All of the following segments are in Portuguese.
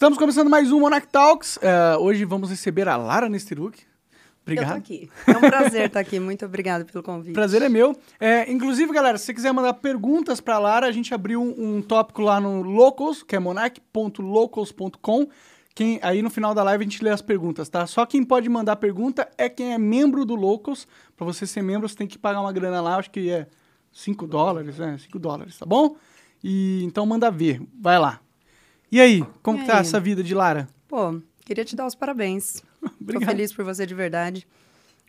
Estamos começando mais um Monarch Talks. É, hoje vamos receber a Lara Nesteruk. Eu Obrigado. tô aqui. É um prazer estar aqui. Muito obrigada pelo convite. Prazer é meu. É, inclusive, galera, se você quiser mandar perguntas pra Lara, a gente abriu um, um tópico lá no Locals, que é monarch.locals.com. Quem, aí no final da live a gente lê as perguntas, tá? Só quem pode mandar pergunta é quem é membro do Locals. Pra você ser membro, você tem que pagar uma grana lá, acho que é 5 dólares, né? 5 dólares, tá bom? E então manda ver, vai lá. E aí, como E que tá aí? essa vida de Lara? Pô, queria te dar os parabéns. Tô Obrigado. feliz por você de verdade.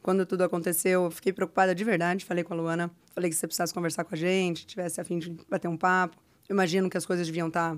Quando tudo aconteceu, eu fiquei preocupada de verdade. Falei com a Luana. Falei que você precisasse conversar com a gente, tivesse a fim de bater um papo. Eu imagino que as coisas deviam estar...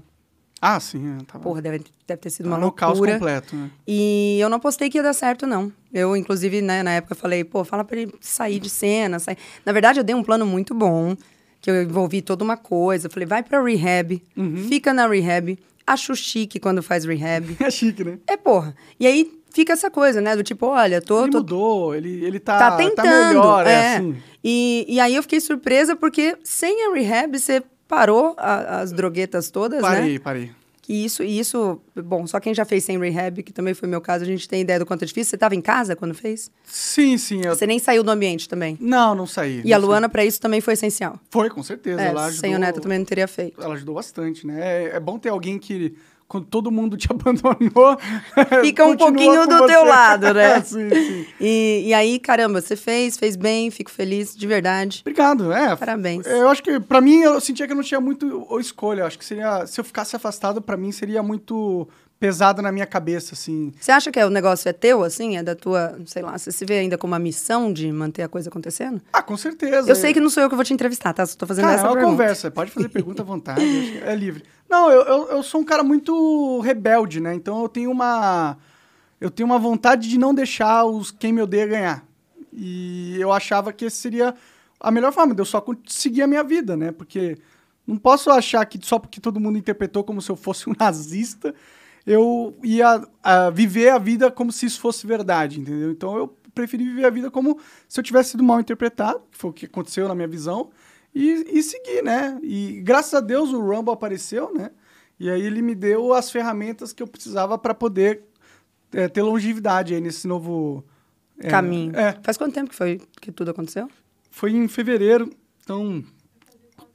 Ah, sim, é, tava Porra, deve, deve ter sido tava uma no caos loucura. completo, né? E eu não apostei que ia dar certo, não. Eu, inclusive, né, na época, falei, pô, fala pra ele sair de cena. Sair. Na verdade, eu dei um plano muito bom, que eu envolvi toda uma coisa. Falei, vai pra rehab, Uhum. fica na rehab. Acho chique quando faz rehab. É chique, né? é, porra. E aí fica essa coisa, né? Do tipo, olha, tô. Ele tô mudou, ele, ele tá, tá tentando. melhor, é, é. assim. E, e aí eu fiquei surpresa, porque sem a rehab, você parou a- as droguetas todas, né? Parei, parei. Que isso, isso, bom, só quem já fez sem rehab, que também foi meu caso, a gente tem ideia do quanto é difícil. Você estava em casa quando fez? Sim, sim. Eu... Você nem saiu do ambiente também. Não, não saí. E não a. Luana, para isso, também foi essencial. Foi, com certeza. É, ela ajudou, sem o Neto também não teria feito. Ela ajudou bastante, né? É, é bom ter alguém que, quando todo mundo te abandonou... Fica um pouquinho do teu você. lado, né? sim, sim. E, e aí, caramba, você fez, fez bem, fico feliz, de verdade. Obrigado, é. Parabéns. Eu acho que, pra mim, eu sentia que eu não tinha muito escolha. Eu acho que seria... Se eu ficasse afastado, pra mim, seria muito pesado na minha cabeça, assim. Você acha que é- o negócio é teu, assim? É da tua, sei lá, você se vê ainda com uma missão de manter a coisa acontecendo? Ah, com certeza. Eu sei que não sou eu que vou te entrevistar, tá? Só tô fazendo Cara, essa é uma pergunta. conversa. Pode fazer pergunta à vontade. é livre. Não, eu, eu, eu sou um cara muito rebelde, né? Então eu tenho uma. Eu tenho uma vontade de não deixar os quem me odeia ganhar. E eu achava que esse seria a melhor forma de eu só conseguir a minha vida, né? Porque não posso achar que só porque todo mundo interpretou como se eu fosse um nazista, eu ia ah, viver a vida como se isso fosse verdade, entendeu? Então eu preferi viver a vida como se eu tivesse sido mal interpretado, que foi o que aconteceu na minha visão, e, e seguir, né? E graças a Deus o Rumble apareceu, né? E aí ele me deu as ferramentas que eu precisava para poder eh, ter longevidade aí nesse novo eh, Caminho. É, Faz quanto tempo que foi que tudo aconteceu? foi em fevereiro, então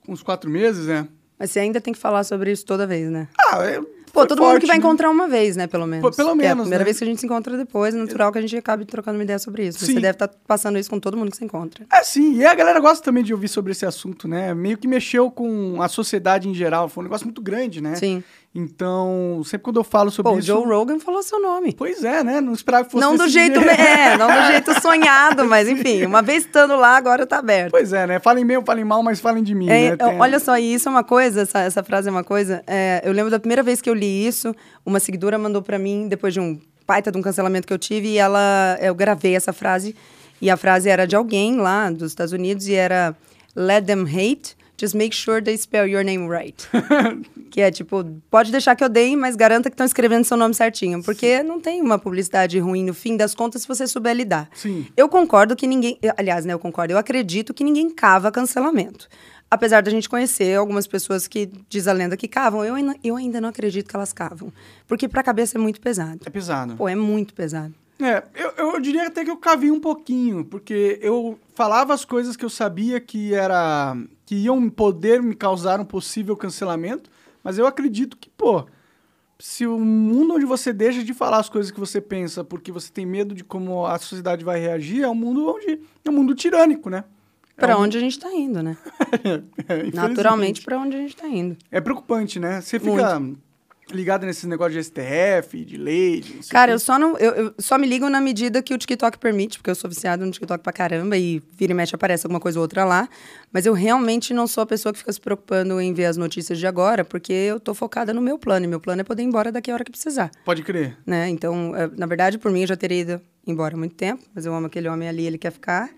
uns quatro meses, né? Mas você ainda tem que falar sobre isso toda vez, né? Ah, é, Pô, todo mundo forte, que vai né? encontrar uma vez, né, pelo menos. pelo Que É a menos, primeira né? vez que a gente se encontra depois, é natural que a gente acabe trocando uma ideia sobre isso. Sim. você deve estar passando isso com todo mundo que se encontra. É, sim. E a galera gosta também de ouvir sobre esse assunto, né? Meio que mexeu com a sociedade em geral. Foi um negócio muito grande, né? Sim. Então, sempre quando eu falo sobre Pô, o isso... Joe Rogan falou seu nome. Pois é, né? Não esperava que fosse Não do jeito, me- é, não do jeito sonhado, mas enfim, uma vez estando lá, agora tá aberto. Pois é, né? Falem bem ou falem mal, mas falem de mim, É, né? Tem- Olha só, e isso é uma coisa, essa, essa frase é uma coisa. é, eu lembro da primeira vez que eu li isso, uma seguidora mandou pra mim, depois de um baita de um cancelamento que eu tive, e ela, eu gravei essa frase, e a frase era de alguém lá dos Estados Unidos, e era Let them hate, just make sure they spell your name right. que é tipo, pode deixar que eu dei, mas garanta que estão escrevendo seu nome certinho, porque não tem uma publicidade ruim no fim das contas se você souber lidar. Sim. Eu concordo que ninguém. eu- Aliás, né, eu concordo. Eu acredito que ninguém cava cancelamento. Apesar da gente conhecer algumas pessoas que diz a lenda que cavam, eu ainda, eu ainda não acredito que elas cavam. Porque pra cabeça é muito pesado. É pesado. Pô, é muito pesado. É, eu, eu diria até que eu cavei um pouquinho, porque eu falava as coisas que eu sabia que era que iam poder me causar um possível cancelamento, mas eu acredito que, pô, se o mundo onde você deixa de falar as coisas que você pensa porque você tem medo de como a sociedade vai reagir, é um mundo onde é um mundo tirânico, né? Pra É um- onde a gente tá indo, né? É. Naturalmente, pra onde a gente tá indo. É preocupante, né? Você fica ligado nesses negócios de STF, de lei, de Cara, eu só, não, eu, eu só me ligo na medida que o TikTok permite, porque eu sou viciada no TikTok pra caramba e vira e mexe aparece alguma coisa ou outra lá. Mas eu realmente não sou a pessoa que fica se preocupando em ver as notícias de agora, porque eu tô focada no meu plano. E meu plano é poder ir embora daqui a hora que precisar. Pode crer. Né? Então, eh, na verdade, por mim, eu já teria ido embora há muito tempo, mas eu amo aquele homem ali, ele quer ficar.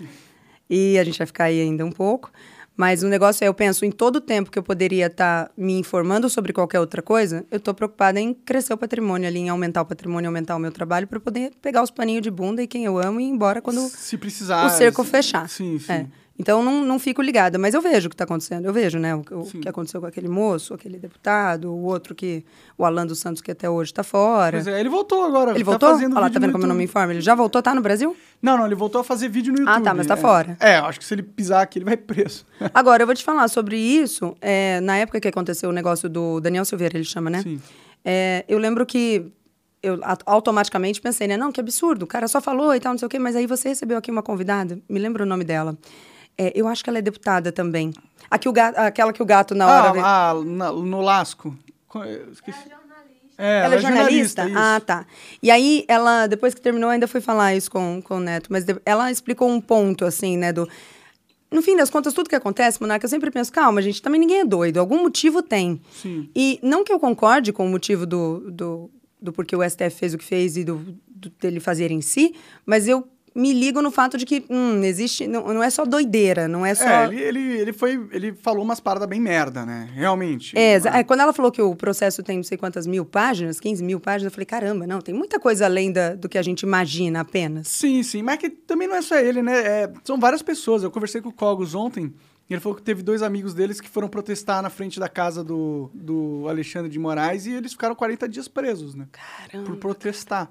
E a gente vai ficar aí ainda um pouco. Mas o negócio é, eu penso, em todo o tempo que eu poderia estar me informando sobre qualquer outra coisa, eu estou preocupada em crescer o patrimônio ali, em aumentar o patrimônio, aumentar o meu trabalho, para poder pegar os paninhos de bunda e quem eu amo e ir embora quando se precisar. o cerco fechar. Sim, sim. É. Então não, não fico ligada, mas eu vejo o que está acontecendo. Eu vejo, né? O, o que aconteceu com aquele moço, aquele deputado, o outro que. O Alan dos Santos, que até hoje está fora. Pois é, ele voltou agora. Ele tá voltou? fazendo Olha lá, tá vendo como eu não me informo? Ele já voltou, tá no Brasil? Não, não, ele voltou a fazer vídeo no YouTube. Ah, tá, mas tá é. fora. É, acho que se ele pisar aqui, ele vai preso. Agora, eu vou te falar sobre isso. é, na época que aconteceu o negócio do Daniel Silveira, ele chama, né? Sim. É, eu lembro que eu automaticamente pensei, né? Não, que absurdo, o cara só falou e tal, não sei o quê. Mas aí você recebeu aqui uma convidada, me lembra o nome dela. É, eu acho que ela é deputada também. Aqui o gato, aquela que o gato na hora... Ah, ah na- no Lasco. Co- eu Esqueci. É, Ela é jornalista? isso. ah, tá. E aí, ela, depois que terminou, ainda foi falar isso com, com o Neto. Mas de- ela explicou um ponto, assim, né, do... No fim das contas, tudo que acontece, Monarca, eu sempre penso, calma, gente, também ninguém é doido. Algum motivo tem. Sim. E não que eu concorde com o motivo do, do, do porquê o STF fez o que fez e do, do dele fazer em si, mas eu me ligo no fato de que, hum, existe... Não, não é só doideira, não é só... É, ele, ele, ele foi. Ele falou umas paradas bem merda, né? Realmente. É, exa- é, quando ela falou que o processo tem não sei quantas mil páginas, 15 mil páginas, eu falei, caramba, não, tem muita coisa além da, do que a gente imagina apenas. Sim, sim. Mas que também não é só ele, né? É, são várias pessoas. Eu conversei com o Cogos ontem. E ele falou que teve dois amigos deles que foram protestar na frente da casa do, do Alexandre de Moraes e eles ficaram 40 dias presos, né? Caramba. Por protestar.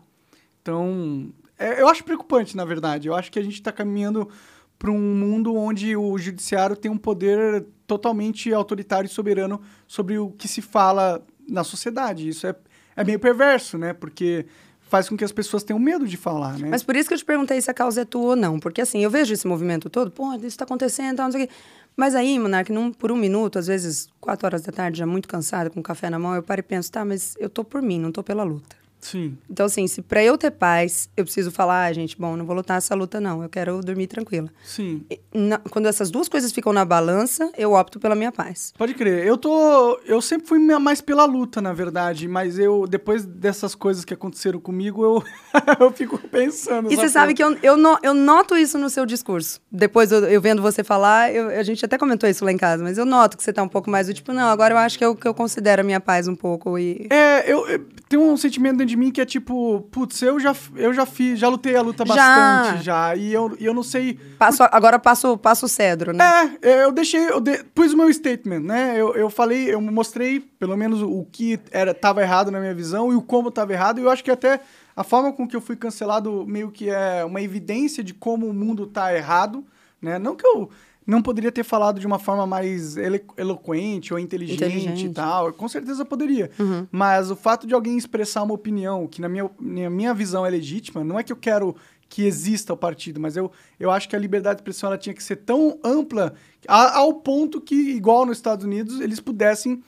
Então, é, eu acho preocupante, na verdade. Eu acho que a gente está caminhando para um mundo onde o judiciário tem um poder totalmente autoritário e soberano sobre o que se fala na sociedade. Isso é, é meio perverso, né? Porque faz com que as pessoas tenham medo de falar, né? Mas por isso que eu te perguntei se a causa é tua ou não. Porque assim, eu vejo esse movimento todo, pô, isso tá acontecendo, tal, não sei o quê. Mas aí, Monark, num, por um minuto, às vezes, quatro horas da tarde, já muito cansada, com café na mão, eu paro e penso, tá, mas eu tô por mim, não tô pela luta. Sim. Então, assim, se pra eu ter paz, eu preciso falar, ah, gente, bom, não vou lutar essa luta, não. Eu quero dormir tranquila. Sim. E na- quando essas duas coisas ficam na balança, eu opto pela minha paz. Pode crer. Eu tô. Eu sempre fui mais pela luta, na verdade. Mas eu, depois dessas coisas que aconteceram comigo, eu, eu fico pensando. E você sabe que eu, eu, no- eu noto isso no seu discurso. Depois eu, eu vendo você falar, eu- a gente até comentou isso lá em casa, mas eu noto que você tá um pouco mais do tipo, não, agora eu acho que eu, que eu considero a minha paz um pouco e. É, eu, eu tenho um sentimento dentro de mim que é tipo, putz, eu já, eu já fiz, já lutei a luta Já. bastante já. E eu, e eu não sei. Passo, agora passo, passo o cedro, né? É, eu deixei, eu de- pus o meu statement, né? Eu, eu falei, eu mostrei pelo menos o que era, tava errado na minha visão e o como tava errado. E eu acho que até a forma com que eu fui cancelado meio que é uma evidência de como o mundo tá errado, né? Não que eu não poderia ter falado de uma forma mais eloquente ou inteligente, Inteligente. e tal. Com certeza poderia. Mas o fato de alguém expressar uma opinião que, na minha, na minha visão, é legítima, não é que eu quero que exista o partido, mas eu, eu acho que a liberdade de expressão ela tinha que ser tão ampla a- ao ponto que, igual nos Estados Unidos, eles pudessem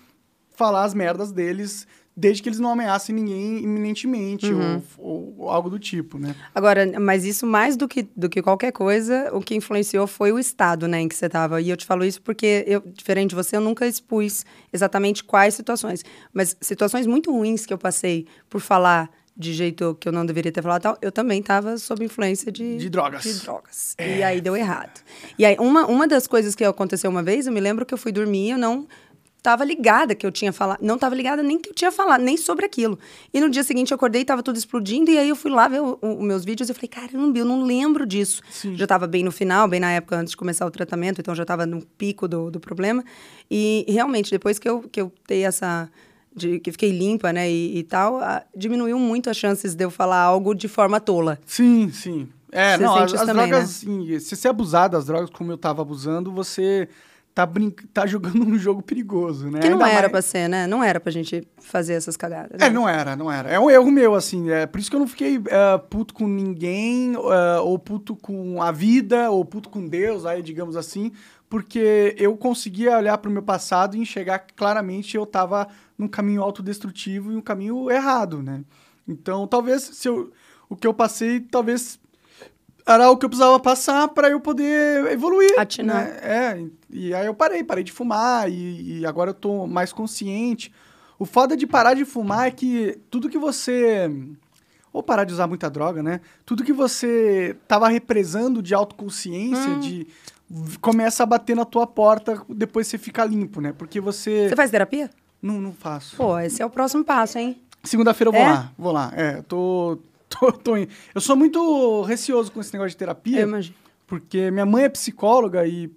falar as merdas deles, desde que eles não ameacem ninguém iminentemente ou, ou algo do tipo, né? Agora, mas isso mais do que, do que qualquer coisa, o que influenciou foi o estado, né, em que você estava. E eu te falo isso porque, eu, diferente de você, eu nunca expus exatamente quais situações. Mas situações muito ruins que eu passei por falar de jeito que eu não deveria ter falado, tal, eu também estava sob influência de... De drogas. De drogas. E aí deu errado. E aí, uma, uma das coisas que aconteceu uma vez, eu me lembro que eu fui dormir e eu não estava ligada que eu tinha falado. Não estava ligada nem que eu tinha falado, nem sobre aquilo. E no dia seguinte eu acordei, estava tudo explodindo, e aí eu fui lá ver os meus vídeos e falei, caramba, eu não lembro disso. Sim. Já estava bem no final, bem na época antes de começar o tratamento, então já estava no pico do, do problema. E realmente, depois que eu, que eu dei essa. De, que fiquei limpa, né, e, e tal, a- diminuiu muito as chances de eu falar algo de forma tola. Sim, sim. É, Você não, as, isso as também, drogas, né? se você abusar das drogas como eu tava abusando, você tá, brin tá jogando um jogo perigoso, né? Que não Ainda era mais- pra ser, né? Não era pra gente fazer essas cagadas. É, né? não era, não era. É um erro meu, assim. É por isso que eu não fiquei eh, puto com ninguém, eh, ou puto com a vida, ou puto com Deus, aí, digamos assim, porque eu conseguia olhar pro meu passado e enxergar que claramente eu tava num caminho autodestrutivo e um caminho errado, né? Então, talvez, se eu, o que eu passei, talvez era o que eu precisava passar para eu poder evoluir. Atinar. né? É, e aí eu parei, parei de fumar e, e agora eu tô mais consciente. O foda de parar de fumar é que tudo que você. Ou parar de usar muita droga, né? Tudo que você tava represando de autoconsciência, Hum. de. começa a bater na tua porta, depois você fica limpo, né? Porque você. Você faz terapia? Não, não faço. Pô, esse é o próximo passo, hein? Segunda-feira eu vou É? lá, vou lá. É, eu tô, tô, tô. Eu sou muito receoso com esse negócio de terapia. Porque minha mãe é psicóloga e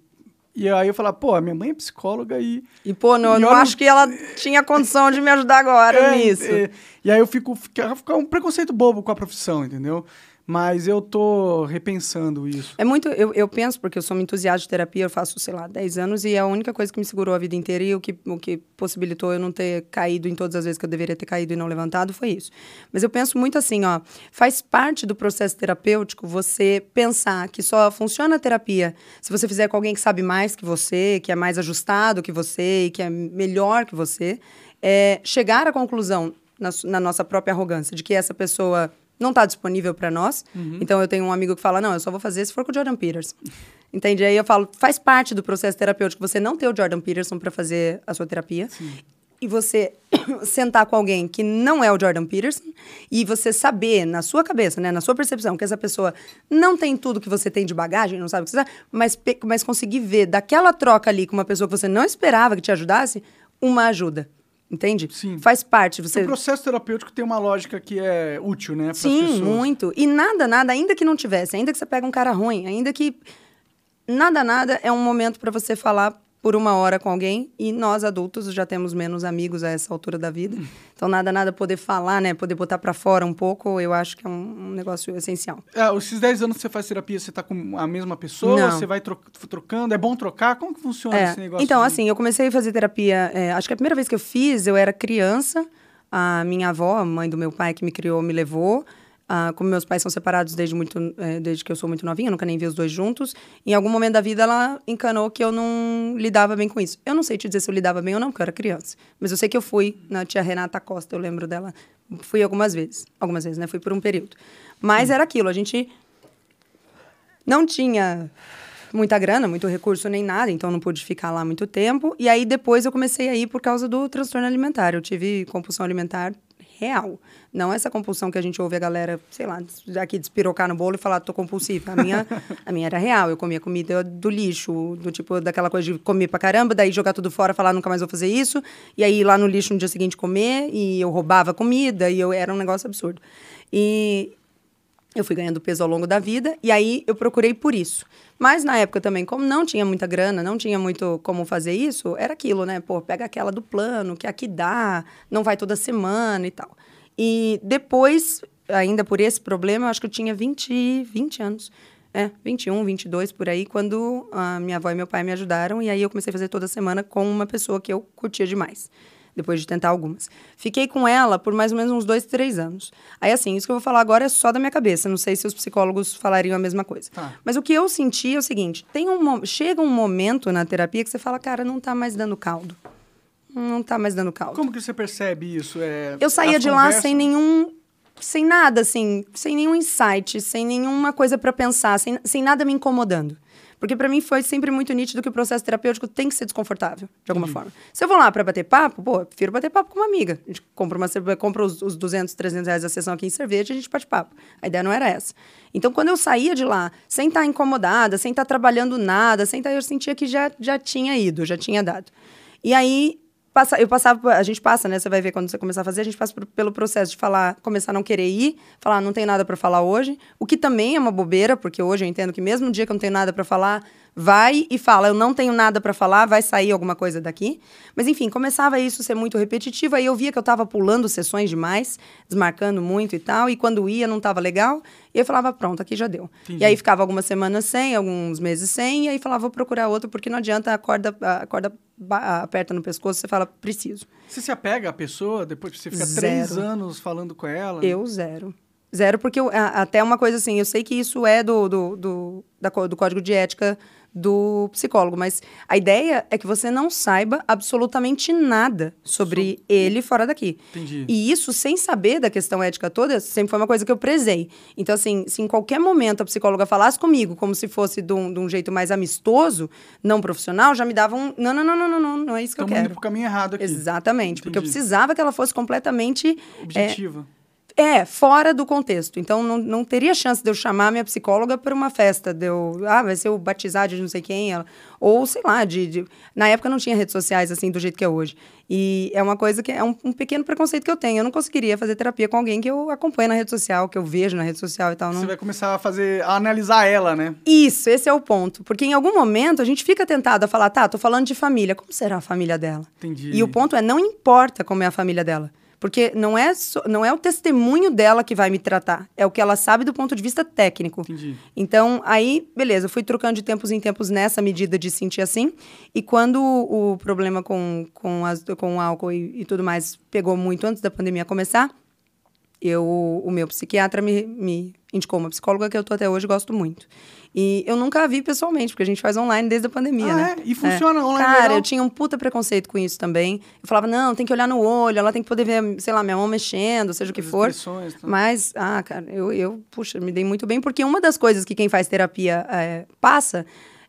E aí eu falava, pô, a minha mãe é psicóloga e. E, pô, não, E não acho que ela tinha condição de me ajudar agora É, nisso. é, e aí eu fico. Fica um preconceito bobo com a profissão, entendeu? Mas eu tô repensando isso. É muito, eu, eu penso, porque eu sou uma entusiasta de terapia, eu faço, sei lá, 10 anos, e é a única coisa que me segurou a vida inteira e o que, o que possibilitou eu não ter caído em todas as vezes que eu deveria ter caído e não levantado foi isso. Mas eu penso muito assim, ó, faz parte do processo terapêutico você pensar que só funciona a terapia se você fizer com alguém que sabe mais que você, que é mais ajustado que você e que é melhor que você, é chegar à conclusão, na, na nossa própria arrogância, de que essa pessoa não está disponível para nós. Então eu tenho um amigo que fala: não, eu só vou fazer se for com o Jordan Peterson. Entende? Aí eu falo: faz parte do processo terapêutico você não ter o Jordan Peterson para fazer a sua terapia. E você sentar com alguém que não é o Jordan Peterson e você saber, na sua cabeça, né, na sua percepção, que essa pessoa não tem tudo que você tem de bagagem, não sabe o que você sabe, mas, pe- mas conseguir ver daquela troca ali com uma pessoa que você não esperava que te ajudasse, uma ajuda. Entende? Sim. Faz parte. Você... O processo terapêutico tem uma lógica que é útil, né? Sim, pessoas. muito. E nada, nada, ainda que não tivesse, ainda que você pega um cara ruim, ainda que. Nada, nada é um momento para você falar por uma hora com alguém. E nós, adultos, já temos menos amigos a essa altura da vida. Então, nada, nada poder falar, né? Poder botar para fora um pouco, eu acho que é um, um negócio essencial. É, esses 10 anos que você faz terapia, você tá com a mesma pessoa? Não. Você vai tro- trocando? É bom trocar? Como que funciona É, esse negócio? Então, de- assim, eu comecei a fazer terapia. é, acho que a primeira vez que eu fiz, eu era criança. A minha avó, a mãe do meu pai que me criou, me levou. Ah, como meus pais são separados desde, muito, é, desde que eu sou muito novinha, nunca nem vi os dois juntos. Em algum momento da vida, ela encanou que eu não lidava bem com isso. Eu não sei te dizer se eu lidava bem ou não, porque eu era criança. Mas eu sei que eu fui na tia Renata Costa, eu lembro dela. Fui algumas vezes. Algumas vezes, né? Fui por um período. Mas era aquilo, a gente não tinha muita grana, muito recurso nem nada, então não pude ficar lá muito tempo. E aí depois eu comecei a ir por causa do transtorno alimentar. Eu tive compulsão alimentar real. Não essa compulsão que a gente ouve a galera, sei lá, aqui despirocar no bolo e falar tô compulsiva. A minha, a minha era real. Eu comia comida do lixo, do tipo daquela coisa de comer pra caramba, daí jogar tudo fora, falar nunca mais vou fazer isso, e aí ir lá no lixo no dia seguinte comer, e eu roubava comida, e eu era um negócio absurdo. E eu fui ganhando peso ao longo da vida e aí eu procurei por isso. Mas na época também, como não tinha muita grana, não tinha muito como fazer isso, era aquilo, né? Pô, pega aquela do plano, que aqui dá, não vai toda semana e tal. E depois, ainda por esse problema, eu acho que eu tinha 20, 20 anos. É, 21, 22 por aí, quando a minha avó e meu pai me ajudaram. E aí eu comecei a fazer toda semana com uma pessoa que eu curtia demais depois de tentar algumas. Fiquei com ela por mais ou menos uns dois, três anos. Aí, assim, isso que eu vou falar agora é só da minha cabeça. Não sei se os psicólogos falariam a mesma coisa. Tá. Mas o que eu senti é o seguinte: tem um, chega um momento na terapia que você fala, cara, não tá mais dando caldo. Não tá mais dando caldo. Como que você percebe isso? É, Eu saía de lá conversas? sem nenhum. Sem nada, assim, sem nenhum insight, sem nenhuma coisa para pensar, sem, sem nada me incomodando. Porque para mim foi sempre muito nítido que o processo terapêutico tem que ser desconfortável, de alguma forma. Se eu vou lá para bater papo, pô, eu prefiro bater papo com uma amiga. A gente compra, uma, compra os, os 200, 300 reais da sessão aqui em cerveja e a gente bate papo. A ideia não era essa. Então, quando eu saía de lá, sem estar incomodada, sem estar trabalhando nada, sem estar, eu sentia que já, já tinha ido, já tinha dado. E aí, passa, eu passava, a gente passa, né? Você vai ver quando você começar a fazer, a gente passa por- pelo processo de falar, começar a não querer ir, falar, não tem nada para falar hoje, o que também é uma bobeira, porque hoje eu entendo que mesmo no dia que eu não tenho nada para falar, vai e fala, eu não tenho nada para falar, vai sair alguma coisa daqui. Mas enfim, começava isso a ser muito repetitivo, aí eu via que eu estava pulando sessões demais, desmarcando muito e tal, e quando ia não estava legal, e eu falava, pronto, aqui já deu. Entendi. E aí ficava algumas semanas sem, alguns meses sem, e aí falava, vou procurar outro, porque não adianta a corda, a corda aperta no pescoço, você fala, preciso. Você se apega à pessoa depois que você fica Zero. três anos falando com ela? Eu, zero. Zero, porque eu- a- até uma coisa assim, eu sei que isso é do, do, do, da do código de ética do psicólogo, mas a ideia é que você não saiba absolutamente nada sobre ele fora daqui. Entendi. E isso, sem saber da questão ética toda, sempre foi uma coisa que eu prezei. Então, assim, se em qualquer momento a psicóloga falasse comigo como se fosse de um, de um jeito mais amistoso, não profissional, já me dava um. Não, não, não, não, não, não, não é isso que eu Estamos indo quero. pro caminho errado aqui. Exatamente, porque eu Entendi. precisava que ela fosse completamente é, Objetiva. É, fora do contexto. Então, não, não teria chance de eu chamar minha psicóloga para uma festa. De eu, ah, vai ser o batizado de não sei quem. Ela, ou, sei lá, de, de, Na época não tinha redes sociais assim do jeito que é hoje. E é uma coisa que é um, um, pequeno preconceito que eu tenho. Eu não conseguiria fazer terapia com alguém que eu acompanho na rede social, que eu vejo na rede social e tal. Não... Você vai começar a fazer, a analisar ela, né? Isso, esse é o ponto. Porque em algum momento a gente fica tentado a falar, tá, tô falando de família. Como será a família dela? Entendi. E o ponto é, não importa como é a família dela. Porque não é, so, não é o testemunho dela que vai me tratar, é o que ela sabe do ponto de vista técnico. Entendi. Então, aí, beleza, eu fui trocando de tempos em tempos nessa medida de sentir assim. E quando o problema com, com, as, com o álcool e, e tudo mais pegou muito antes da pandemia começar, eu, o meu psiquiatra me, me indicou uma psicóloga que eu tô até hoje gosto muito. E eu nunca a vi pessoalmente, porque a gente faz online desde a pandemia, ah, né? É? E funciona é. online Cara, legal? eu tinha um puta preconceito com isso também. Eu falava, não, tem que olhar no olho, ela tem que poder ver, sei lá, minha mão mexendo, seja o que for. tá? Mas, ah, cara, eu, eu, puxa, me dei muito bem, porque uma das coisas que quem faz terapia é, passa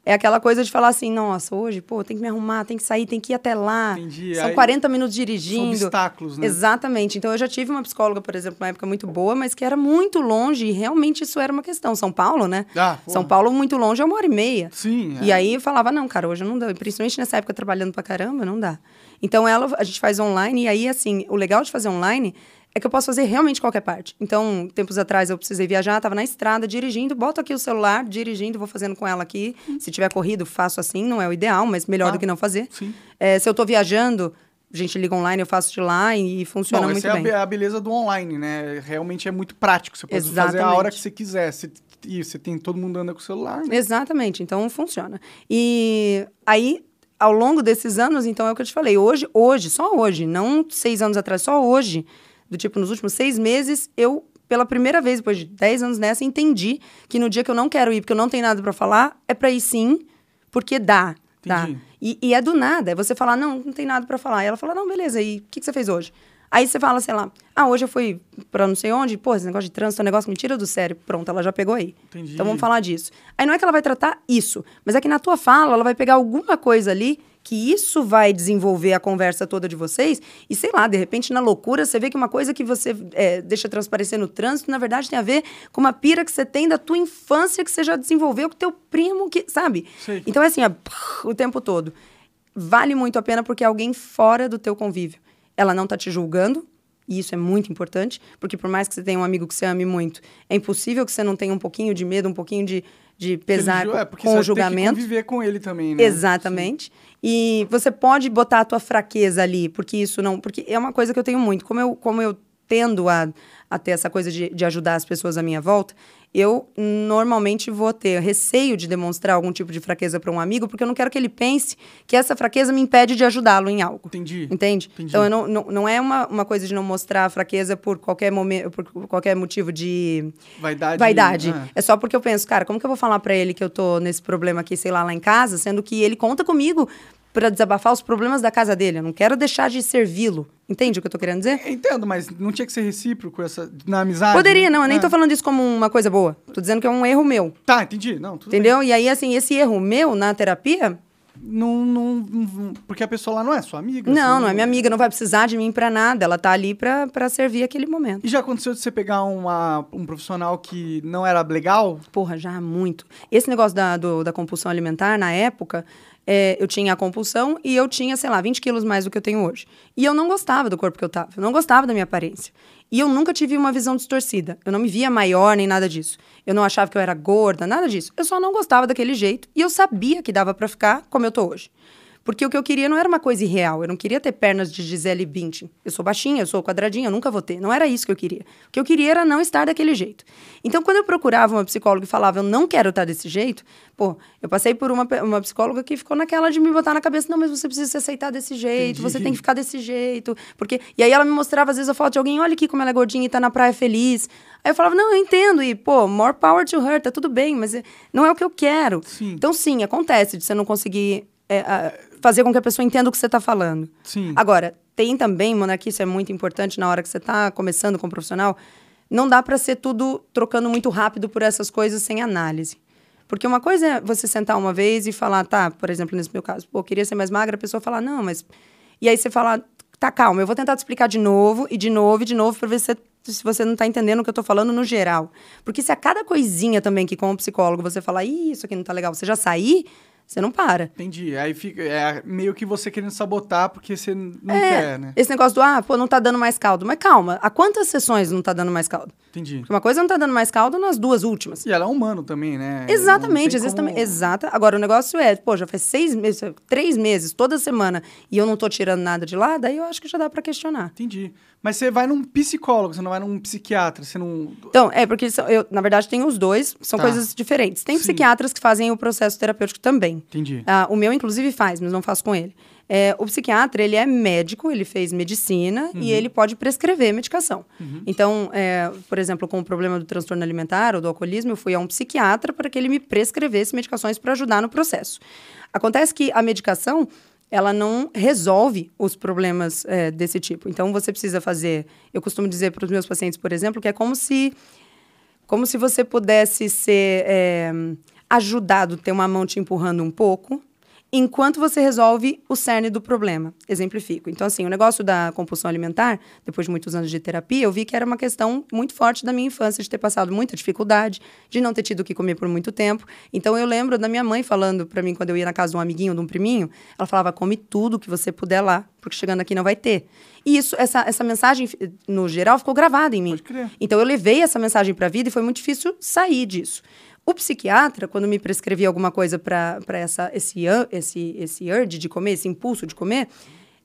é aquela coisa de falar assim, nossa, hoje, pô, tem que me arrumar, tem que sair, tem que ir até lá. Entendi. São Aí, 40 minutos São dirigindo. obstáculos, né? Exatamente. Então eu já tive uma psicóloga, por exemplo, uma época muito boa, mas que era muito longe e realmente isso era uma questão. São Paulo, né? Ah, São. Paulo muito longe é uma hora e meia. Sim. E é. aí eu falava, não, cara, hoje não dá. E Principalmente nessa época trabalhando pra caramba, não dá. Então ela, a gente faz online, e aí, assim, o legal de fazer online é que eu posso fazer realmente qualquer parte. Então, tempos atrás eu precisei viajar, tava na estrada, dirigindo, boto aqui o celular, dirigindo, vou fazendo com ela aqui. Se tiver corrido, faço assim, não é o ideal, mas melhor Tá. do que não fazer. É, se eu tô viajando, a gente liga online, eu faço de lá e, e funciona Bom, muito essa é a bem. be- a, beleza do online, né? Realmente é muito prático. Você pode fazer a Exatamente. hora que você quiser. Você, e você tem todo mundo anda com o celular. né? Exatamente, então funciona. E aí, ao longo desses anos, então é o que eu te falei, hoje, hoje, só hoje, não seis anos atrás, só hoje, do tipo, nos últimos seis meses, eu, pela primeira vez, depois de dez anos nessa, entendi que no dia que eu não quero ir, porque eu não tenho nada para falar, é para ir sim, porque dá. Dá. Entendi. E, e é do nada, é você falar, não, não tem nada para falar. E ela fala, não, beleza, e o que, que você fez hoje? Aí você fala, sei lá, ah, hoje eu fui pra não sei onde, pô, esse negócio de trânsito é um negócio me tira do sério. Pronto, ela já pegou aí. Entendi. Então vamos falar disso. Aí não é que ela vai tratar isso, mas é que na tua fala ela vai pegar alguma coisa ali que isso vai desenvolver a conversa toda de vocês. E sei lá, de repente na loucura você vê que uma coisa que você é, deixa transparecer no trânsito, na verdade tem a ver com uma pira que você tem da tua infância que você já desenvolveu com teu primo, que sabe? Sei. Então é assim, ó, o tempo todo. Vale muito a pena porque é alguém fora do teu convívio. Ela não tá te julgando, e isso é muito importante, porque por mais que você tenha um amigo que você ame muito, é impossível que você não tenha um pouquinho de medo, um pouquinho de, de pesar é, com você o vai ter que julgamento. conviver com ele também, né? Exatamente. E você pode botar a tua fraqueza ali, porque isso não. Porque é uma coisa que eu tenho muito. Como eu, como eu tendo a, a ter essa coisa de, de ajudar as pessoas à minha volta, eu normalmente vou ter receio de demonstrar algum tipo de fraqueza para um amigo, porque eu não quero que ele pense que essa fraqueza me impede de ajudá-lo em algo. Entendi. Entende? Entendi. Então, não, não, não é uma, uma coisa de não mostrar a fraqueza por qualquer momento, por qualquer motivo de Vaidade. vaidade. é. É só porque eu penso, cara, como que eu vou falar pra ele que eu tô nesse problema aqui, sei lá, lá em casa, sendo que ele conta comigo pra desabafar os problemas da casa dele. Eu não quero deixar de servi-lo. Entende o que eu tô querendo dizer? É, Entendo, mas não tinha que ser recíproco essa, na amizade? Poderia, né? não. Eu nem É. tô falando isso como uma coisa boa. Tô dizendo que é um erro meu. Tá, entendi. Não, Entendeu? E aí, assim, esse erro meu na terapia, bem. Não, não, não- porque a pessoa lá não é sua amiga? não, assim, não é minha amiga, não vai precisar de mim pra nada. Ela tá ali pra, pra servir aquele momento. E já aconteceu de você pegar uma, um profissional que não era legal? Porra, já muito. Esse negócio da, do- da compulsão alimentar, na época, é, eu tinha a compulsão e eu tinha, sei lá, 20 quilos mais do que eu tenho hoje. E eu não gostava do corpo que eu tava, eu não gostava da minha aparência. E eu nunca tive uma visão distorcida. Eu não me via maior nem nada disso. Eu não achava que eu era gorda, nada disso. Eu só não gostava daquele jeito e eu sabia que dava pra ficar como eu tô hoje. Porque o que eu queria não era uma coisa irreal. Eu não queria ter pernas de Gisele Bündchen. Eu sou baixinha, eu sou quadradinha, eu nunca vou ter. Não era isso que eu queria. O que eu queria era não estar daquele jeito. Então, quando eu procurava uma psicóloga e falava, eu não quero estar desse jeito, pô, eu passei por uma, uma psicóloga que ficou naquela de me botar na cabeça, não, mas você precisa se aceitar desse jeito, você Entendi. tem que ficar desse jeito. porque E aí ela me mostrava, às vezes, a foto de alguém, olha aqui como ela é gordinha e tá na praia feliz. Aí eu falava, não, eu entendo, e, pô, more power to her, tá tudo bem, mas é- não é o que eu quero. Sim. Então, sim, acontece de você não conseguir é, a- fazer com que a pessoa entenda o que você está falando. Sim. Agora, tem também, Monarquia, isso é muito importante na hora que você está começando com o profissional, não dá para ser tudo trocando muito rápido por essas coisas sem análise. Porque uma coisa é você sentar uma vez e falar, tá, por exemplo, nesse meu caso, pô, eu queria ser mais magra, a pessoa falar, não, mas. E aí você fala, tá, calma, eu vou tentar te explicar de novo, e de novo, e de novo, para ver se você se você não está entendendo o que eu estou falando no geral. Porque se a cada coisinha também que, como psicólogo, você falar, Ih, isso aqui não está legal, você já sair, você não para. Entendi. Aí fica é meio que você querendo sabotar porque você não é, quer, né? Esse negócio do, ah, pô, não tá dando mais caldo. Mas calma, há quantas sessões não tá dando mais caldo? Entendi. Porque uma coisa não tá dando mais caldo nas duas últimas. E ela é humano também, né? Exatamente, às vezes como... também. Exata. Agora, o negócio é, pô, já faz seis meses, três meses, toda semana, e eu não tô tirando nada de lá, daí eu acho que já dá para questionar. Entendi. Mas você vai num psicólogo, você não vai num psiquiatra, você não... Então, é, porque eu, na verdade, tenho os dois, são tá. coisas diferentes. Tem Sim. psiquiatras que fazem o processo terapêutico também. Entendi. Ah, o meu, inclusive, faz, mas não faço com ele. É, o psiquiatra, ele é médico, ele fez medicina uhum. e ele pode prescrever medicação. Uhum. Então, é, por exemplo, com o problema do transtorno alimentar ou do alcoolismo, eu fui a um psiquiatra para que ele me prescrevesse medicações para ajudar no processo. Acontece que a medicação, ela não resolve os problemas é, desse tipo. Então, você precisa fazer. Eu costumo dizer para os meus pacientes, por exemplo, que é como se, como se você pudesse ser é, ajudado, ter uma mão te empurrando um pouco, enquanto você resolve o cerne do problema. Exemplifico. Então, assim, o negócio da compulsão alimentar, depois de muitos anos de terapia, eu vi que era uma questão muito forte da minha infância, de ter passado muita dificuldade, de não ter tido o que comer por muito tempo. Então, eu lembro da minha mãe falando para mim, quando eu ia na casa de um amiguinho, de um priminho, ela falava, come tudo que você puder lá, porque chegando aqui não vai ter. E isso, essa, essa mensagem, no geral, ficou gravada em mim. Então, eu levei essa mensagem para a vida e foi muito difícil sair disso. O psiquiatra, quando me prescrevia alguma coisa para esse, esse, esse urge de comer, esse impulso de comer,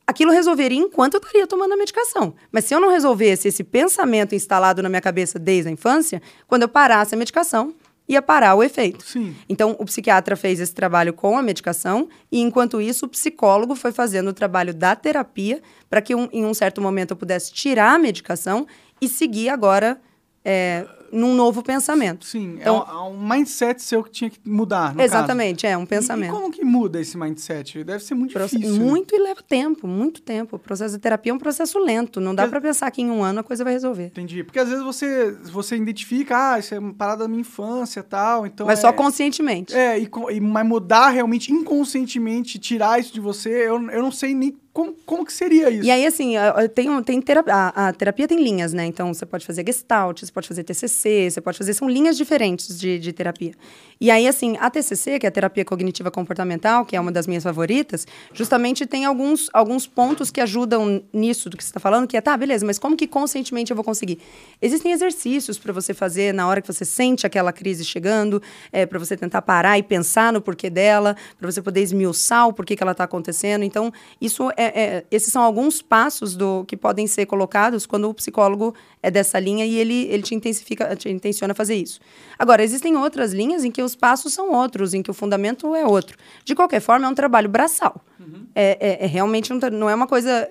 aquilo resolveria enquanto eu estaria tomando a medicação. Mas se eu não resolvesse esse pensamento instalado na minha cabeça desde a infância, quando eu parasse a medicação, ia parar o efeito. Sim. Então, o psiquiatra fez esse trabalho com a medicação e, enquanto isso, o psicólogo foi fazendo o trabalho da terapia para que, um, em um certo momento, eu pudesse tirar a medicação e seguir agora é, num novo pensamento. Sim, é então, é um, um, mindset seu que tinha que mudar. exatamente, caso. é um pensamento. E, como que muda esse mindset? Deve ser muito Proce difícil. Né? Muito né? e leva tempo, muito tempo. O processo de terapia é um processo lento. Não dá para pensar que em um ano a coisa vai resolver. Entendi. Porque às vezes você, você identifica, ah, isso é uma parada da minha infância tal. Então mas é... só conscientemente. É, e, e, mas mudar realmente inconscientemente, tirar isso de você, eu, eu não sei nem como, como que seria isso? E aí, assim, tem, tem terapia, a, a, terapia tem linhas, né? Então, você pode fazer gestalt, você pode fazer TCC, você pode fazer... São linhas diferentes de, de terapia. E aí, assim, a TCC, que é a terapia cognitiva comportamental, que é uma das minhas favoritas, justamente tem alguns, alguns pontos que ajudam nisso do que você está falando, que é, tá, beleza, mas como que conscientemente eu vou conseguir? Existem exercícios para você fazer na hora que você sente aquela crise chegando, é, para você tentar parar e pensar no porquê dela, para você poder esmiuçar o porquê que ela está acontecendo. Então, isso é, é, esses são alguns passos do que podem ser colocados quando o psicólogo é dessa linha e ele, ele te intensifica, te intenciona fazer isso. Agora, existem outras linhas em que os passos são outros, em que o fundamento é outro. De qualquer forma, é um trabalho braçal. Uhum. É, é, é, realmente um, não é uma coisa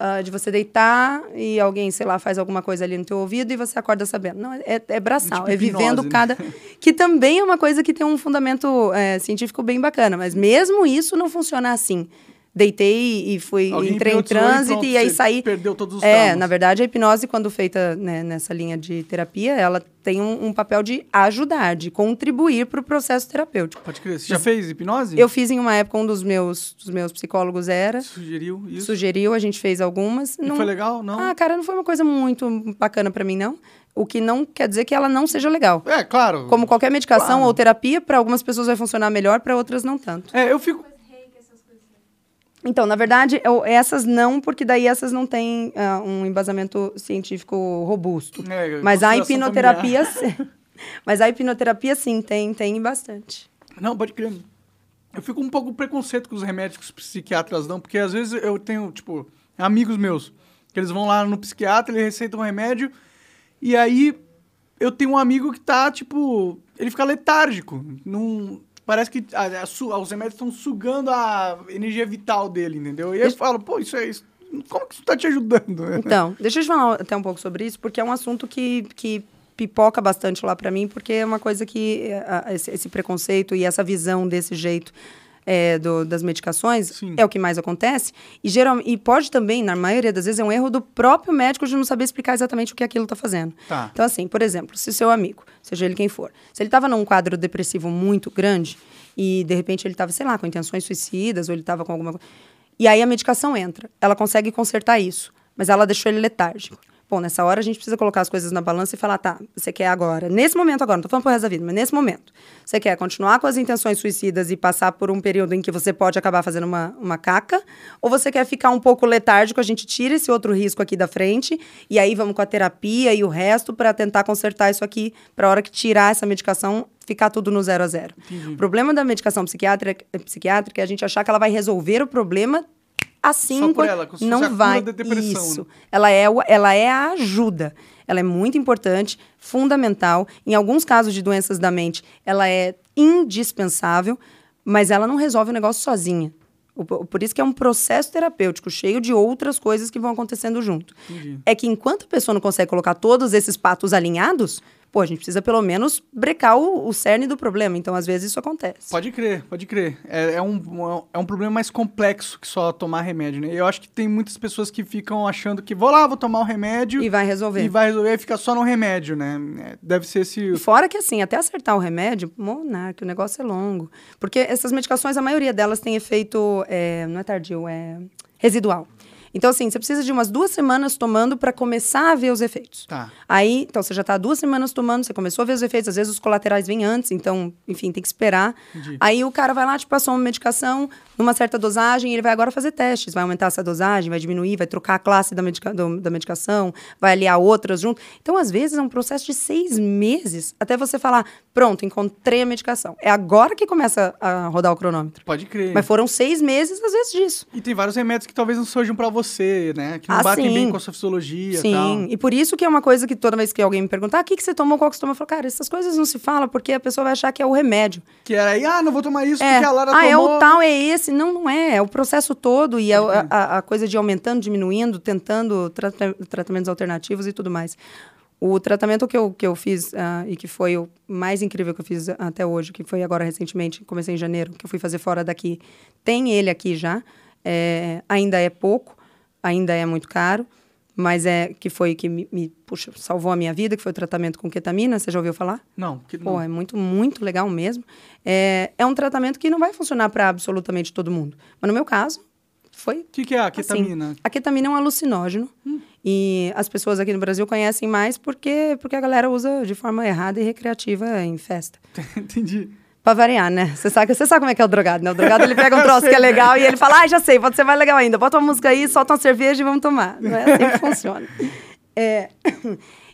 uh, de você deitar e alguém, sei lá, faz alguma coisa ali no teu ouvido e você acorda sabendo. Não, é, é braçal, tipo é vivendo né? cada... Que também é uma coisa que tem um fundamento é, científico bem bacana, mas mesmo isso não funciona assim deitei e fui Alguém entrei em trânsito e, e aí saí perdeu todos os é traumas. na verdade a hipnose quando feita né, nessa linha de terapia ela tem um, um, papel de ajudar de contribuir para o processo terapêutico pode crer você já fez hipnose eu fiz em uma época um dos meus dos meus psicólogos era sugeriu isso sugeriu a gente fez algumas não foi legal não ah cara não foi uma coisa muito bacana para mim não o que não quer dizer que ela não seja legal. É, claro. Como qualquer medicação claro. ou terapia, para algumas pessoas vai funcionar melhor, para outras não tanto. É, eu fico então, na verdade, eu, essas não, porque daí essas não têm uh, um embasamento científico robusto. É, mas a hipnoterapia, mas a hipnoterapia sim tem, tem bastante. Não, pode crer. Eu fico um pouco preconceito com os remédios que os psiquiatras dão, porque às vezes eu tenho, tipo, amigos meus, que eles vão lá no psiquiatra, ele receita um remédio, e aí eu tenho um amigo que tá, tipo, ele fica letárgico, não parece que a, a, os remédios estão sugando a energia vital dele, entendeu? E aí eu falo, pô, isso é isso. Como que isso está te ajudando? Então, deixa eu te falar até um pouco sobre isso, porque é um assunto que, que pipoca bastante lá para mim, porque é uma coisa que esse, esse, preconceito e essa visão desse jeito é, do, das medicações Sim. é o que mais acontece. E, geral, e pode também, na maioria das vezes, é um erro do próprio médico de não saber explicar exatamente o que aquilo está fazendo. Tá. Então, assim, por exemplo, se seu amigo, seja ele quem for, se ele estava num quadro depressivo muito grande e, de repente, ele estava, sei lá, com intenções suicidas ou ele estava com alguma coisa... E aí a medicação entra. Ela consegue consertar isso, mas ela deixou ele letárgico. Pô, nessa hora a gente precisa colocar as coisas na balança e falar, tá, você quer agora, nesse momento agora, não tô falando pro resto da vida, mas nesse momento, você quer continuar com as intenções suicidas e passar por um período em que você pode acabar fazendo uma, uma caca, ou você quer ficar um pouco letárgico, a gente tira esse outro risco aqui da frente, e aí vamos com a terapia e o resto para tentar consertar isso aqui, pra hora que tirar essa medicação, ficar tudo no zero a zero. O problema da medicação psiquiátrica, psiquiátrica é a gente achar que ela vai resolver o problema assim ela, não vai. isso. né? ela é ela é a ajuda. Ela é muito importante fundamental. Em alguns casos de doenças da mente ela é indispensável mas ela não resolve o negócio sozinha. Por isso que é um processo terapêutico cheio de outras coisas que vão acontecendo junto. Entendi. é que enquanto a pessoa não consegue colocar todos esses patos alinhados pô a gente precisa pelo menos brecar o, o cerne do problema então às vezes isso acontece Pode crer, pode crer. É, é, um, é um problema mais complexo que só tomar remédio, né? Eu acho que tem muitas pessoas que ficam achando que vou lá, vou tomar o remédio e vai resolver e vai resolver e fica só no remédio, né? É, Deve ser esse. Fora que, assim, até acertar o remédio, monarca, o negócio é longo. Porque essas medicações, a maioria delas tem efeito, é, não é tardio, é residual. Então, assim, você precisa de umas duas semanas tomando para começar a ver os efeitos. Tá. Aí, então, você já está duas semanas tomando, você começou a ver os efeitos, às vezes os colaterais vêm antes, então, enfim, tem que esperar. Entendi. Aí o cara vai lá, te passou uma medicação numa certa dosagem, ele vai agora fazer testes, vai aumentar essa dosagem, vai diminuir, vai trocar a classe da, medica do- da medicação, vai aliar outras junto. Então, às vezes, é um processo de seis meses até você falar, pronto, encontrei a medicação. É agora que começa a rodar o cronômetro. Pode crer. Mas foram seis meses, às vezes, disso. E tem vários remédios que talvez não surjam pra você, né? Que não Ah, batem sim. bem com a sua fisiologia Sim, tal. e por isso que é uma coisa que toda vez que alguém me perguntar, ah, o que, que você tomou, qual que você tomou? Eu falo, cara, essas coisas não se falam porque a pessoa vai achar que é o remédio. Que era aí, ah, não vou tomar isso É, porque a Lara ah, tomou. é o tal, é esse. Não, não é. É o processo todo e é a, a- a coisa de aumentando, diminuindo, tentando trata- tratamentos alternativos e tudo mais. O tratamento que eu, que eu fiz ah, e que foi o mais incrível que eu fiz até hoje, que foi agora recentemente, comecei em janeiro, que eu fui fazer fora daqui, tem ele aqui já. É, ainda é pouco, ainda é muito caro, mas é que foi que me, me, puxa, salvou a minha vida, que foi o tratamento com ketamina. Você já ouviu falar? Não, que Pô, não. é muito, muito legal mesmo. É, é um tratamento que não vai funcionar para absolutamente todo mundo. Mas no meu caso, foi. O que, que é a assim. ketamina? A ketamina é um alucinógeno. E as pessoas aqui no Brasil conhecem mais porque, porque a galera usa de forma errada e recreativa em festa. Entendi. Pra variar, né? Você sabe, você sabe como é que é o drogado, né? O drogado, ele pega um troço que é né? legal e ele fala, ah, já sei, pode ser mais legal ainda. Bota uma música aí, solta uma cerveja e vamos tomar. Não é assim que funciona. É,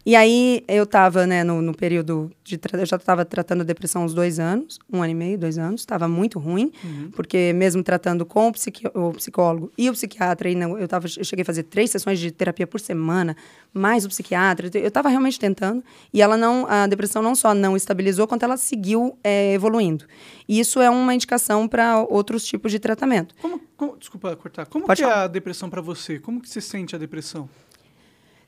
E aí, eu tava, né, no, no período de... Eu já estava tratando a depressão uns dois anos, um ano e meio, dois anos. Estava muito ruim, porque mesmo tratando com o, psiqui- o psicólogo e o psiquiatra, e não, eu, tava, eu cheguei a fazer três sessões de terapia por semana, mais o psiquiatra. Eu estava realmente tentando. E ela não... A depressão não só não estabilizou, quanto ela seguiu é, evoluindo. E isso é uma indicação para outros tipos de tratamento. Como, como- desculpa cortar. Como Pode que é falar. a depressão pra você? Como que você sente a depressão?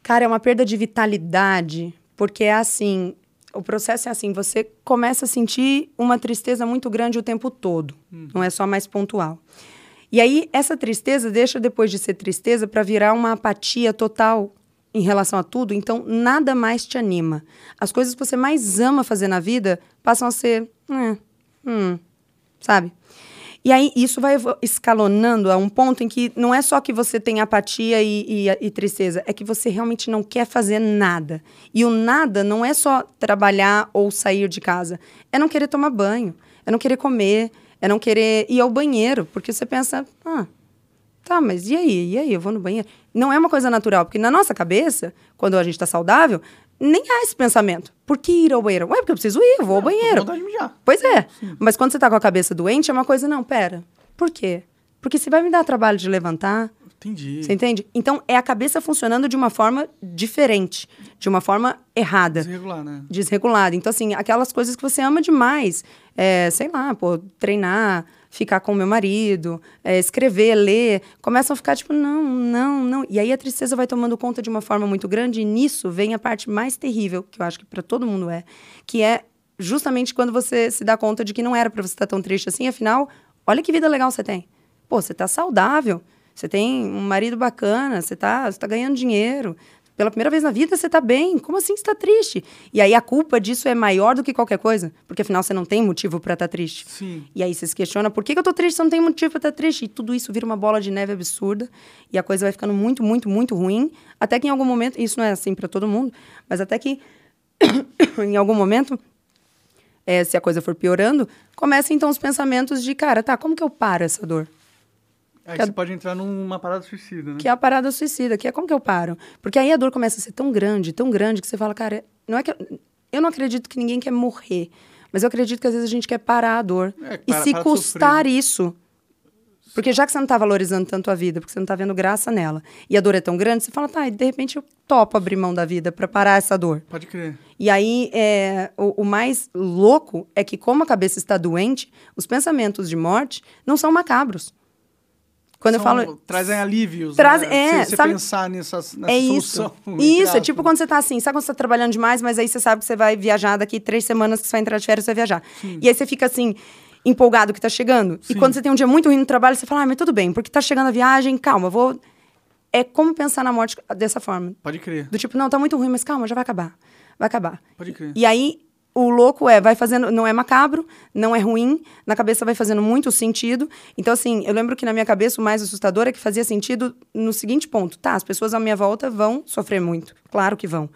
Cara, é uma perda de vitalidade, porque é assim, o processo é assim, você começa a sentir uma tristeza muito grande o tempo todo, não é só mais pontual. E aí essa tristeza deixa depois de ser tristeza para virar uma apatia total em relação a tudo, então nada mais te anima. As coisas que você mais ama fazer na vida passam a ser, "É, hum, sabe? E aí isso vai escalonando a um ponto em que não é só que você tem apatia e, e- e tristeza, é que você realmente não quer fazer nada. E o nada não é só trabalhar ou sair de casa, é não querer tomar banho, é não querer comer, é não querer ir ao banheiro, porque você pensa, ah, Tá, mas e aí? E aí? Eu vou no banheiro? Não é uma coisa natural, porque na nossa cabeça, quando a gente tá saudável, nem há esse pensamento. Por que ir ao banheiro? Ué, porque eu preciso ir, eu vou ao banheiro. vontade de mijar. Pois é. Mas quando você tá com a cabeça doente, é uma coisa, não, pera. Por quê? Porque você vai me dar trabalho de levantar, Entendi. você entende? Então, é a cabeça funcionando de uma forma diferente, de uma forma errada Desregular, né? desregulada. Então, assim, aquelas coisas que você ama demais, é, sei lá, pô, treinar, ficar com o meu marido, é, escrever, ler, começam a ficar tipo, não, não, não. E aí a tristeza vai tomando conta de uma forma muito grande, e nisso vem a parte mais terrível, que eu acho que para todo mundo é, que é justamente quando você se dá conta de que não era para você estar tão triste assim, afinal, olha que vida legal você tem. Pô, você tá saudável, você tem um marido bacana, você tá, você tá ganhando dinheiro, pela primeira vez na vida você tá bem. Como assim você tá triste? E aí a culpa disso é maior do que qualquer coisa. Porque afinal você não tem motivo para estar tá triste. Sim. E aí você se questiona, por que, que eu tô triste se eu não tenho motivo para estar tá triste? E tudo isso vira uma bola de neve absurda. E a coisa vai ficando muito, muito, muito ruim. Até que em algum momento, isso não é assim para todo mundo, mas até que em algum momento é, se a coisa for piorando, começam então os pensamentos de, cara, tá, como que eu paro essa dor? Aí que você a... pode entrar numa parada suicida, né? Que é a parada suicida, que é como que eu paro? Porque aí a dor começa a ser tão grande, tão grande, que você fala, cara, não é que. Eu, eu não acredito que ninguém quer morrer, mas eu acredito que às vezes a gente quer parar a dor. É, para, e se custar isso, porque já que você não está valorizando tanto a vida, porque você não está vendo graça nela, e a dor é tão grande, você fala, tá, e de repente eu topo abrir mão da vida para parar essa dor. Pode crer. E aí, é, o, o, mais louco é que, como a cabeça está doente, os pensamentos de morte não são macabros. Quando são, eu falo. Trazem alívios. Traz, né? É, você, sabe, pensar nessas, nessa é solução. Isso, isso é tipo quando você está assim, sabe quando você está trabalhando demais, mas aí você sabe que você vai viajar daqui três semanas que você vai entrar de férias, você vai viajar. Sim. E aí você fica assim empolgado que tá chegando. Sim. E quando você tem um dia muito ruim no trabalho, você fala, ah, mas tudo bem, porque tá chegando a viagem, calma, vou. É como pensar na morte dessa forma. Pode crer. Do tipo, não, tá muito ruim, mas calma, já vai acabar. Vai acabar. Pode crer. E aí, o louco é, vai fazendo, não é macabro, não é ruim, na cabeça vai fazendo muito sentido. Então, assim, eu lembro que na minha cabeça o mais assustador é que fazia sentido no seguinte ponto: tá, as pessoas à minha volta vão sofrer muito, claro que vão.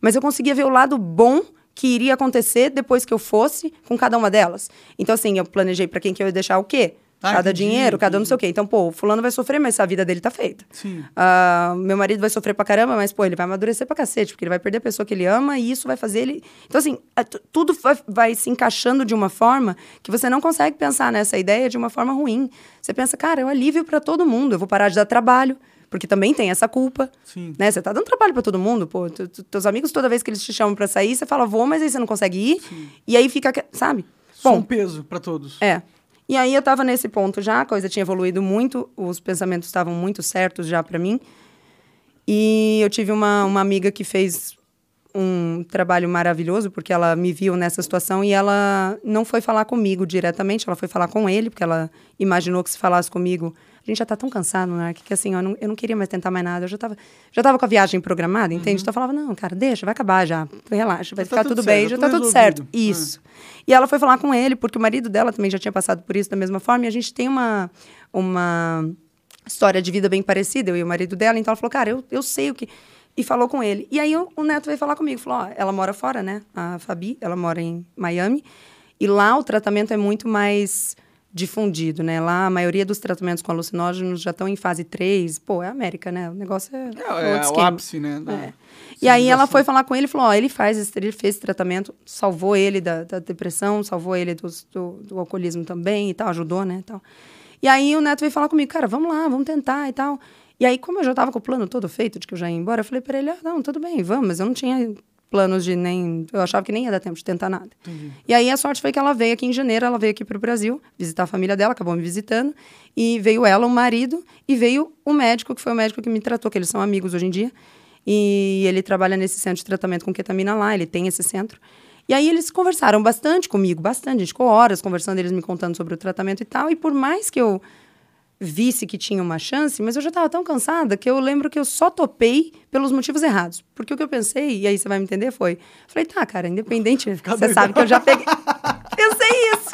Mas eu conseguia ver o lado bom que iria acontecer depois que eu fosse com cada uma delas. Então, assim, eu planejei para quem que eu ia deixar o quê? Ah, cada dinheiro, cada não sei o quê. Então, pô, fulano vai sofrer, mas a vida dele tá feita. Sim. Uh, meu marido vai sofrer pra caramba, mas, pô, ele vai amadurecer pra cacete, porque ele vai perder a pessoa que ele ama e isso vai fazer ele... Então, assim, é, tudo vai, vai, se encaixando de uma forma que você não consegue pensar nessa ideia de uma forma ruim. Você pensa, cara, é um alívio para todo mundo. Eu vou parar de dar trabalho, porque também tem essa culpa. Sim. Né? Você tá dando trabalho para todo mundo, pô. Teus amigos, toda vez que eles te chamam para sair, você fala, vou, mas aí você não consegue ir. Sim. E aí fica, sabe? Bom, Só um peso para todos. É. E aí eu tava nesse ponto já, a coisa tinha evoluído muito, os pensamentos estavam muito certos já para mim. E eu tive uma, uma amiga que fez um trabalho maravilhoso, porque ela me viu nessa situação e ela não foi falar comigo diretamente, ela foi falar com ele, porque ela imaginou que se falasse comigo a gente já tá tão cansado, né? Que, que assim, eu não, eu não queria mais tentar mais nada. Eu já tava, já tava com a viagem programada, entende? Uhum. Então eu falava, não, cara, deixa, vai acabar já. Relaxa, vai já ficar tá tudo, tudo bem, já tá tudo certo. É. Isso. É. E ela foi falar com ele, porque o marido dela também já tinha passado por isso da mesma forma, e a gente tem uma, uma história de vida bem parecida, eu e o marido dela. Então ela falou, cara, eu, eu sei o que e falou com ele. E aí o, o Neto veio falar comigo, falou, ó, ela mora fora, né? A Fabi, ela mora em Miami, e lá o tratamento é muito mais difundido, né? Lá a maioria dos tratamentos com alucinógenos já estão em fase 3. Pô, é América, né? O negócio é. É, é o ápice, né? É. E aí ela foi falar com ele e falou: ó, ele faz esse, ele fez esse tratamento, salvou ele da, da depressão, salvou ele do, do, do, alcoolismo também e tal, ajudou, né? Tal. E aí o Neto veio falar comigo, cara, vamos lá, vamos tentar e tal. E aí, como eu já estava com o plano todo feito de que eu já ia embora, eu falei para ele: ah, não, tudo bem, vamos, mas eu não tinha planos de nem. Eu achava que nem ia dar tempo de tentar nada. Entendi. E aí a sorte foi que ela veio aqui em janeiro, ela veio aqui para o Brasil visitar a família dela, acabou me visitando. E veio ela, o marido, e veio o médico, que foi o médico que me tratou, que eles são amigos hoje em dia. E ele trabalha nesse centro de tratamento com ketamina lá, ele tem esse centro. E aí eles conversaram bastante comigo, bastante. A gente ficou horas conversando, eles me contando sobre o tratamento e tal. E por mais que eu visse que tinha uma chance, mas eu já estava tão cansada que eu lembro que eu só topei pelos motivos errados. Porque o que eu pensei, e aí você vai me entender, foi... Falei, tá, cara, independente, você sabe que eu já peguei... pensei isso.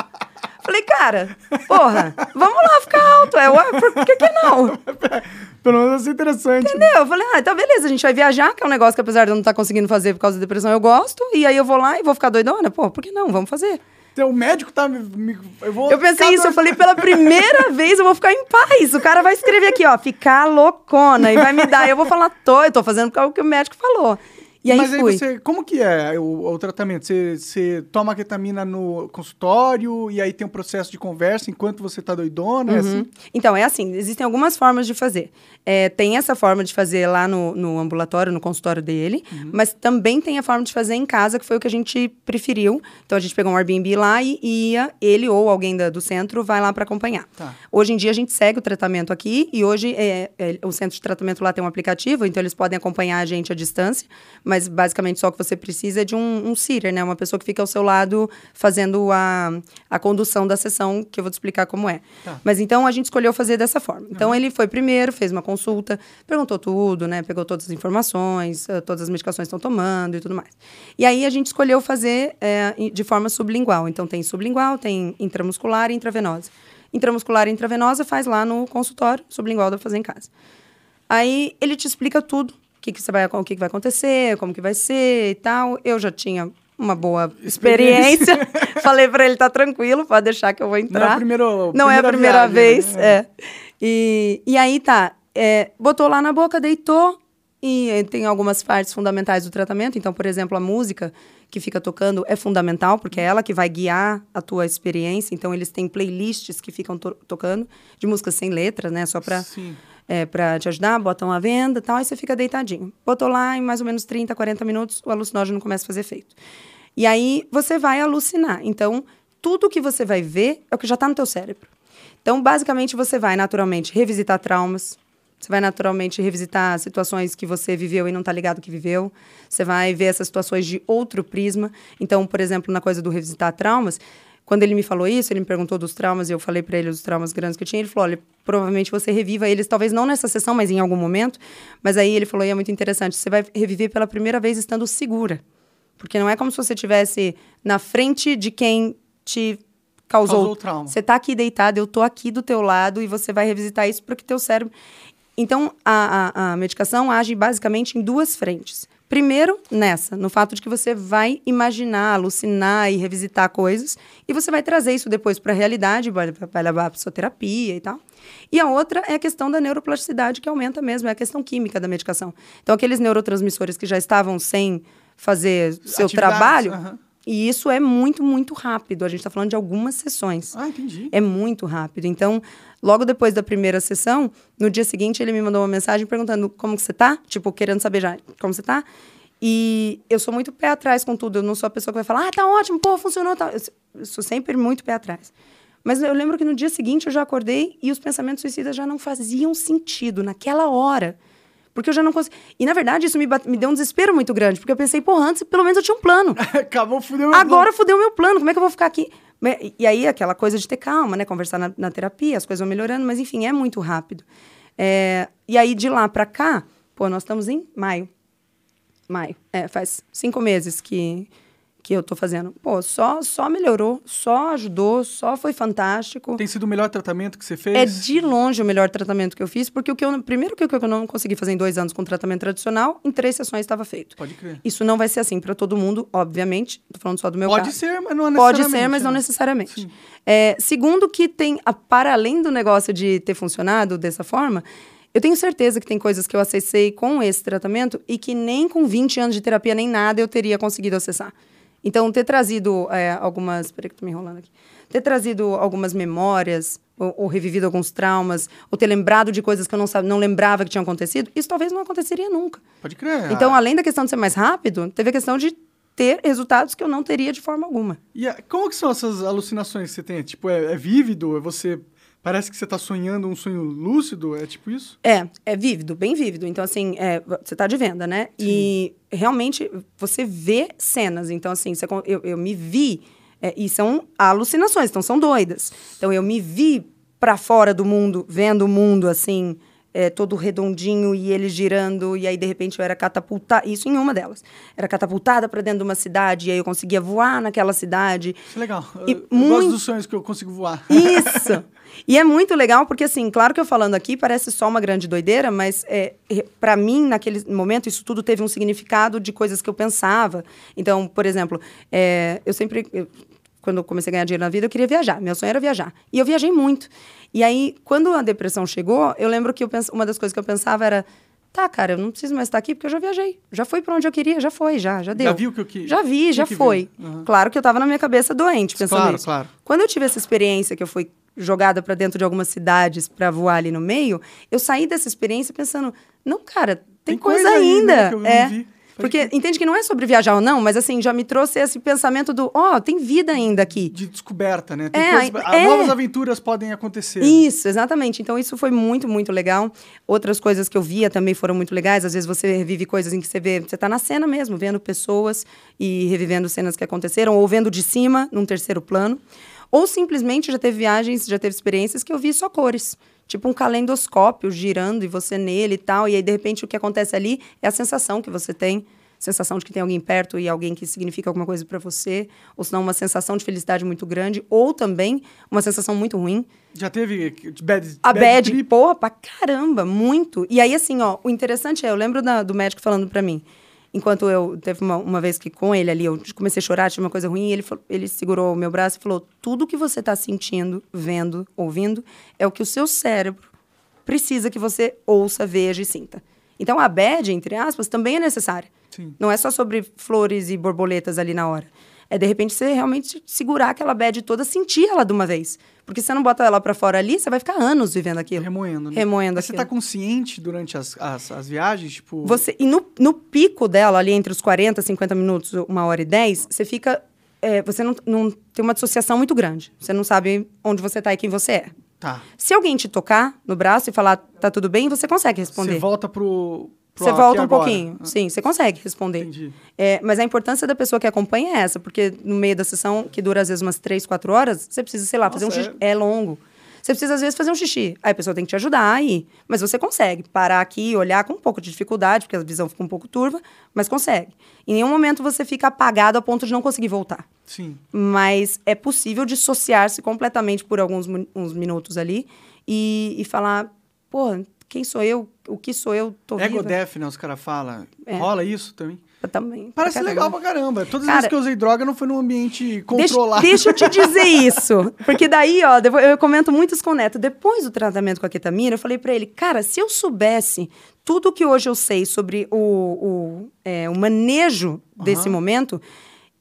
Falei, cara, porra, vamos lá ficar alto. É, ué, por que que não? Pelo menos assim interessante. Entendeu? Eu falei, ah, então beleza, a gente vai viajar, que é um negócio que apesar de eu não estar tá conseguindo fazer por causa da depressão, eu gosto. E aí eu vou lá e vou ficar doidona. Pô, por que não? Vamos fazer. O médico tá me. me eu, vou eu pensei isso, eu falei, pela primeira vez eu vou ficar em paz. O cara vai escrever aqui, ó, ficar loucona, e vai me dar. Eu vou falar, tô, eu tô fazendo o que o médico falou. E aí Mas fui. aí você, como que é o, o tratamento? Você, você toma ketamina no consultório e aí tem um processo de conversa enquanto você tá doidona? É uhum. É assim? Então, é assim, existem algumas formas de fazer. É, tem essa forma de fazer lá no, no ambulatório, no consultório dele, uhum. mas também tem a forma de fazer em casa, que foi o que a gente preferiu. Então, a gente pegou um Airbnb lá e ia, ele ou alguém da, do centro vai lá para acompanhar. Tá. Hoje em dia, a gente segue o tratamento aqui e hoje é, é, o centro de tratamento lá tem um aplicativo, então eles podem acompanhar a gente à distância, mas mas basicamente só o que você precisa é de um, um né? Uma pessoa que fica ao seu lado fazendo a, a condução da sessão, que eu vou te explicar como é. Tá. Mas então a gente escolheu fazer dessa forma. Então ele foi primeiro, fez uma consulta, perguntou tudo, né? Pegou todas as informações, eh, todas as medicações que estão tomando e tudo mais. E aí a gente escolheu fazer em- de forma sublingual. Então tem sublingual, tem intramuscular e intravenosa. Intramuscular e intravenosa faz lá no consultório, sublingual dá pra fazer em casa. Aí ele te explica tudo, que, que você vai, o que, que vai acontecer, como que vai ser e tal. Eu já tinha uma boa Experiência. experiência. Falei pra ele, tá tranquilo, pode deixar que eu vou entrar. Não é a primeira- Não é a primeira viagem, vez, né? é. E, e aí tá, é, botou lá na boca, deitou, e eh, tem algumas partes fundamentais do tratamento. Então, por exemplo, a música que fica tocando é fundamental, porque é ela que vai guiar a tua experiência. Então, eles têm playlists que ficam to- tocando de músicas sem letra, né? Só pra, Sim. É, pra te ajudar, botam a venda e tal, aí você fica deitadinho. Botou lá, em mais ou menos 30, 40 minutos, o alucinógeno começa a fazer efeito. E aí, você vai alucinar. Então, tudo que você vai ver é o que já está no teu cérebro. Então, basicamente, você vai naturalmente revisitar traumas, você vai naturalmente revisitar situações que você viveu e não está ligado que viveu. Você vai ver essas situações de outro prisma. Então, por exemplo, na coisa do revisitar traumas, quando ele me falou isso, ele me perguntou dos traumas e eu falei para ele os traumas grandes que eu tinha. Ele falou: olha, provavelmente você reviva eles, talvez não nessa sessão, mas em algum momento. Mas aí ele falou: e é muito interessante, você vai reviver pela primeira vez estando segura. Porque não é como se você estivesse na frente de quem te causou, Causou o trauma. Você tá aqui deitado, eu tô aqui do teu lado e você vai revisitar isso para que teu cérebro. Então, a, a, a medicação age basicamente em duas frentes. Primeiro, nessa, no fato de que você vai imaginar, alucinar e revisitar coisas, e você vai trazer isso depois para a realidade, vai, vai levar a psicoterapia e tal. E a outra é a questão da neuroplasticidade, que aumenta mesmo, é a questão química da medicação. Então, aqueles neurotransmissores que já estavam sem fazer seu Atividades, trabalho. E isso é muito, muito rápido. A gente está falando de algumas sessões. Ah, entendi. É muito rápido. Então, logo depois da primeira sessão, no dia seguinte ele me mandou uma mensagem perguntando como que você tá, tipo, querendo saber já como você tá. E eu sou muito pé atrás com tudo. Eu não sou a pessoa que vai falar, ah, tá ótimo, pô, funcionou, tá. Eu sou- eu sou sempre muito pé atrás. Mas eu lembro que no dia seguinte eu já acordei e os pensamentos suicidas já não faziam sentido naquela hora. Porque eu já não conseguia. E, na verdade, isso me, bate- me deu um desespero muito grande. Porque eu pensei, porra, antes pelo menos eu tinha um plano. Acabou, fudeu meu Agora fudeu meu plano, como é que eu vou ficar aqui? E aí, aquela coisa de ter calma, né? Conversar na, na terapia, as coisas vão melhorando, mas enfim, é muito rápido. É, e aí, de lá pra cá, pô, nós estamos em maio. Maio. É, faz cinco meses que, que eu tô fazendo. Pô, só, só melhorou, só ajudou, só foi fantástico. Tem sido o melhor tratamento que você fez? É de longe o melhor tratamento que eu fiz, porque o que eu, primeiro que o que eu não consegui fazer em dois anos com tratamento tradicional, em três sessões estava feito. Pode crer. Isso não vai ser assim para todo mundo, obviamente. Tô falando só do meu Pode caso. ser, mas não Pode necessariamente. ser, mas não né? necessariamente. É, segundo que tem, a- para além do negócio de ter funcionado dessa forma, eu tenho certeza que tem coisas que eu acessei com esse tratamento e que nem com 20 anos de terapia nem nada eu teria conseguido acessar. Então, ter trazido é, algumas... Peraí que tô me enrolando aqui. Ter trazido algumas memórias, ou, ou revivido alguns traumas, ou ter lembrado de coisas que eu não, sab- não lembrava que tinham acontecido, isso talvez não aconteceria nunca. Pode crer. Então, Ah, além da questão de ser mais rápido, teve a questão de ter resultados que eu não teria de forma alguma. E a- como que são essas alucinações que você tem? Tipo, é, é vívido? É você... Parece que você tá sonhando um sonho lúcido? É tipo isso? É, é vívido, bem vívido. Então, assim, é, você tá de venda, né? E realmente você vê cenas. Então, assim, você eu, eu me vi, é, e são alucinações, então são doidas. Então, eu me vi para fora do mundo, vendo o mundo, assim, é, todo redondinho e ele girando, e aí, de repente, eu era catapultada. Isso em uma delas. Era catapultada para dentro de uma cidade, e aí eu conseguia voar naquela cidade. É legal. E eu, eu gosto muito- dos sonhos que eu consigo voar. Isso! E é muito legal porque, assim, claro que eu falando aqui parece só uma grande doideira, mas é, para mim, naquele momento, isso tudo teve um significado de coisas que eu pensava. Então, por exemplo, é, eu sempre. eu- quando eu comecei a ganhar dinheiro na vida, eu queria viajar. Meu sonho era viajar. E eu viajei muito. E aí, quando a depressão chegou, eu lembro que eu pens... uma das coisas que eu pensava era. Tá, cara, eu não preciso mais estar aqui porque eu já viajei. Já fui para onde eu queria, já foi, já, já deu. Já viu o que eu quis? Já vi, Tinha já que foi. Aham. Claro que eu tava na minha cabeça doente pensando Claro, isso. claro. Quando eu tive essa experiência que eu fui jogada para dentro de algumas cidades para voar ali no meio, eu saí dessa experiência pensando, não, cara, tem, Tem coisa, coisa ainda. né, que eu não é. vi. Porque entende que não é sobre viajar ou não, mas assim, já me trouxe esse pensamento do, ó, tem vida ainda aqui. De descoberta, né? Tem É, coisas- é. Novas aventuras podem acontecer. né? Isso, exatamente. Então, isso foi muito, muito legal. Outras coisas que eu via também foram muito legais. Às vezes você revive coisas em que você vê, você tá na cena mesmo, vendo pessoas e revivendo cenas que aconteceram, ou vendo de cima, num terceiro plano. Ou simplesmente já teve viagens, já teve experiências que eu vi só cores. Tipo um calendoscópio girando e você nele e tal. E aí, de repente, o que acontece ali é a sensação que você tem. Sensação de que tem alguém perto e alguém que significa alguma coisa para você. Ou senão uma sensação de felicidade muito grande. Ou também uma sensação muito ruim. Já teve bad, A bad, trip? porra, pra caramba, muito. E aí, assim, ó, o interessante é, eu lembro da- do médico falando pra mim, enquanto eu, teve uma, uma vez que com ele ali, eu comecei a chorar, tinha uma coisa ruim, e ele, ele segurou o meu braço e falou, tudo que você tá sentindo, vendo, ouvindo, é o que o seu cérebro precisa que você ouça, veja e sinta. Então, a bad, entre aspas, também é necessária. Sim. Não é só sobre flores e borboletas ali na hora. É, de repente, você realmente segurar aquela bad toda, sentir ela de uma vez. Porque se você não bota ela pra fora ali, você vai ficar anos vivendo aquilo. Remoendo, né? Remoendo Mas Você aquilo. tá consciente durante as, as, as viagens? Tipo, Você, e no, no pico dela, ali entre os 40, 50 minutos, uma hora e 10, você fica. é, você não, não tem uma dissociação muito grande. Você não sabe onde você tá e quem você é. tá. Se alguém te tocar no braço e falar, tá tudo bem, você consegue Você responder. volta pro. Você volta um agora. pouquinho. Ah, Sim, você consegue responder. Entendi. É, mas a importância da pessoa que acompanha é essa, porque no meio da sessão, que dura às vezes umas três, quatro horas, você precisa, sei lá, fazer um Nossa, xixi. É longo. Você precisa, às vezes, fazer um xixi. Aí a pessoa tem que te ajudar aí. Mas você consegue parar aqui olhar com um pouco de dificuldade, porque a visão fica um pouco turva, mas consegue. Em nenhum momento você fica apagado a ponto de não conseguir voltar. Sim. Mas é possível dissociar-se completamente por alguns mi- uns minutos ali e, e falar, pô, quem sou eu? O que sou eu? Tô Ego viva. Death, né? Os caras falam. É. Rola isso também? Também. Parece pra legal pra caramba. Todas as Cara, vezes que eu usei droga não foi num ambiente Deixa, controlado. deixa eu te dizer isso. Porque daí, ó, eu comento muito isso com o Neto. Depois do tratamento com a ketamina, eu falei pra ele, cara, se eu soubesse tudo que hoje eu sei sobre o, o, é, o manejo desse Aham. momento,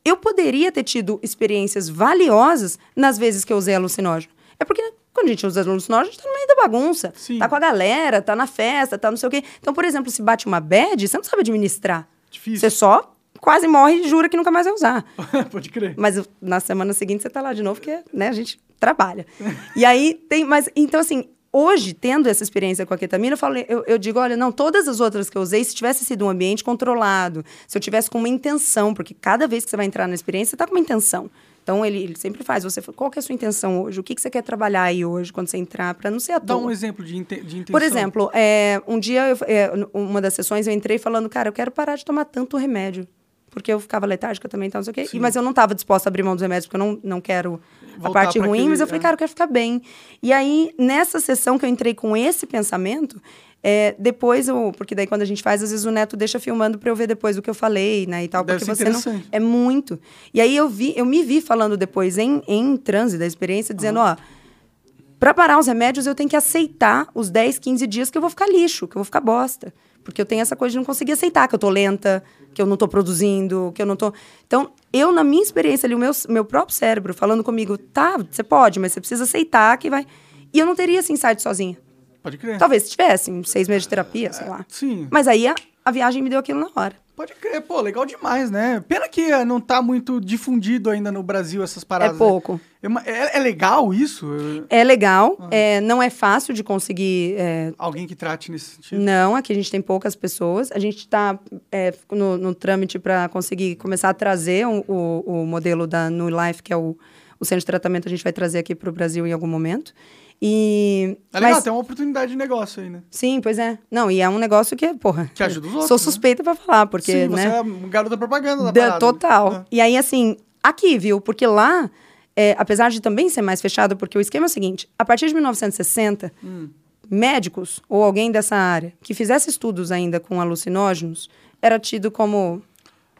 eu poderia ter tido experiências valiosas nas vezes que eu usei alucinógeno. É porque quando a gente usa alucinógeno, a gente tá no meio da bagunça. Sim. Tá com a galera, tá na festa, tá não sei o quê. Então, por exemplo, se bate uma bad, você não sabe administrar. Difícil. Você só quase morre e jura que nunca mais vai usar. Pode crer. Mas na semana seguinte você tá lá de novo, porque né, a gente trabalha. e aí tem. Mas, então, assim, hoje, tendo essa experiência com a ketamina, eu, falei, eu, eu digo: olha, não, todas as outras que eu usei, se tivesse sido um ambiente controlado, se eu tivesse com uma intenção, porque cada vez que você vai entrar na experiência, você tá com uma intenção. Então, ele, ele sempre faz. Você fala, qual que é a sua intenção hoje? O que, que você quer trabalhar aí hoje, quando você entrar, para não ser à Dá toa? um exemplo de, inte de intenção. Por exemplo, é, um dia, eu- é, uma das sessões, eu entrei falando, cara, eu quero parar de tomar tanto remédio. Porque eu ficava letárgica também, então, não sei o quê. E- Mas eu não estava disposta a abrir mão dos remédios, porque eu não, não quero a Voltar parte pra ruim. aquele- mas eu falei, é. cara, eu quero ficar bem. E aí, nessa sessão que eu entrei com esse pensamento, é, depois eu... Porque daí, quando a gente faz, às vezes o Neto deixa filmando para eu ver depois o que eu falei, né, e tal. Deve porque você não... É muito. E aí, eu, vi, eu me vi falando depois, em, em transe da experiência, dizendo, ó... Para parar os remédios, eu tenho que aceitar os 10, 15 dias que eu vou ficar lixo, que eu vou ficar bosta. Porque eu tenho essa coisa de não conseguir aceitar que eu tô lenta, que eu não tô produzindo, que eu não tô. Então, eu, na minha experiência ali, o meu, meu próprio cérebro falando comigo, tá, você pode, mas você precisa aceitar que vai. E eu não teria esse insight sozinha. Pode crer. Talvez tivesse, uns seis meses de terapia, sei lá. Sim. Mas aí a, a viagem me deu aquilo na hora. Pode crer. Pô, legal demais, né? Pena que eh, não tá muito difundido ainda no Brasil essas paradas. é pouco. né? É É, é legal isso? É legal, Ah. é, não é fácil de conseguir é, Alguém que trate nesse sentido. Não, aqui a gente tem poucas pessoas. A gente está no, no trâmite para conseguir começar a trazer o, o, o modelo da New Life, que é o, o centro de tratamento, a gente vai trazer aqui para o Brasil em algum momento. E, É legal, mas- tem uma oportunidade de negócio aí, né? Sim, pois é. Não, e é um negócio que, porra. Que ajuda os outros, Sou né? suspeita para falar, porque, Sim, você né? é um garoto propaganda da Da- parada. total. né? E aí, assim, aqui, viu? Porque lá, é, apesar de também ser mais fechado, porque o esquema é o seguinte: a partir de 1960, Hum. médicos ou alguém dessa área que fizesse estudos ainda com alucinógenos era tido como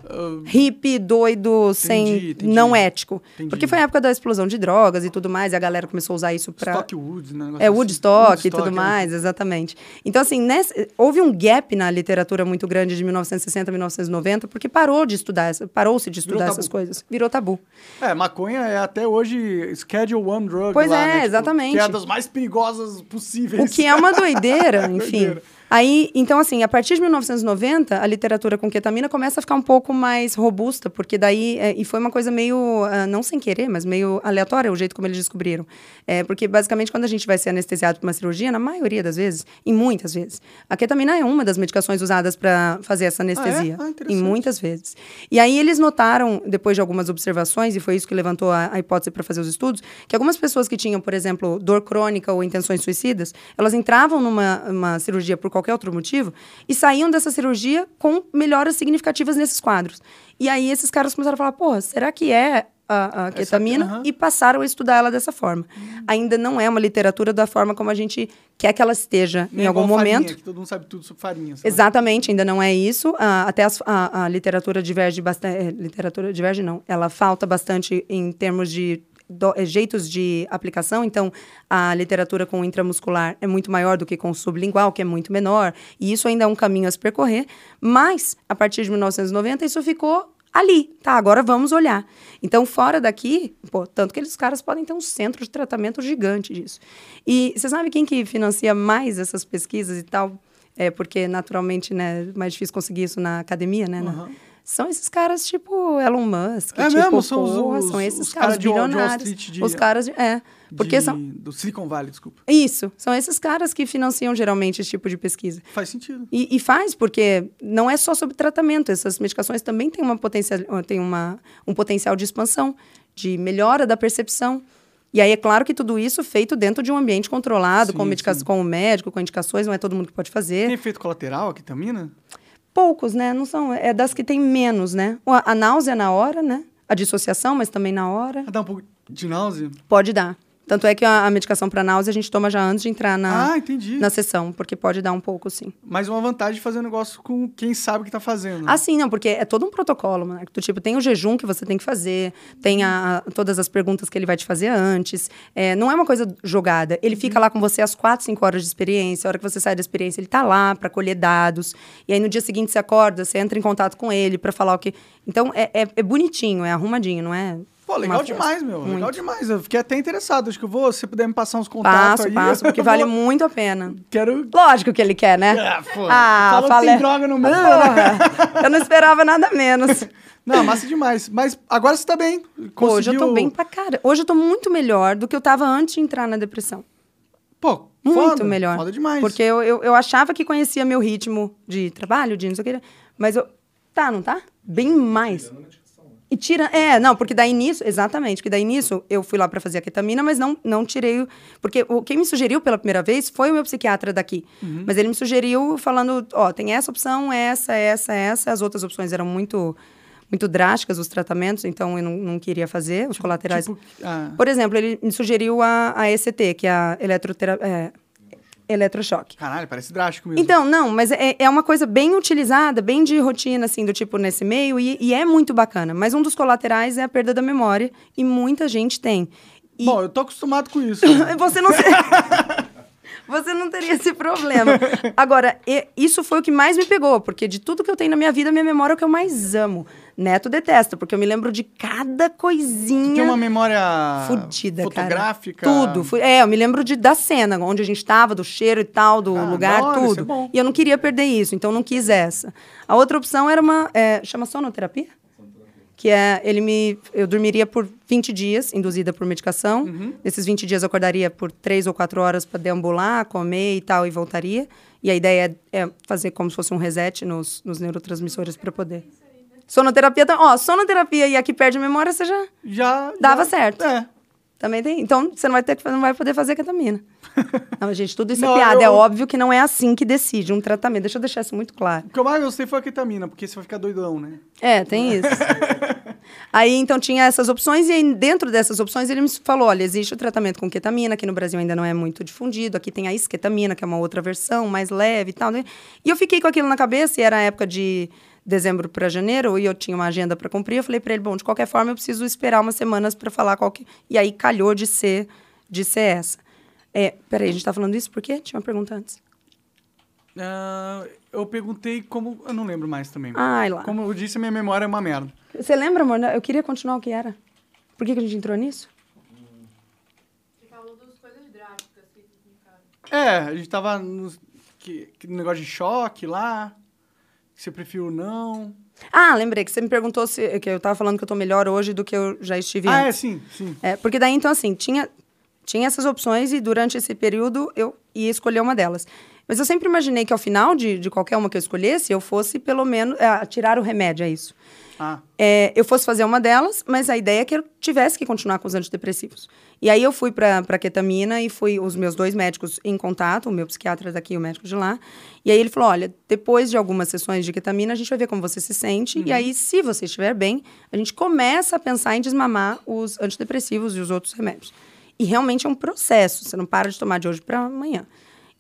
Ah, hippie, doido, sem entendi. não ético. Entendi. Porque foi a época da explosão de drogas e tudo mais, e a galera começou a usar isso para Stockwood, né? É assim. Woodstock, e tudo é. mais, exatamente. Então, assim, nessa- houve um gap na literatura muito grande de 1960 a 1990, porque parou de estudar, parou-se de estudar essas coisas. Virou tabu. É, maconha é até hoje Schedule One Drug Pois lá, é, né? Tipo, exatamente. que é das mais perigosas possíveis. O que é uma doideira, enfim. Doideira. Aí, então, assim, a partir de 1990, a literatura com ketamina começa a ficar um pouco mais robusta, porque daí. É, e foi uma coisa meio. Uh, não sem querer, mas meio aleatória o jeito como eles descobriram. É, porque, basicamente, quando a gente vai ser anestesiado por uma cirurgia, na maioria das vezes, e muitas vezes, a ketamina é uma das medicações usadas para fazer essa anestesia. Ah, é? ah, em muitas vezes. E aí eles notaram, depois de algumas observações, e foi isso que levantou a, a hipótese para fazer os estudos, que algumas pessoas que tinham, por exemplo, dor crônica ou intenções suicidas, elas entravam numa cirurgia por qualquer outro motivo, e saíam dessa cirurgia com melhoras significativas nesses quadros. E aí esses caras começaram a falar, pô, será que é a, a ketamina Essa, e passaram a estudar ela dessa forma. Uhum. Ainda não é uma literatura da forma como a gente quer que ela esteja Nem em algum momento. Farinha, que todo mundo sabe tudo sobre farinha. Sabe? Exatamente, ainda não é isso. Uh, até as, a, a, literatura diverge bastante. É, literatura diverge não. Ela falta bastante em termos de do, é, jeitos de aplicação. Então, a literatura com intramuscular é muito maior do que com sublingual, que é muito menor. E isso ainda é um caminho a se percorrer. Mas, a partir de 1990, isso ficou ali. Tá, agora vamos olhar. Então, fora daqui, pô, tanto que eles caras podem ter um centro de tratamento gigante disso. E você sabe quem que financia mais essas pesquisas e tal? É porque, naturalmente, né, é mais difícil conseguir isso na academia, né? Uhum. São esses caras tipo Elon Musk. É tipo, mesmo? São, porra, os, são esses os caras cara bilionários. De, de, os caras de, É. Porque de, são. Do Silicon Valley, desculpa. Isso. São esses caras que financiam geralmente esse tipo de pesquisa. Faz sentido. E, e faz, porque não é só sobre tratamento. Essas medicações também têm, uma potencial, têm uma, um potencial de expansão, de melhora da percepção. E aí é claro que tudo isso feito dentro de um ambiente controlado, sim, com, medicação, com o médico, com indicações, não é todo mundo que pode fazer. Tem efeito colateral a ketamina? Poucos, né? Não são, é das que tem menos, né? A, náusea na hora, né? A dissociação, mas também na hora. Dá um pouco de náusea? Pode dar. Tanto é que a, a medicação para náusea a gente toma já antes de entrar na, ah, na sessão, porque pode dar um pouco, sim. Mas uma vantagem de fazer um negócio com quem sabe o que está fazendo. Ah, sim, não, porque é todo um protocolo, né? Do tipo, tem o jejum que você tem que fazer, tem a, todas as perguntas que ele vai te fazer antes. É, não é uma coisa jogada. Ele fica uhum. lá com você às quatro, cinco horas de experiência. A hora que você sai da experiência, ele está lá para colher dados. E aí no dia seguinte você acorda, você entra em contato com ele para falar o que. Então é, é, é bonitinho, é arrumadinho, não é Pô, legal demais, meu. Muito. Legal demais. Eu fiquei até interessado. Acho que eu vou, se puder me passar uns contatos passo, aí. Passo, porque vale vou... muito a pena. Quero... Lógico que ele quer, né? É. Ah, Falou falei... que tem droga no meio, né? Eu não esperava nada menos. Não, massa demais. Mas agora você tá bem. Conseguiu... Hoje eu tô bem pra cara. Hoje eu tô muito melhor do que eu tava antes de entrar na depressão. Pô, muito foda, melhor. Foda demais. Porque eu, eu, eu achava que conhecia meu ritmo de trabalho, de não sei o que. Mas eu. Tá, não tá? Bem mais. E tira. É, não, porque daí nisso. Exatamente, porque daí nisso eu fui lá para fazer a ketamina, mas não, não tirei. Porque o, quem me sugeriu pela primeira vez foi o meu psiquiatra daqui. Uhum. Mas ele me sugeriu falando: ó, tem essa opção, essa, essa, essa. As outras opções eram muito muito drásticas os tratamentos, então eu não, não queria fazer, os tipo, colaterais. Tipo, ah. Por exemplo, ele me sugeriu a, a ECT, que é a eletroterapia. É, eletrochoque. Caralho, parece drástico mesmo. Então, não, mas é, é uma coisa bem utilizada, bem de rotina, assim, do tipo nesse meio, e, e é muito bacana. Mas um dos colaterais é a perda da memória, e muita gente tem. E... Bom, eu tô acostumado com isso. Você não... você não teria esse problema. Agora, isso foi o que mais me pegou, porque de tudo que eu tenho na minha vida, minha memória é o que eu mais amo. Neto detesta, porque eu me lembro de cada coisinha. Tu tem uma memória fudida, fotográfica? Cara. Tudo. É, eu me lembro de, da cena, onde a gente estava, do cheiro e tal, do ah, lugar, adoro, tudo. É e eu não queria perder isso, então não quis essa. A outra opção era uma. É, chama sonoterapia? Que é ele me eu dormiria por 20 dias induzida por medicação uhum. nesses 20 dias eu acordaria por 3 ou 4 horas para deambular comer e tal e voltaria e a ideia é, é, fazer como se fosse um reset nos, nos neurotransmissores para poder sonoterapia ó sonoterapia e aqui perde a memória você já já dava já, certo é. Também tem. Então, você não vai, ter, não vai poder fazer ketamina. não, gente, tudo isso é não, é piada. Eu... É óbvio que não é assim que decide um tratamento. Deixa eu deixar isso muito claro. O que eu mais gostei foi a ketamina, porque você vai ficar doidão, né? É, tem isso. aí, então, tinha essas opções. E aí, dentro dessas opções, ele me falou, olha, existe o tratamento com ketamina, que no Brasil ainda não é muito difundido. Aqui tem a esketamina, que é uma outra versão, mais leve e tal. Né? E eu fiquei com aquilo na cabeça, e era a época de dezembro para janeiro e eu tinha uma agenda para cumprir. Eu falei para ele, bom, de qualquer forma eu preciso esperar umas semanas para falar qual que... E aí calhou de ser, de ser essa. É, peraí, a gente está falando isso por quê? Tinha uma pergunta antes. Uh, eu perguntei como... Eu não lembro mais também. Ai, lá. Como eu disse, a minha memória é uma merda. Você lembra, amor? Eu queria continuar o que era. Por que, que a gente entrou nisso? Você falou das coisas drásticas que É, a gente tava nos que, que negócio de choque lá, que você preferiu não. Ah, lembrei que você me perguntou se que eu tava falando que eu tô melhor hoje do que eu já estive Ah, é, antes. sim, sim. É, porque daí, então, assim, tinha, tinha essas opções e durante esse período eu ia escolher uma delas. Mas eu sempre imaginei que ao final de, de qualquer uma que eu escolhesse, eu fosse pelo menos. É, tirar o remédio, é isso. Ah, É, eu fosse fazer uma delas, mas a ideia é que eu tivesse que continuar com os antidepressivos. E aí eu fui para a ketamina e fui os meus dois médicos em contato, o meu psiquiatra daqui e o médico de lá. E aí ele falou: olha, depois de algumas sessões de ketamina, a gente vai ver como você se sente. E aí, se você estiver bem, a gente começa a pensar em desmamar os antidepressivos e os outros remédios. E realmente é um processo, você não para de tomar de hoje para amanhã.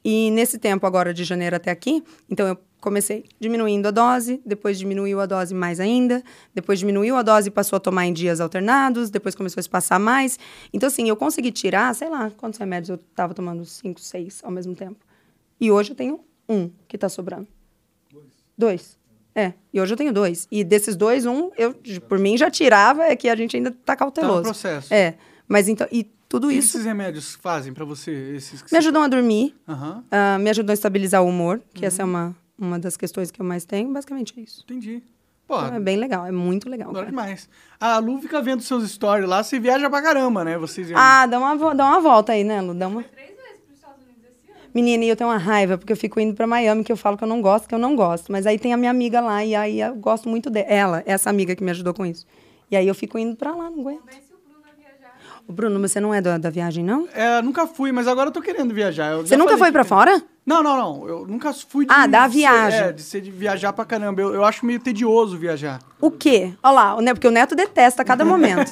E nesse tempo agora de janeiro até aqui, então eu comecei diminuindo a dose, depois diminuiu a dose mais ainda, depois diminuiu a dose e passou a tomar em dias alternados, depois começou a se passar mais. Então assim, eu consegui tirar, sei lá, quantos remédios eu estava tomando, cinco, seis ao mesmo tempo. E hoje eu tenho um que está sobrando. Dois. É, e hoje eu tenho dois. E desses dois, um, eu, por mim, já tirava, é que a gente ainda tá cauteloso. processo. É, mas então, e tudo o que isso esses remédios fazem pra você? Esses que me você- ajudam a dormir, Aham, ah, me ajudam a estabilizar o humor, que essa é Uhum. uma, uma das questões que eu mais tenho. Basicamente é isso. entendi. Pô, Então, é bem legal, é muito legal. adoro cara. demais. A Lu fica vendo seus stories lá, você viaja pra caramba, né? Vocês Ah, dá uma, dá uma volta aí, né, Lu? Dá uma... Três vezes para os Estados Unidos esse ano. Menina, e eu tenho uma raiva, porque eu fico indo pra Miami, que eu falo que eu não gosto, que eu não gosto. Mas aí tem a minha amiga lá, e aí eu gosto muito dela. Ela, essa amiga que me ajudou com isso. E aí eu fico indo pra lá, não aguento. Convence o Bruno a viajar. Ô, Bruno, mas você não é da, da viagem, não? É, nunca fui, mas agora eu tô querendo viajar. Eu Você nunca foi que- pra fora? Não, não, não. Eu nunca fui de. Ah, da ser- viagem. é, de ser de viajar pra caramba. Eu, eu acho meio tedioso viajar. O quê? Olha lá, né? Porque o Neto detesta a cada momento.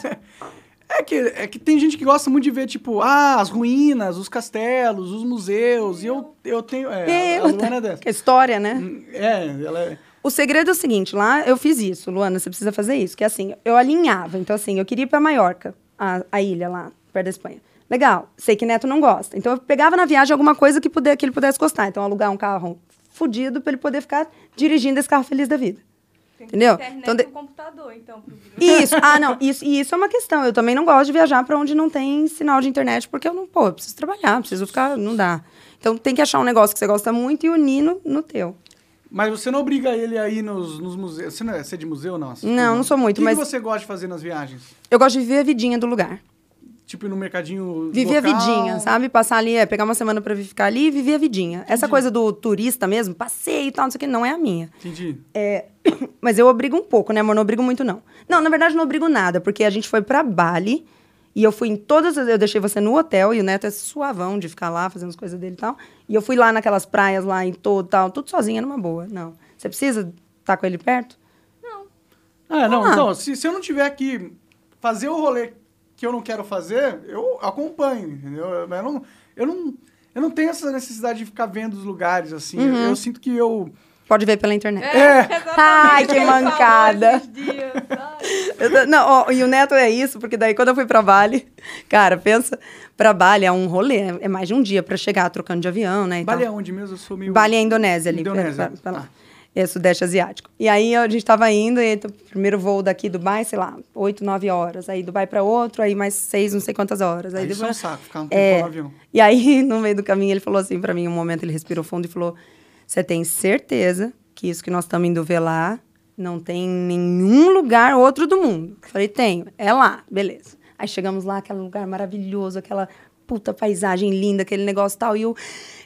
É que, é que tem gente que gosta muito de ver, tipo, ah, as ruínas, os castelos, os museus. E eu, eu tenho. É, a, a Eu, Luana é dessa. que história, né? É, ela é. O segredo é o seguinte, lá eu fiz isso, Luana, você precisa fazer isso, que é assim, eu alinhava, então assim, eu queria ir pra Maiorca, a, a ilha lá, perto da Espanha. Legal, sei que Neto não gosta. Então eu pegava na viagem alguma coisa que, puder, que ele pudesse gostar. Então alugar um carro fudido pra ele poder ficar dirigindo esse carro feliz da vida. Tem Entendeu? Então, de- computador, então, pro. Isso, ah, não, isso, e isso é uma questão. Eu também não gosto de viajar pra onde não tem sinal de internet, porque eu não, pô, eu preciso trabalhar, preciso ficar, não dá. Então tem que achar um negócio que você gosta muito e unir no, no teu. Mas você não obriga ele a ir nos, nos museus. Você não é, você é de museu, não? Não, não sou muito, O que mas- que você gosta de fazer nas viagens? Eu gosto de viver a vidinha do lugar. Tipo, ir no mercadinho. Viver a local? vidinha, sabe? Passar ali, é, pegar uma semana pra ficar ali e viver a vidinha. Essa coisa do turista mesmo, passeio e tal, não sei o que, não é a minha. Entendi. É, mas eu obrigo um pouco, né, amor? Não obrigo muito, não. Não, na verdade, não obrigo nada, porque a gente foi pra Bali e eu fui em todas as. Eu deixei você no hotel e o neto é suavão de ficar lá fazendo as coisas dele e tal. E eu fui lá naquelas praias lá em todo tal, tudo sozinha, numa boa. Não. Você precisa estar com ele perto? Não. Ah, não, Ah. então, se, se eu não tiver que fazer o rolê que eu não quero fazer, eu acompanho, entendeu? Eu não, eu não, eu não tenho essa necessidade de ficar vendo os lugares, assim. Eu, Uhum. eu sinto que eu... Pode ver pela internet. É. exatamente Ai, que mancada. dias, ai. Não, ó, e o neto é isso, porque daí quando eu fui pra Bali, cara, pensa, pra Bali é um rolê, é- é mais de um dia pra chegar trocando de avião, né? e Bali é onde mesmo? Eu sou meio... Bali é a Indonésia ali, Indonésia. pra- pra lá. Tá. É Sudeste Asiático. E aí a gente tava indo, e o primeiro voo daqui, Dubai, sei lá, oito, nove horas. Aí Dubai pra outro, aí mais seis, não sei quantas horas. Aí Aí isso é um depois- saco, ficar um tempo É. no avião. E aí, no meio do caminho, ele falou assim pra mim, um momento ele respirou fundo e falou: Você tem certeza que isso que nós estamos indo ver lá não tem nenhum lugar outro do mundo? Falei, tenho, é lá, beleza. Aí chegamos lá, aquele lugar maravilhoso, aquela puta paisagem linda, aquele negócio tal, e eu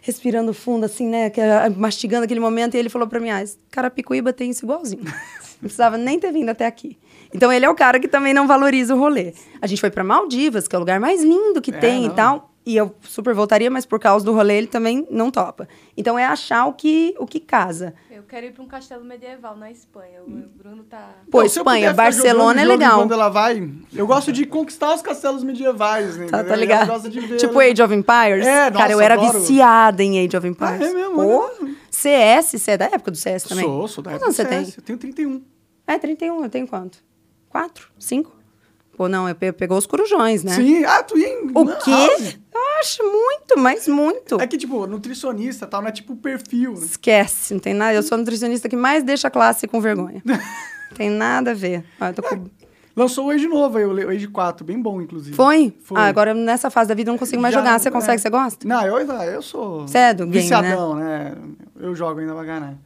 respirando fundo, assim, né, que- mastigando aquele momento, e ele falou pra mim, ah, Carapicuíba tem isso igualzinho. Não precisava nem ter vindo até aqui. Então ele é o cara que também não valoriza o rolê. A gente foi pra Maldivas, que é o lugar mais lindo que É, tem e não. tal. E eu super voltaria, mas por causa do rolê ele também não topa. Então é achar o que, o que casa. Eu quero ir para um castelo medieval na Espanha. O Bruno tá. Pô, Então, eu Espanha, Barcelona é legal. Quando ela vai, eu gosto de conquistar os castelos medievais, né? Tá, tá ligado? ver- Tipo Age of Empires. É, Cara, nossa, eu era adoro. viciada em Age of Empires. Ah, é mesmo? Pô. CS, você é da época do CS também? Sou, sou da Quantos época anos você do tem? CS, Eu tenho 31. É, 31, eu tenho quanto? Quatro? Cinco? Pô, não, eu pe- pegou os corujões, né? Sim, ah, tu ia em O quê? House? Eu acho muito, mas muito. É que, tipo, nutricionista tal, não é tipo perfil, né? Esquece, não tem nada. Eu sou a nutricionista que mais deixa a classe com vergonha. tem nada a ver. Ó, eu tô com... Lançou o Age novo aí, o Age 4, bem bom, inclusive. Foi? Foi. Ah, agora nessa fase da vida eu não consigo mais Já jogar. não- Você consegue? é. Você gosta? Não, eu, eu sou. Você é do game, viciadão, né? Eu jogo ainda pra caralho.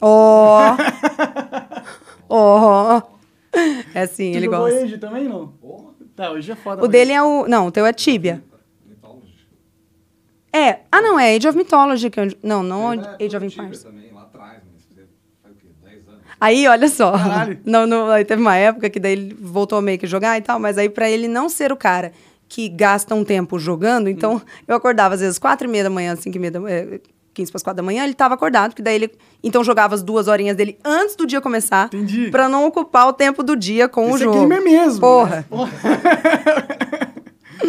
Ó. Ó. É sim, Tu ele jogou gosta. Age também, não? Tá, hoje é foda. O dele é o. Não, o teu é Tibia. É. Ah, não, é Age of Mythology. Que eu... Não, não Age of Empires. também, lá atrás, mas faz o quê? 10 anos. Aí, olha só. Caralho. Não, não, aí teve uma época que daí ele voltou a meio que jogar e tal, mas aí pra ele não ser o cara que gasta um tempo jogando, então Hum. eu acordava às vezes quatro e meia da manhã, cinco e meia da manhã, 15 para as quatro da manhã, ele tava acordado, que daí ele então jogava as duas horinhas dele antes do dia começar, Entendi. pra não ocupar o tempo do dia com o é jogo. gamer mesmo. Porra. né?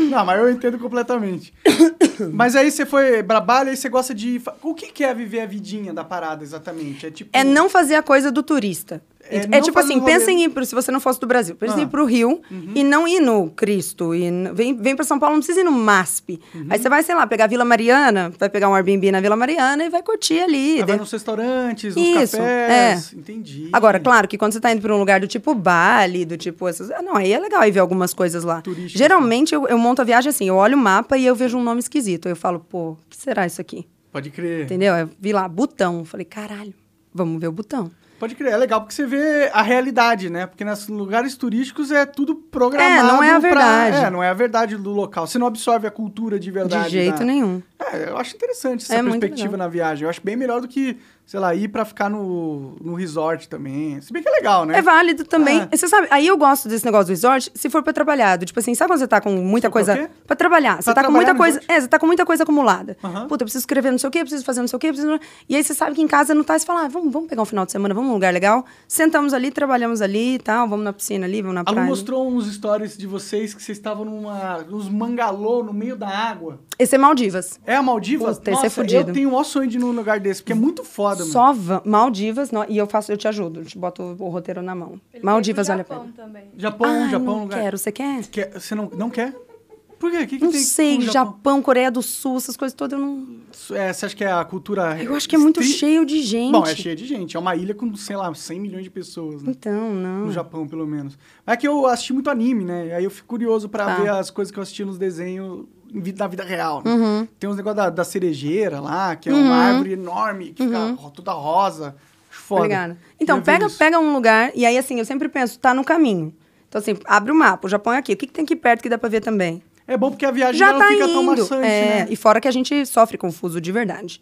Não, mas eu entendo completamente. mas aí você foi trabalha e você gosta de. O que que é viver a vidinha da parada exatamente? É tipo. É não fazer a coisa do turista. É É, tipo assim, pensa em se você não fosse do Brasil, pensa em Ah. Uhum. ir pro Rio e não ir no Cristo. E vem, vem pra São Paulo, não precisa ir no MASP. Uhum. Aí você vai, sei lá, pegar a Vila Mariana, vai pegar um Airbnb na Vila Mariana e vai curtir ali. Aí vai De- nos restaurantes, nos Isso, cafés. Entendi. Agora, claro que quando você tá indo pra um lugar do tipo Bali, do tipo essas. ah, Não, aí é legal ir ver algumas coisas lá. Turísticas, Geralmente eu, eu monto a viagem assim, eu olho o mapa e eu vejo um nome esquisito. Eu falo, pô, o que será isso aqui? Pode crer. Entendeu? Eu vi lá, Butão. Falei, caralho, vamos ver o Butão. Pode crer. É legal porque você vê a realidade, né? Porque nesses lugares turísticos é tudo programado. É, não é a pra- verdade. É, não é a verdade do local. Você não absorve a cultura de verdade. De jeito da- nenhum. É, eu acho interessante essa É perspectiva na viagem. Eu acho bem melhor do que, sei lá, ir pra ficar no, no resort também. Se bem que é legal, né? É válido também. É. Você sabe, aí eu gosto desse negócio do resort se for pra trabalhar. Tipo assim, sabe quando você tá com muita pra coisa. quê? Pra trabalhar. Você Pra tá com trabalhar muita no coisa. resort? É, você tá com muita coisa acumulada. Aham. Puta, eu preciso escrever não sei o quê, preciso fazer não sei o quê, preciso. E aí você sabe que em casa não tá, você fala, ah, vamos, vamos pegar um final de semana, vamos num lugar legal. Sentamos ali, trabalhamos ali e tal, vamos na piscina ali, vamos na praia. mostrou uns stories de vocês que vocês estavam numa, nos mangalô no meio da água. Esse é Maldivas. É a Maldivas? Puta, esse é Nossa, fudido. eu tenho o maior sonho de ir num lugar desse, porque é muito foda, mano. Só va- Maldivas, no- e eu faço, eu te ajudo, eu te boto o roteiro na mão. Ele Maldivas veio vale a pro pena. Japão também. Japão, Ai, Japão, não lugar. quero, você quer? Quer- Você não, não quer? Por quê? O que, que Não tem sei, com o Japão? Coreia do Sul, essas coisas todas, eu não... É, você acha que é a cultura. Eu acho que é muito estri- cheio de gente. Bom, é cheio de gente. É uma ilha com, sei lá, 100 milhões de pessoas, né? Então, não. No Japão, pelo menos. É que eu assisti muito anime, né? Aí eu fico curioso pra Tá. ver as coisas que eu assisti nos desenhos na vida real, né? Uhum. Tem uns negócios da, da cerejeira lá, que é uma árvore enorme, que fica ro- toda rosa. Foda. Obrigada. Então, Queria pega, pega um lugar, e aí, assim, eu sempre penso, tá no caminho. Então, assim, abre o mapa, o Japão é aqui. O que, que tem aqui perto que dá pra ver também? É bom porque a viagem Já não tá fica indo. tão maçante, é, né? E fora que a gente sofre confuso de verdade.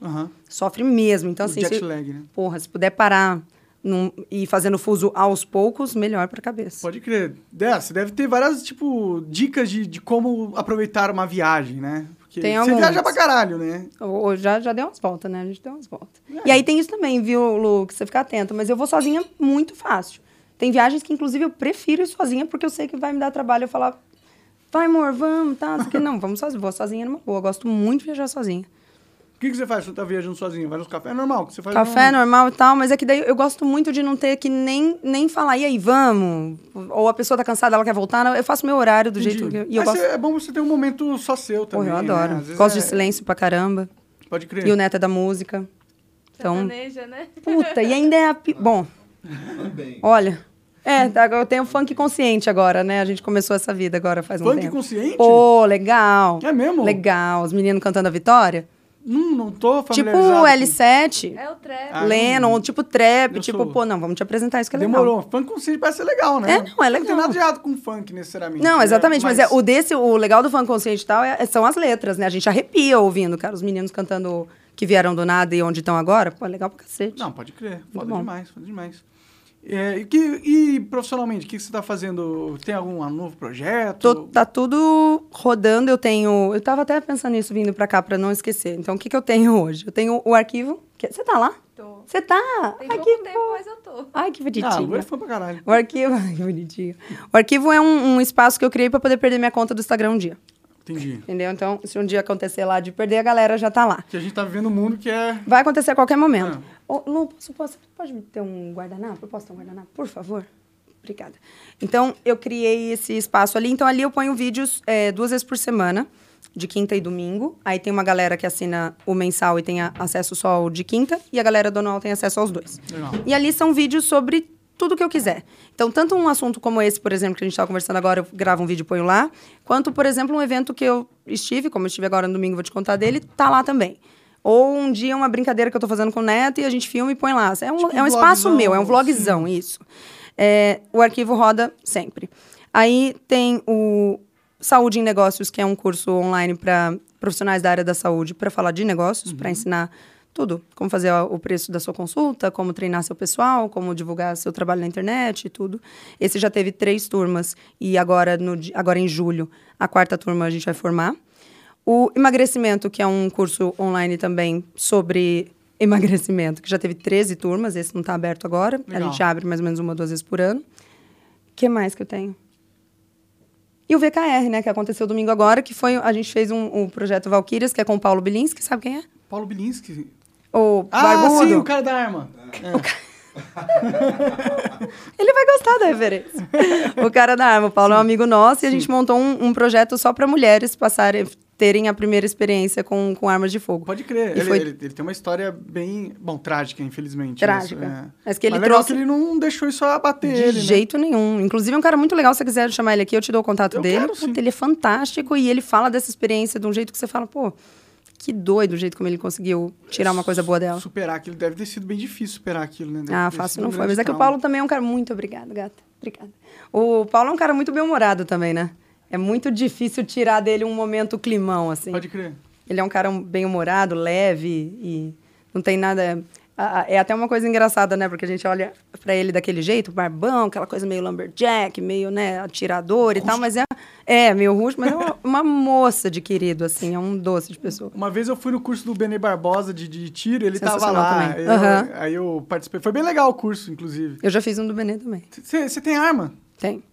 Sofre mesmo. Então, O assim, jet lag, né? porra, se puder parar num, e fazendo fuso aos poucos, melhor pra cabeça. Pode crer. É, você deve ter várias, tipo, dicas de, de como aproveitar uma viagem, né? Porque Tem você algumas. viaja pra caralho, né? Ou- já, já deu umas voltas, né? A gente deu umas voltas. É. E aí tem isso também, viu, Lu? Que você fica atento. Mas eu vou sozinha muito fácil. Tem viagens que, inclusive, eu prefiro ir sozinha, porque eu sei que vai me dar trabalho eu falar, vai, amor, vamos, tá? Não quê. Não, vamos sozinha. Vou sozinha numa boa. Eu gosto muito de viajar sozinha. O que, que você faz quando tá viajando sozinho? Vai nos cafés? É normal. que Você faz Café no- normal e tal, mas é que daí eu gosto muito de não ter que nem, nem falar, e aí, vamos? Ou a pessoa tá cansada, ela quer voltar. não, Eu faço meu horário do Entendi. jeito que eu. E eu Mas gosto. é bom você ter um momento só seu também. Porra, eu né? adoro. Vezes Gosto é- de silêncio pra caramba. Pode crer. E o neto é da música. Então, Sertaneja, né? puta, e ainda é a. pi- Bom, Também. olha. É, eu tenho funk consciente agora, né? A gente começou essa vida agora faz um Funk tempo. consciente? Pô, legal. É mesmo? Legal. Os meninos cantando a vitória. Não, não tô Tipo familiarizado. o L7, É o trap. Ah, Lennon, tipo trap, eu tipo, sou- pô, não, vamos te apresentar isso que é legal. Demorou. Funk consciente parece ser legal, né? É, não, é Não tem legal. nada de errado com funk, necessariamente. Não, né? exatamente, mas, é, o desse, o legal do funk consciente e tal é- são as letras, né? A gente arrepia ouvindo, cara, os meninos cantando que vieram do nada e onde estão agora. Pô, é legal pra cacete. Não, pode crer. Foda demais, foda demais. É, e, que, e profissionalmente, o que, que você tá fazendo? Tem algum novo projeto? Tô- tá tudo rodando, eu tenho... Eu tava até pensando nisso vindo pra cá pra não esquecer. Então, o que que eu tenho hoje? Eu tenho o arquivo... que- Você tá lá? Tô. Você tá? Tem Ai, que tempo, mas eu tô. Ai, que bonitinho. Ah, Lu é pra caralho. O arquivo... Ai, que bonitinho. O arquivo é um, um espaço que eu criei pra poder perder minha conta do Instagram um dia. Entendi. Entendeu? Então, se um dia acontecer lá de perder, a galera já tá lá. Que a gente tá vivendo um mundo que é... Vai acontecer a qualquer momento. Ah. Ô, Lu, posso, posso, pode me ter um guardanapo? Eu posso ter um guardanapo, por favor? Obrigada. Então, eu criei esse espaço ali. Então, ali eu ponho vídeos é, duas vezes por semana, de quinta e domingo. Aí tem uma galera que assina o mensal e tem acesso só ao de quinta, e a galera do anual tem acesso aos dois. Legal. E ali são vídeos sobre tudo que eu quiser. Então, tanto um assunto como esse, por exemplo, que a gente está conversando agora, eu gravo um vídeo e ponho lá, quanto, por exemplo, um evento que eu estive, como eu estive agora no domingo, vou te contar dele, tá lá também. Ou um dia uma brincadeira que eu tô fazendo com o Neto e a gente filma e põe lá. É um, Tipo é um um espaço meu, é um vlogzão, isso. É, o arquivo roda sempre. Aí tem o Saúde em Negócios, que é um curso online para profissionais da área da saúde, para falar de negócios, para ensinar tudo. Como fazer o preço da sua consulta, como treinar seu pessoal, como divulgar seu trabalho na internet e tudo. Esse já teve três turmas e agora, no, agora em julho, a quarta turma a gente vai formar. O emagrecimento, que é um curso online também sobre emagrecimento, que já teve 13 turmas, esse não está aberto agora. A Legal. gente abre mais ou menos uma, duas vezes por ano. O que mais que eu tenho? E o VKR, né, que aconteceu domingo agora, que foi, a gente fez um, um projeto Valkyrias, que é com o Paulo Bilinski, sabe quem é? Paulo Bilinski. O Ah, barbudo. sim, o cara da arma. Ele vai gostar da referência. o cara da arma, o Paulo é um amigo nosso, e a gente montou um, um projeto só para mulheres passarem, terem a primeira experiência com, com armas de fogo. Pode crer. Ele, foi- ele- ele tem uma história bem. Bom, trágica, infelizmente. Trágica. isso, é. Mas que ele legal trouxe- que ele não deixou isso abater De ele. né? jeito nenhum. Inclusive, é um cara muito legal. Se você quiser chamar ele aqui, eu te dou o contato Eu dele. quero. Puta, ele é fantástico e ele fala dessa experiência de um jeito que você fala, pô, que doido o jeito como ele conseguiu tirar uma coisa boa dela. Superar aquilo deve ter sido bem difícil superar aquilo, né? Deve Ah, fácil não foi. Mas é que o. Paulo também é um cara muito obrigado, gata. Obrigada. O Paulo é um cara muito bem-humorado também, né? É muito difícil tirar dele um momento climão, assim. Pode crer. Ele é um cara bem-humorado, leve e não tem nada. É até uma coisa engraçada, né? Porque a gente olha pra ele daquele jeito, barbão, aquela coisa meio lumberjack, meio, né, atirador e tal, mas é, é meio rústico, mas é uma, uma moça de querido, assim, é um doce de pessoa. Uma vez eu fui no curso do Benê Barbosa de, de tiro, ele tava lá. também. Eu- Aham. Aí eu participei. Foi bem legal o curso, inclusive. Eu já fiz um do Benê também. Você tem arma? Tem.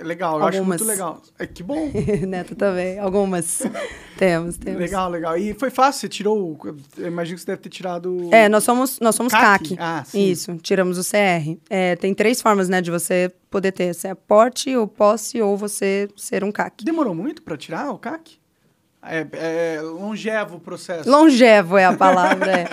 É Legal, eu acho Algumas. muito legal. É, que bom. Neto também. Algumas. temos, temos. Legal, legal. E foi fácil, você tirou. o- Eu imagino que você deve ter tirado. É, nós somos, nós somos CAC? CAC. Ah, sim. Isso, tiramos o CR. É, tem três formas, né, de você poder ter. Você é porte, ou posse, ou você ser um CAC. Demorou muito pra tirar o CAC? É, é longevo o processo. Longevo é a palavra. é.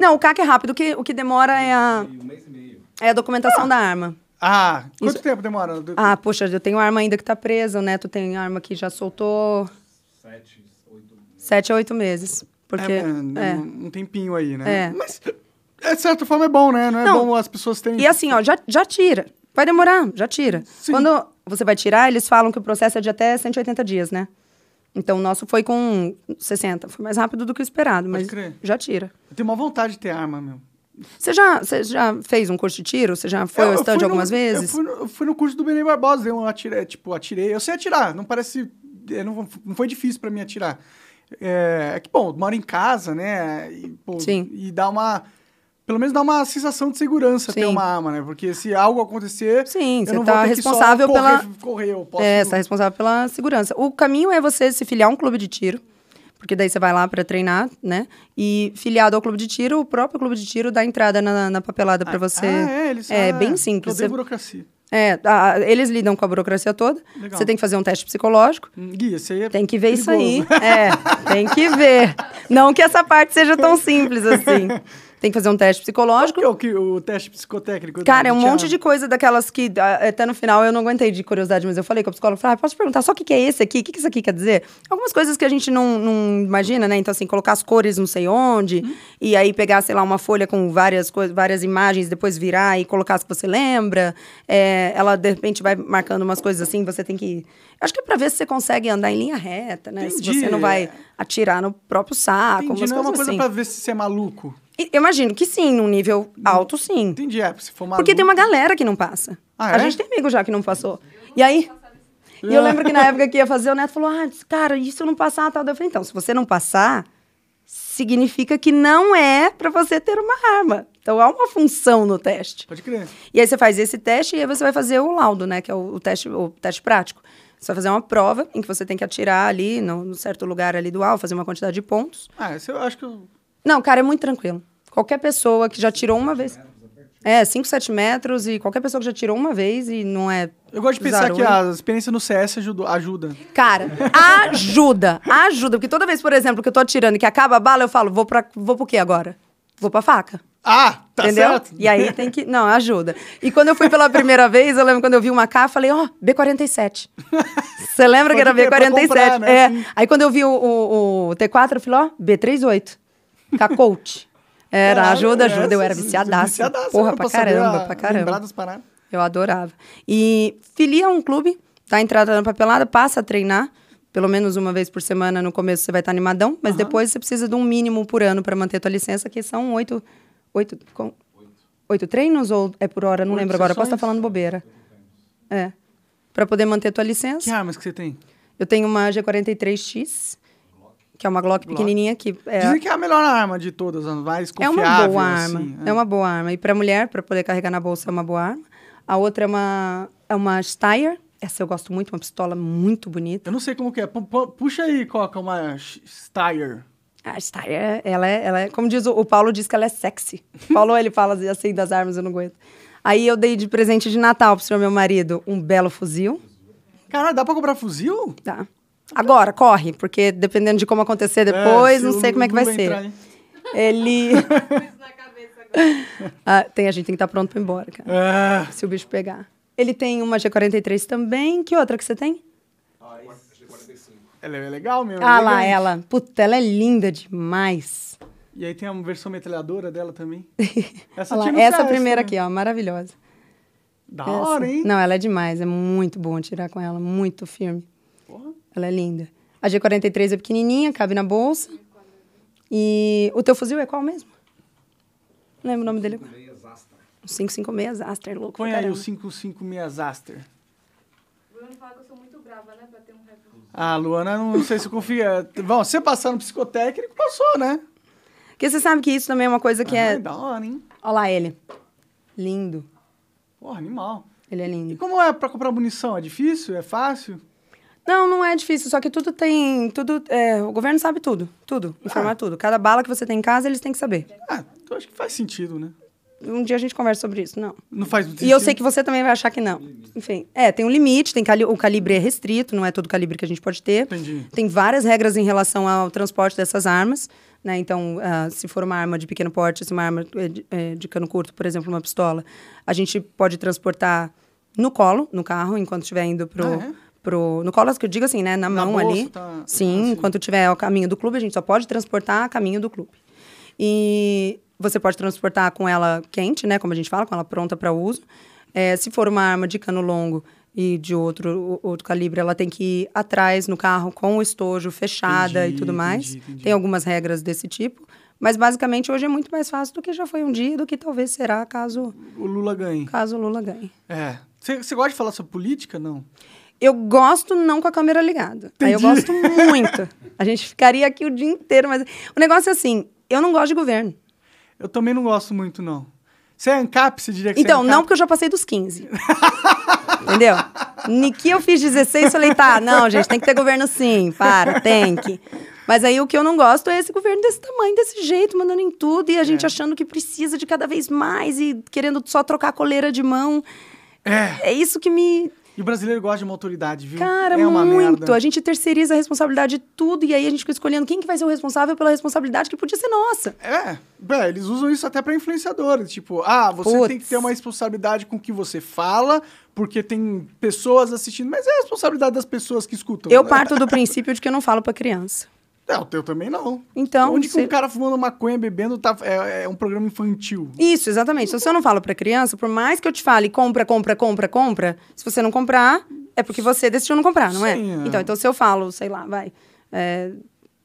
Não, o CAC é rápido. O que, o que demora é a, um mês e meio. é a documentação da arma. Ah, quanto Isso- tempo demora? Ah, poxa, eu tenho arma ainda que tá presa. O Neto tem arma que já soltou Sete, oito. sete a oito meses. Porque. é, é, é. Um, um tempinho aí, né? É. Mas, de certa forma, é bom, né? Não é Não. bom as pessoas terem. E assim, ó, já, já tira. Vai demorar, já tira. Sim. Quando você vai tirar, eles falam que o processo é de até 180 dias, né? Então, o nosso foi com 60. Foi mais rápido do que o esperado, mas crer. já tira. Eu tenho uma vontade de ter arma, meu. Você já, você já fez um curso de tiro? Você já foi Eu- ao eu stand no- algumas vezes? Eu fui, no, eu fui no curso do Benê Barbosa, um atirei, tipo, atirei. Eu sei atirar, não parece. é, Não, não foi difícil pra mim atirar. É, é que, bom, eu moro em casa, né? E, pô, Sim. e dá uma. Pelo menos dá uma sensação de segurança ter Sim. uma arma, né? Porque se algo acontecer. Sim, eu você tá ter só responsável correr, pela- Correr, eu posso. É, você tá responsável pela segurança. O caminho é você se filiar a um clube de tiro, porque daí você vai lá para treinar, né? E filiado ao clube de tiro, o próprio clube de tiro dá entrada na, na papelada para você. Ah, é, eles É ah, bem simples. Odeio Você- burocracia. É, a- eles lidam com a burocracia toda. Legal. Você tem que fazer um teste psicológico. Hum, Gui, esse aí é Tem que ver isso aí. perigoso. É, tem que ver. Não que essa parte seja tão simples assim. Tem que fazer um teste psicológico. Qual que é o, que- o teste psicotécnico? Cara, é um monte de coisa daquelas que ah, até no final eu não aguentei de curiosidade, mas eu falei com a psicóloga, falei, ah, posso perguntar só o que, que é esse aqui? O que, que isso aqui quer dizer? Algumas coisas que a gente não, não imagina, né? Então, assim, colocar as cores não sei onde, Uhum. e aí pegar, sei lá, uma folha com várias coisas, várias imagens, depois virar e colocar as que você lembra. É, ela, de repente, vai marcando umas coisas assim, você tem que. Acho que é pra ver se você consegue andar em linha reta, né? Entendi, Se você não vai atirar no próprio saco, Entendi, umas não é uma coisas coisa assim. pra ver se você é maluco. Eu imagino que sim, num nível alto, sim. Entendi, é, se for. Porque tem uma galera que não passa. Ah, A é? gente tem amigo já que não passou. E aí. E eu lembro que na época que ia fazer, o Neto falou: Ah, cara, e se eu não passar, tal. Eu falei: então, se você não passar, significa que não é pra você ter uma arma. Então há uma função no teste. Pode crer. E aí você faz esse teste e aí você vai fazer o laudo, né? Que é o, o teste, o teste prático. Você vai fazer uma prova em que você tem que atirar ali, no, no certo lugar ali do alvo, fazer uma quantidade de pontos. Ah, esse eu acho que eu... Não, cara, é muito tranquilo. Qualquer pessoa que já tirou uma vez. É, 5, 7 metros e qualquer pessoa que já tirou uma vez e não é. Eu gosto de pensar zarou, que a experiência no CS ajudou, ajuda. Cara, ajuda, ajuda. Porque toda vez, por exemplo, que eu tô atirando e que acaba a bala, eu falo, vou, pra, vou pro quê agora? Vou pra faca. Ah, tá entendeu? certo. E aí tem que. Não, ajuda. E quando eu fui pela primeira vez, eu lembro quando eu vi uma K, eu falei, ó, B47. Você lembra que era Pode crer, pra B47? comprar, né, É. Aí quando eu vi o, o- o T4, eu falei, ó, B38. K-Coach. Era, Caralho, ajuda, ajuda. Eu era essas- viciadaça. viciadaça, Porra, pra caramba, a- pra caramba. Lembrar das paradas. Eu adorava. E filia um clube, tá entrada na papelada, passa a treinar. Pelo menos uma vez por semana, no começo você vai estar animadão, mas depois você precisa de um mínimo por ano para manter a tua licença, que são oito, oito, com- oito treinos ou é por hora? Não Oito lembro agora, posso estar sessões? falando bobeira. É. Para poder manter a tua licença. Que armas que você tem? Eu tenho uma G43X, que é uma Glock, pequenininha, que é, Dizem que é a melhor arma de todas, a mais é confiável. uma boa arma. assim, é. uma boa arma. E para mulher, para poder carregar na bolsa, é uma boa arma. A outra é uma, é uma Steyr. Essa eu gosto muito, uma pistola muito bonita. Eu não sei como que é. Pu- pu- Puxa aí, Coca, uma Steyr. A Steyr, ela é, ela é, como diz o, o Paulo, diz que ela é sexy. O Paulo, ele fala assim das armas, eu não aguento. Aí eu dei de presente de Natal pro senhor meu marido um belo fuzil. Caralho, dá pra comprar fuzil? Tá. Agora, corre, porque dependendo de como acontecer depois, É, não sei como é que vai ser. Ele. Ah, tem, a gente tem que estar pronto pra ir embora, cara. É. Se o bicho pegar. Ele tem uma G43 também. Que outra que você tem? Ela é legal mesmo. Ah lá, ela. Puta, ela é linda demais. E aí tem a versão metralhadora dela também. Essa, lá, essa primeira né? aqui, ó, maravilhosa. Da Essa. hora, hein? Não, ela é demais, é muito bom tirar com ela, muito firme. Ela é linda. A G43 é pequenininha, cabe na bolsa. E o teu fuzil é qual mesmo? Não lembro o nome dele. agora. O 556 Aster, louco Põe aí o caramba. 556 Aster. Bruno fala que eu sou muito brava, né? Pra ter um. Ah, Luana, não sei se confia. Bom, você passar no psicotécnico, passou, né? Porque você sabe que isso também é uma coisa que Ah, é... Da hora, hein? Olha lá ele. Lindo. Porra, animal. Ele é E lindo. como é pra comprar munição? É difícil? É fácil? Não, não é difícil, só que tudo tem... tudo é, O governo sabe tudo, tudo, informar Ah. tudo. Cada bala que você tem em casa, eles têm que saber. Ah, eu acho que faz sentido, né? Um dia a gente conversa sobre isso, não. Não faz muito E eu sentido. sei que você também vai achar que não. Enfim, é, tem um limite, tem cali o calibre é restrito, não é todo calibre que a gente pode ter. Entendi. Tem várias regras em relação ao transporte dessas armas, né? Então, ah, se for uma arma de pequeno porte, se uma arma é de, é, de cano curto, por exemplo, uma pistola, a gente pode transportar no colo, no carro, enquanto estiver indo pro... Ah, é? Pro, no colo, que eu digo assim, né? Na, Na mão bolsa, ali. tá- Sim, assim. enquanto tiver ao caminho do clube, a gente só pode transportar a caminho do clube. E você pode transportar com ela quente, né? Como a gente fala, com ela pronta para uso. É, se for uma arma de cano longo e de outro, o- outro calibre, ela tem que ir atrás no carro com o estojo fechada Entendi, e tudo mais. entendi, entendi. Tem algumas regras desse tipo. Mas basicamente hoje é muito mais fácil do que já foi um dia, do que talvez será caso, O Lula ganhe. caso o Lula ganhe. É. Você você gosta de falar sobre política? Não. Eu gosto não com a câmera ligada. Aí eu gosto muito. A gente ficaria aqui o dia inteiro, mas o negócio é assim, eu não gosto de governo. Eu também não gosto muito, não. Você é ANCAP? Você diria que Então, você é não porque eu já passei dos 15. Entendeu? Niki eu fiz 16, falei, tá, não, gente, tem que ter governo sim, para, tem que. Mas aí o que eu não gosto é esse governo desse tamanho, desse jeito, mandando em tudo, e a gente achando que precisa de cada vez mais e querendo só trocar a coleira de mão. É. É isso que me. E o brasileiro gosta de uma autoridade, viu? Cara, é uma muito. merda. A gente terceiriza a responsabilidade de tudo, e aí a gente fica escolhendo quem que vai ser o responsável pela responsabilidade que podia ser nossa. É, bem, eles usam isso até pra influenciadores. Tipo, ah, você Putz. tem que ter uma responsabilidade com o que você fala, porque tem pessoas assistindo, mas é a responsabilidade das pessoas que escutam. Eu né? parto do princípio de que eu não falo pra criança. É, o teu também não. Então, Onde que se- um cara fumando maconha, bebendo, tá, é, é um programa infantil. Isso, exatamente. Então, se eu não falo pra criança, por mais que eu te fale compra, compra, compra, compra, se você não comprar, é porque você decidiu não comprar, não é? Sim, é. Então, então, se eu falo, sei lá, vai, é,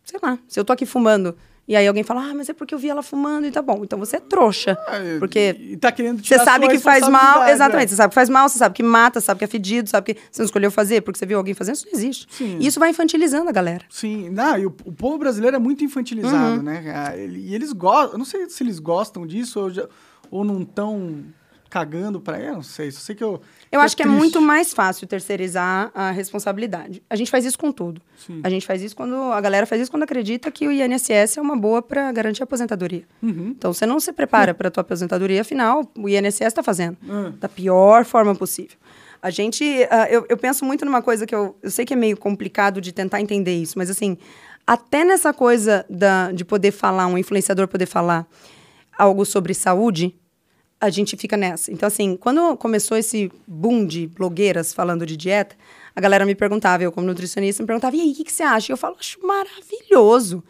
sei lá, se eu tô aqui fumando e aí alguém fala, ah, mas é porque eu vi ela fumando e tá bom. Então você é trouxa. É, Porque E tá querendo Você sabe que faz mal, exatamente. é. Você sabe que faz mal, você sabe que mata, sabe que é fedido, sabe que você não escolheu fazer porque você viu alguém fazendo, isso não existe. Sim. E isso vai infantilizando a galera. Sim, não, e o, o povo brasileiro é muito Uhum. infantilizado, né? Ah, E eles gostam, eu não sei se eles gostam disso ou, já- ou não estão cagando pra ele, eu não sei. Só sei que eu. Eu acho que é triste. muito mais fácil terceirizar a responsabilidade. A gente faz isso com tudo. Sim. A gente faz isso quando. A galera faz isso quando acredita que o INSS é uma boa para garantir a aposentadoria. Uhum. Então você não se prepara para a tua aposentadoria, afinal, o INSS está fazendo. Ah. Da pior forma possível. A gente. ah, eu, eu penso muito numa coisa que eu, eu sei que é meio complicado de tentar entender isso, mas assim, até nessa coisa da, de poder falar, um influenciador poder falar. algo sobre saúde, a gente fica nessa. Então, assim, quando começou esse boom de blogueiras falando de dieta, a galera me perguntava, eu como nutricionista, me perguntava, e aí, o que, que você acha? E eu falo, acho maravilhoso.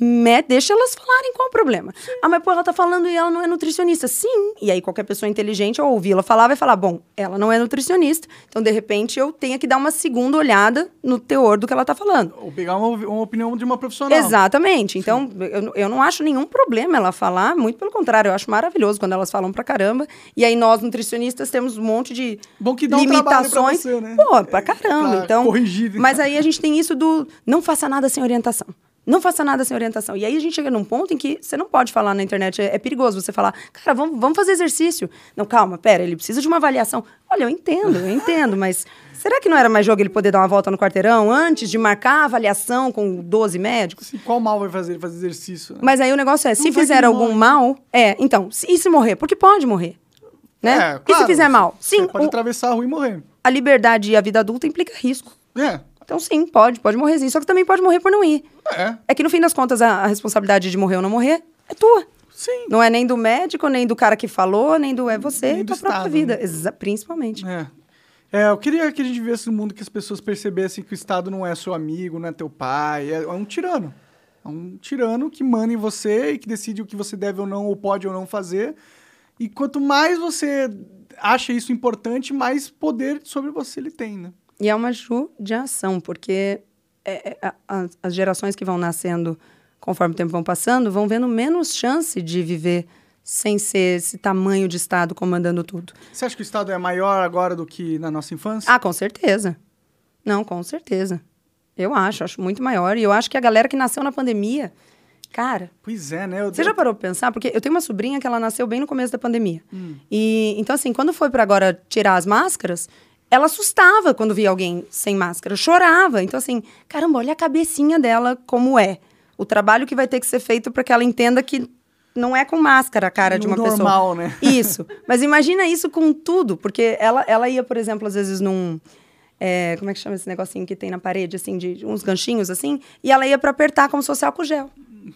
Me, deixa elas falarem qual é o problema. Ah, mas pô, ela tá falando e ela não é nutricionista. Sim. E aí qualquer pessoa inteligente ao ouvir ela falar vai falar, bom, ela não é nutricionista, então de repente eu tenho que dar uma segunda olhada no teor do que ela tá falando. Ou pegar uma, uma opinião de uma profissional. Exatamente. Então, eu, eu não acho nenhum problema ela falar, muito pelo contrário, eu acho maravilhoso quando elas falam pra caramba. E aí nós, nutricionistas, temos um monte de Bom que dá um trabalho pra limitações. você, né? Pô, pra É, caramba. pra então, corrigir. Mas aí a gente tem isso do não faça nada sem orientação. Não faça nada sem orientação. E aí a gente chega num ponto em que você não pode falar na internet. É, é perigoso você falar, cara, vamos, vamos fazer exercício. Não, calma, pera, ele precisa de uma avaliação. Olha, eu entendo, eu entendo, mas será que não era mais jogo ele poder dar uma volta no quarteirão antes de marcar a avaliação com 12 médicos? Qual mal vai fazer ele fazer exercício? né? Mas aí o negócio é, se vai que fizer algum morre. mal, é, então, se, e se morrer? Porque pode morrer. Né? É, e se claro, fizer mal? Sim, pode o- atravessar a rua e morrer. a liberdade e a vida adulta implica risco. É. Então, sim, pode, pode morrer sim. Só que também pode morrer por não ir. É. É que no fim das contas, a, a responsabilidade de morrer ou não morrer é tua. Sim. Não é nem do médico, nem do cara que falou, nem do. É você Nem e tua própria Estado, vida. né? Principalmente. É. É, eu queria que a gente vivesse num mundo que as pessoas percebessem que o Estado não é seu amigo, não é teu pai, é, é um tirano. É um tirano que manda em você e que decide o que você deve ou não, ou pode ou não fazer. E quanto mais você acha isso importante, mais poder sobre você ele tem, né? E é uma judiação, porque é- é- a- a- as gerações que vão nascendo conforme o tempo vão passando vão vendo menos chance de viver sem ser esse tamanho de Estado comandando tudo. Você acha que o Estado é maior agora do que na nossa infância? Ah, com certeza. Não, com certeza. Eu acho, acho muito maior. E eu acho que a galera que nasceu na pandemia, cara, Pois é, né? Eu- você já parou pra pensar? Porque eu tenho uma sobrinha que ela nasceu bem no começo da pandemia. E então, assim, quando foi para agora tirar as máscaras, ela assustava quando via alguém sem máscara, chorava. Então, assim, caramba, olha a cabecinha dela como é. O trabalho que vai ter que ser feito para que ela entenda que não é com máscara a cara de No uma pessoa. normal, né? Isso. Mas imagina isso com tudo, porque ela, ela ia, por exemplo, às vezes num. é, como é que chama esse negocinho que tem na parede, assim, de uns ganchinhos assim, e ela ia para apertar como se fosse álcool gel.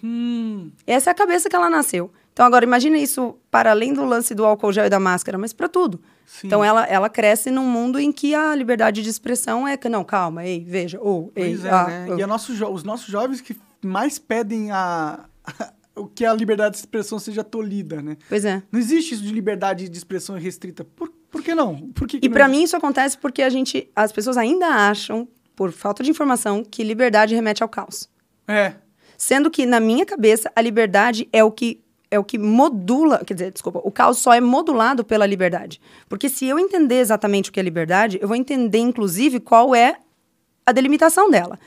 Hum, Essa é a cabeça que ela nasceu. Então, agora, imagina isso para além do lance do álcool gel e da máscara, mas para tudo. Sim. Então, ela, ela cresce num mundo em que a liberdade de expressão é que, não, calma, ei, veja, ou, ei, pois é, ah, né? oh. E jo- os nossos jovens que mais pedem a... o que a liberdade de expressão seja tolhida, né? Pois é. Não existe isso de liberdade de expressão restrita. Por, por que não? Por que que E para mim isso acontece porque a gente, as pessoas ainda acham, por falta de informação, que liberdade remete ao caos. É. Sendo que, na minha cabeça, a liberdade é o que é o que modula, quer dizer, desculpa, o caos só é modulado pela liberdade. Porque se eu entender exatamente o que é liberdade, eu vou entender, inclusive, qual é a delimitação dela.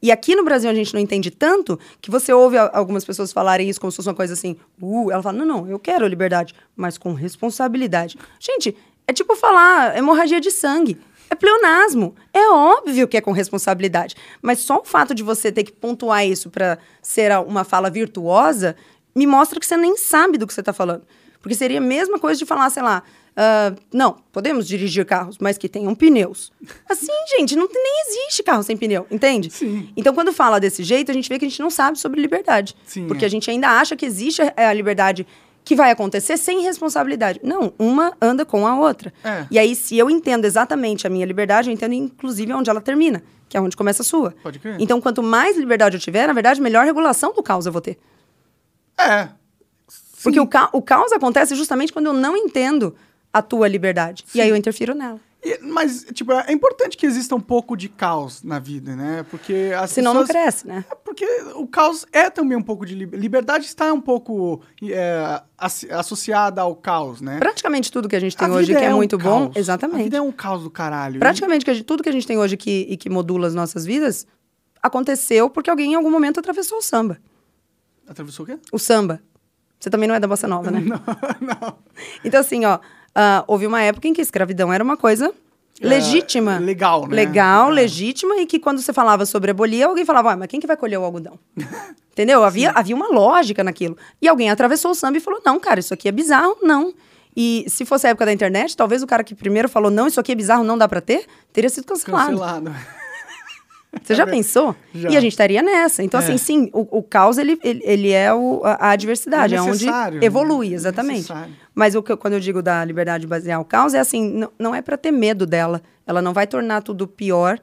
E aqui no Brasil a gente não entende tanto que você ouve algumas pessoas falarem isso como se fosse uma coisa assim, uh, ela fala, não, não, eu quero liberdade, mas com responsabilidade. Gente, é tipo falar hemorragia de sangue. É pleonasmo. É óbvio que é com responsabilidade. Mas só o fato de você ter que pontuar isso para ser uma fala virtuosa me mostra que você nem sabe do que você está falando. Porque seria a mesma coisa de falar, sei lá, ah, não, podemos dirigir carros, mas que tenham pneus. Assim, gente, não nem existe carro sem pneu, entende? Sim. Então, quando fala desse jeito, a gente vê que a gente não sabe sobre liberdade. Sim, porque é. a gente ainda acha que existe a, a liberdade que vai acontecer sem responsabilidade. Não, uma anda com a outra. É. E aí, se eu entendo exatamente a minha liberdade, eu entendo inclusive onde ela termina, que é onde começa a sua. Pode crer. Então, quanto mais liberdade eu tiver, na verdade, melhor regulação do caos eu vou ter. É. Porque o, ca o caos acontece justamente quando eu não entendo a tua liberdade. E aí eu interfiro nela. E- mas, tipo, é importante que exista um pouco de caos na vida, né? Porque as Senão não pessoas... cresce, né? É Porque o caos é também um pouco de liberdade. Liberdade está um pouco é, ass- associada ao caos, né? Praticamente tudo que a gente tem A hoje que é, um muito bom. caos. A Exatamente. vida é um caos do caralho. Praticamente que a gente- tudo que a gente tem hoje que, e que modula as nossas vidas aconteceu porque alguém em algum momento atravessou o samba. Atravessou o quê? O samba. Você também não é da Bossa Nova, né? Não, não. Então, assim, ó, ah, houve uma época em que a escravidão era uma coisa legítima. É, legal, né? Legal, É. legítima, e que quando você falava sobre abolir, alguém falava, ah, mas quem que vai colher o algodão? Entendeu? Havia, havia uma lógica naquilo. E alguém atravessou o samba e falou, não, cara, isso aqui é bizarro, não. E se fosse a época da internet, talvez o cara que primeiro falou, não, isso aqui é bizarro, não dá pra ter, teria sido cancelado. Cancelado. Você já pensou? Já. E a gente estaria nessa. Então, É. assim, sim, o, o caos, ele, ele, ele é o, a, a adversidade, é, onde necessário, né? evolui, É exatamente. necessário. Mas o que, quando eu digo da liberdade basear o caos, é assim, não, não é para ter medo dela. Ela não vai tornar tudo pior.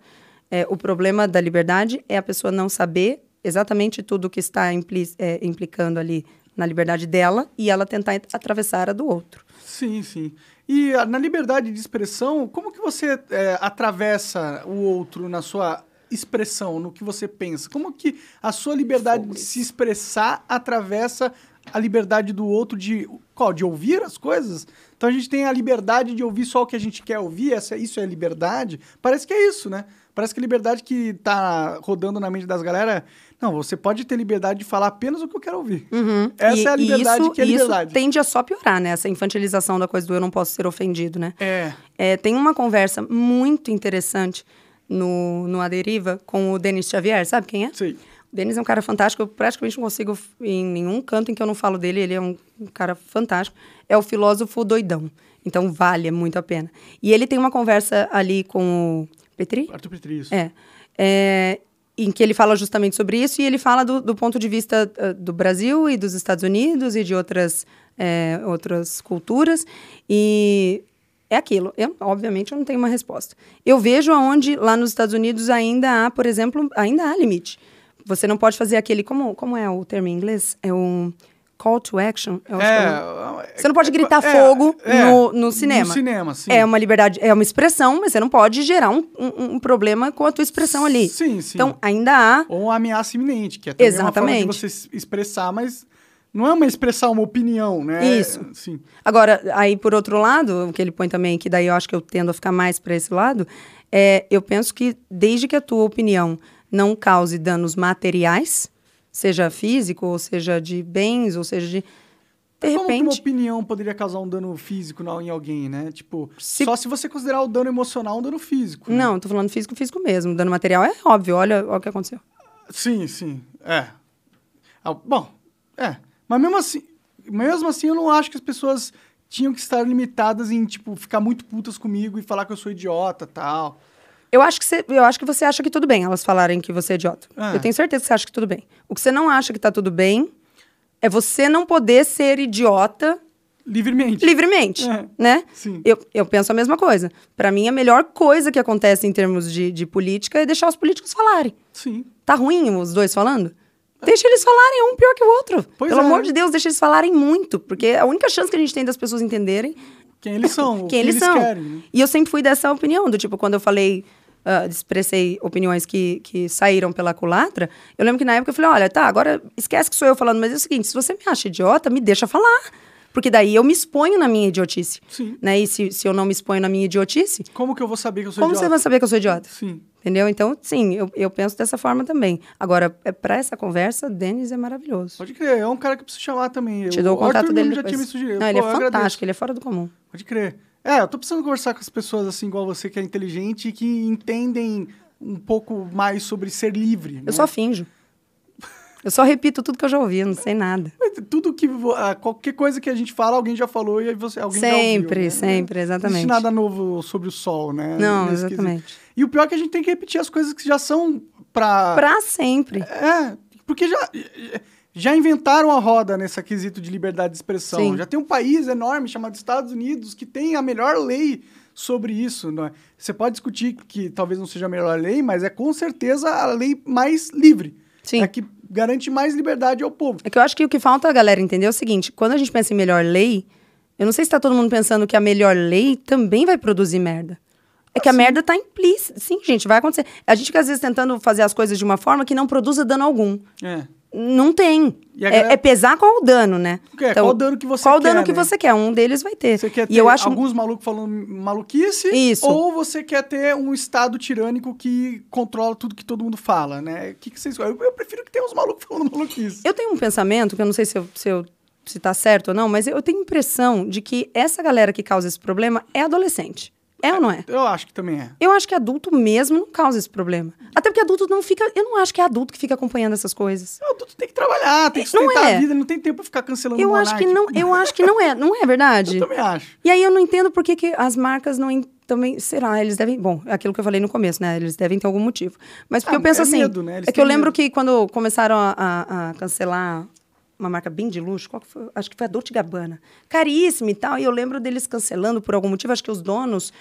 É, o problema da liberdade é a pessoa não saber exatamente tudo que está impli- é, implicando ali na liberdade dela e ela tentar ent- atravessar a do outro. Sim, sim. E ah, na liberdade de expressão, como que você é, atravessa o outro na sua expressão, no que você pensa? Como que a sua liberdade de se expressar atravessa a liberdade do outro de qual? De ouvir as coisas? Então a gente tem a liberdade de ouvir só o que a gente quer ouvir, essa, isso é liberdade? Parece que é isso, né? Parece que a liberdade que tá rodando na mente das galera. Não, você pode ter liberdade de falar apenas o que eu quero ouvir. Essa E- é a liberdade isso, que é liberdade. Isso tende a só piorar, né? Essa infantilização da coisa do eu não posso ser ofendido, né? É. É, tem uma conversa muito interessante no, no A Deriva com o Denis Xavier, sabe quem é? Sei. O Denis é um cara fantástico, eu praticamente não consigo em nenhum canto em que eu não falo dele, ele é um, um cara fantástico. É o filósofo doidão. Então vale muito a pena. E ele tem uma conversa ali com o Petri? Arthur Petri, isso. É. É, em que ele fala justamente sobre isso, e ele fala do, do ponto de vista ah, do Brasil e dos Estados Unidos e de outras, é, outras culturas. E é aquilo. Eu, obviamente, eu não tenho uma resposta. Eu vejo aonde lá nos Estados Unidos ainda há, por exemplo, ainda há limite. Você não pode fazer aquele. Como, como é o termo em inglês? É um call to action? Eu acho que é um- É, Você não pode é, gritar é, fogo é, no, no cinema. No cinema, sim. É uma liberdade, é uma expressão, mas você não pode gerar um, um, um problema com a tua expressão ali. Sim, sim. Então, ainda há. Ou uma ameaça iminente, que é também uma forma de Exatamente. você expressar, mas não é uma expressar uma opinião, né? Isso. Sim. Agora, aí por outro lado, o que ele põe também, que daí eu acho que eu tendo a ficar mais para esse lado, é eu penso que desde que a tua opinião não cause danos materiais, seja físico, ou seja de bens, ou seja de. De Como que uma repente. opinião poderia causar um dano físico em alguém, né? Tipo, Se- só se você considerar o dano emocional um dano físico. né? Não, eu tô falando físico, físico mesmo. Dano material é óbvio, olha, olha o que aconteceu. Sim, sim. É. Ah, bom, é. Mas mesmo assim, mesmo assim, eu não acho que as pessoas tinham que estar limitadas em, tipo, ficar muito putas comigo e falar que eu sou idiota tal. Eu acho, que você, eu acho que você acha que tudo bem elas falarem que você é idiota. Ah. Eu tenho certeza que você acha que tudo bem. O que você não acha que tá tudo bem é você não poder ser idiota Livremente. livremente, É. né? Sim. Eu, eu penso a mesma coisa. Para mim, a melhor coisa que acontece em termos de, de política é deixar os políticos falarem. Sim. Tá ruim os dois falando? Deixa eles falarem, um pior que o outro. Pois Pelo é. amor de Deus, deixa eles falarem muito. Porque a única chance que a gente tem das pessoas entenderem Quem eles são, o quem que eles, são. querem, né? E eu sempre fui dessa opinião, do tipo, quando eu falei, ah, expressei opiniões que, que saíram pela culatra, eu lembro que na época eu falei, olha, tá, agora esquece que sou eu falando, mas é o seguinte, se você me acha idiota, me deixa falar. Porque daí eu me exponho na minha idiotice. Sim. Né? E se, se eu não me exponho na minha idiotice, Como que eu vou saber que eu sou como idiota? você vai saber que eu sou idiota? Sim. Entendeu? Então, sim, eu, eu penso dessa forma também. Agora, é, para essa conversa, Denis é maravilhoso. Pode crer, é um cara que eu preciso chamar também. Te dou o Arthur contato dele já tinha me sugerido. Não, ele é Pô, eu agradeço. fantástico, ele é fora do comum. Pode crer. É, eu tô precisando conversar com as pessoas assim, igual você, que é inteligente e que entendem um pouco mais sobre ser livre. Eu só finjo. Eu só repito tudo que eu já ouvi, eu não sei nada. Tudo que. ah, qualquer coisa que a gente fala, alguém já falou e aí você, alguém já ouviu. Sempre, né? sempre, Não exatamente. existe nada novo sobre o sol, né? Não, nesse exatamente. E o pior é que a gente tem que repetir as coisas que já são pra. Pra sempre. É, porque já, já inventaram a roda nesse quesito de liberdade de expressão. Sim. Já tem um país enorme chamado Estados Unidos que tem a melhor lei sobre isso. Não é? Você pode discutir que talvez não seja a melhor lei, mas é com certeza a lei mais livre. Sim. É que garante mais liberdade ao povo. É que eu acho que o que falta a galera entender é o seguinte: quando a gente pensa em melhor lei, eu não sei se tá todo mundo pensando que a melhor lei também vai produzir merda. É que a merda tá implícita. Sim, gente, vai acontecer. A gente fica às vezes tentando fazer as coisas de uma forma que não produza dano algum. É. Não tem. E a É, galera- é pesar qual o dano, né? É, qual o dano que você Qual o quer, dano que né? você quer? Um deles vai ter. Você quer ter e eu acho alguns malucos falando maluquice? Isso. Ou você quer ter um Estado tirânico que controla tudo que todo mundo fala, né? O que, que vocês... Eu, eu prefiro que tenha uns malucos falando maluquice. Eu tenho um pensamento, que eu não sei se, eu, se, eu- se tá certo ou não, mas eu tenho a impressão de que essa galera que causa esse problema é adolescente. É ou não é? Eu acho que também é. Eu acho que adulto mesmo não causa esse problema. Até porque adulto não fica. Eu não acho que é adulto que fica acompanhando essas coisas. O adulto tem que trabalhar, tem que Não sustentar é. a vida, não tem tempo pra ficar cancelando Eu acho que não, eu acho que não é, não é verdade? Eu também acho. E aí eu não entendo por que, que as marcas não, também, será, eles devem, bom, é aquilo que eu falei no começo, né? Eles devem ter algum motivo. Mas porque Ah, eu penso é assim, medo, né? Eles é que eu lembro medo. que quando começaram a, a- a cancelar uma marca bem de luxo, qual que foi? Acho que foi a Dolce Gabbana. Caríssima e tal, e eu lembro deles cancelando por algum motivo, acho que os donos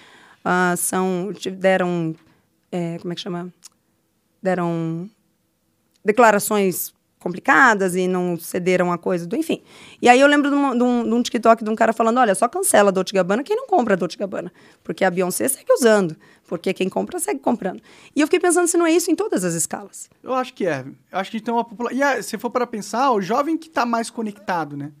ah, são, deram, é, como é que chama? Deram declarações complicadas e não cederam a coisa do enfim. E aí eu lembro de um, de um- de um TikTok de um cara falando, olha, só cancela a Dolce Gabbana quem não compra a Dolce Gabbana, porque a Beyoncé segue usando, porque quem compra segue comprando. E eu fiquei pensando se não é isso em todas as escalas. Eu acho que é. Eu acho que tem uma população. E se for para pensar, o jovem que está mais conectado, né?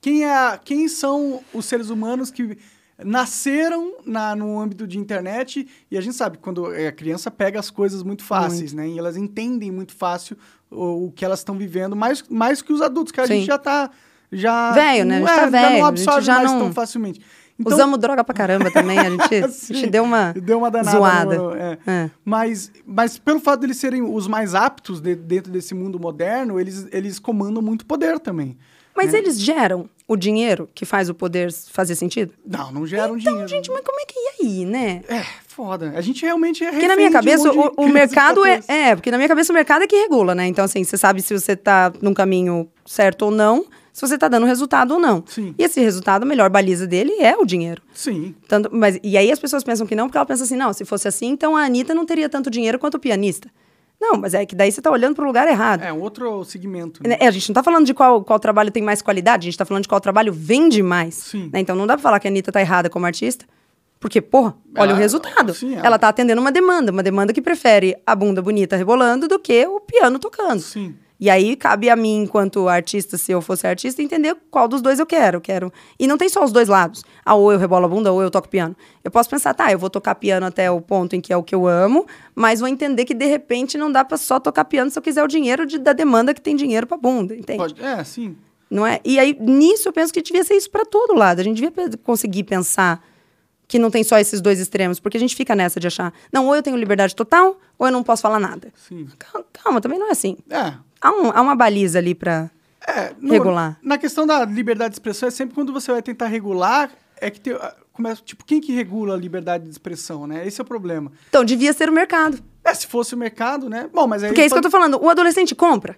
Quem, é, quem são os seres humanos que nasceram na, no âmbito de internet e a gente sabe quando é, a criança pega as coisas muito fáceis, né? E elas entendem muito fácil o, o que elas estão vivendo, mais, mais que os adultos, que a Sim. gente já tá já Velho, né? Não tá já velho, não a gente absorve já mais não- tão facilmente. Então, Usamos droga pra caramba também, a gente, a gente deu uma, deu uma danada zoada. no- é. É. Mas, mas pelo fato deles serem os mais aptos de- dentro desse mundo moderno, eles, eles comandam muito poder também. Mas né? eles geram o dinheiro que faz o poder fazer sentido? Não, não geram Então, dinheiro. gente, mas como é que ia aí, né? É, foda. A gente realmente é Porque na minha um cabeça, de o, o mercado é, 14. é. Porque na minha cabeça, o mercado é que regula, né? Então, assim, você sabe se você tá num caminho certo ou não, se você tá dando resultado ou não. Sim. E esse resultado, a melhor baliza dele é o dinheiro. Sim. Tanto, mas, e aí as pessoas pensam que não, porque ela pensa assim, não, se fosse assim, então a Anitta não teria tanto dinheiro quanto o pianista. Não, mas é que daí você tá olhando pro lugar errado. É um outro segmento. né? É, a gente não tá falando de qual, qual trabalho tem mais qualidade, a gente tá falando de qual trabalho vende mais. Sim. né? Então não dá pra falar que a Anitta tá errada como artista. Porque, porra, olha Ela- o resultado. sim, ela... ela- tá atendendo uma demanda, uma demanda que prefere a bunda bonita rebolando do que o piano tocando. Sim. E aí cabe a mim, enquanto artista, se eu fosse artista, entender qual dos dois eu quero. Quero. E não tem só os dois lados. Ah, ou eu rebolo a bunda, ou eu toco piano. Eu posso pensar, tá, eu vou tocar piano até o ponto em que é o que eu amo, mas vou entender que de repente não dá pra só tocar piano se eu quiser o dinheiro de- da demanda que tem dinheiro pra bunda, entende? Pode- É, sim. Não é? E aí, nisso, eu penso que devia ser isso pra todo lado. A gente devia conseguir pensar que não tem só esses dois extremos, porque a gente fica nessa de achar, não, ou eu tenho liberdade total, ou eu não posso falar nada. Sim. Calma, calma, também não é assim. É. Há, um- há uma baliza ali pra. É, no- Regular. Na questão da liberdade de expressão, é sempre quando você vai tentar regular, é que tem, ah, começa, tipo, quem que regula a liberdade de expressão, né? Esse é o problema. Então, devia ser o mercado. É, se fosse o mercado, né? Bom, mas aí Porque é isso que eu pode- tô falando. O adolescente compra.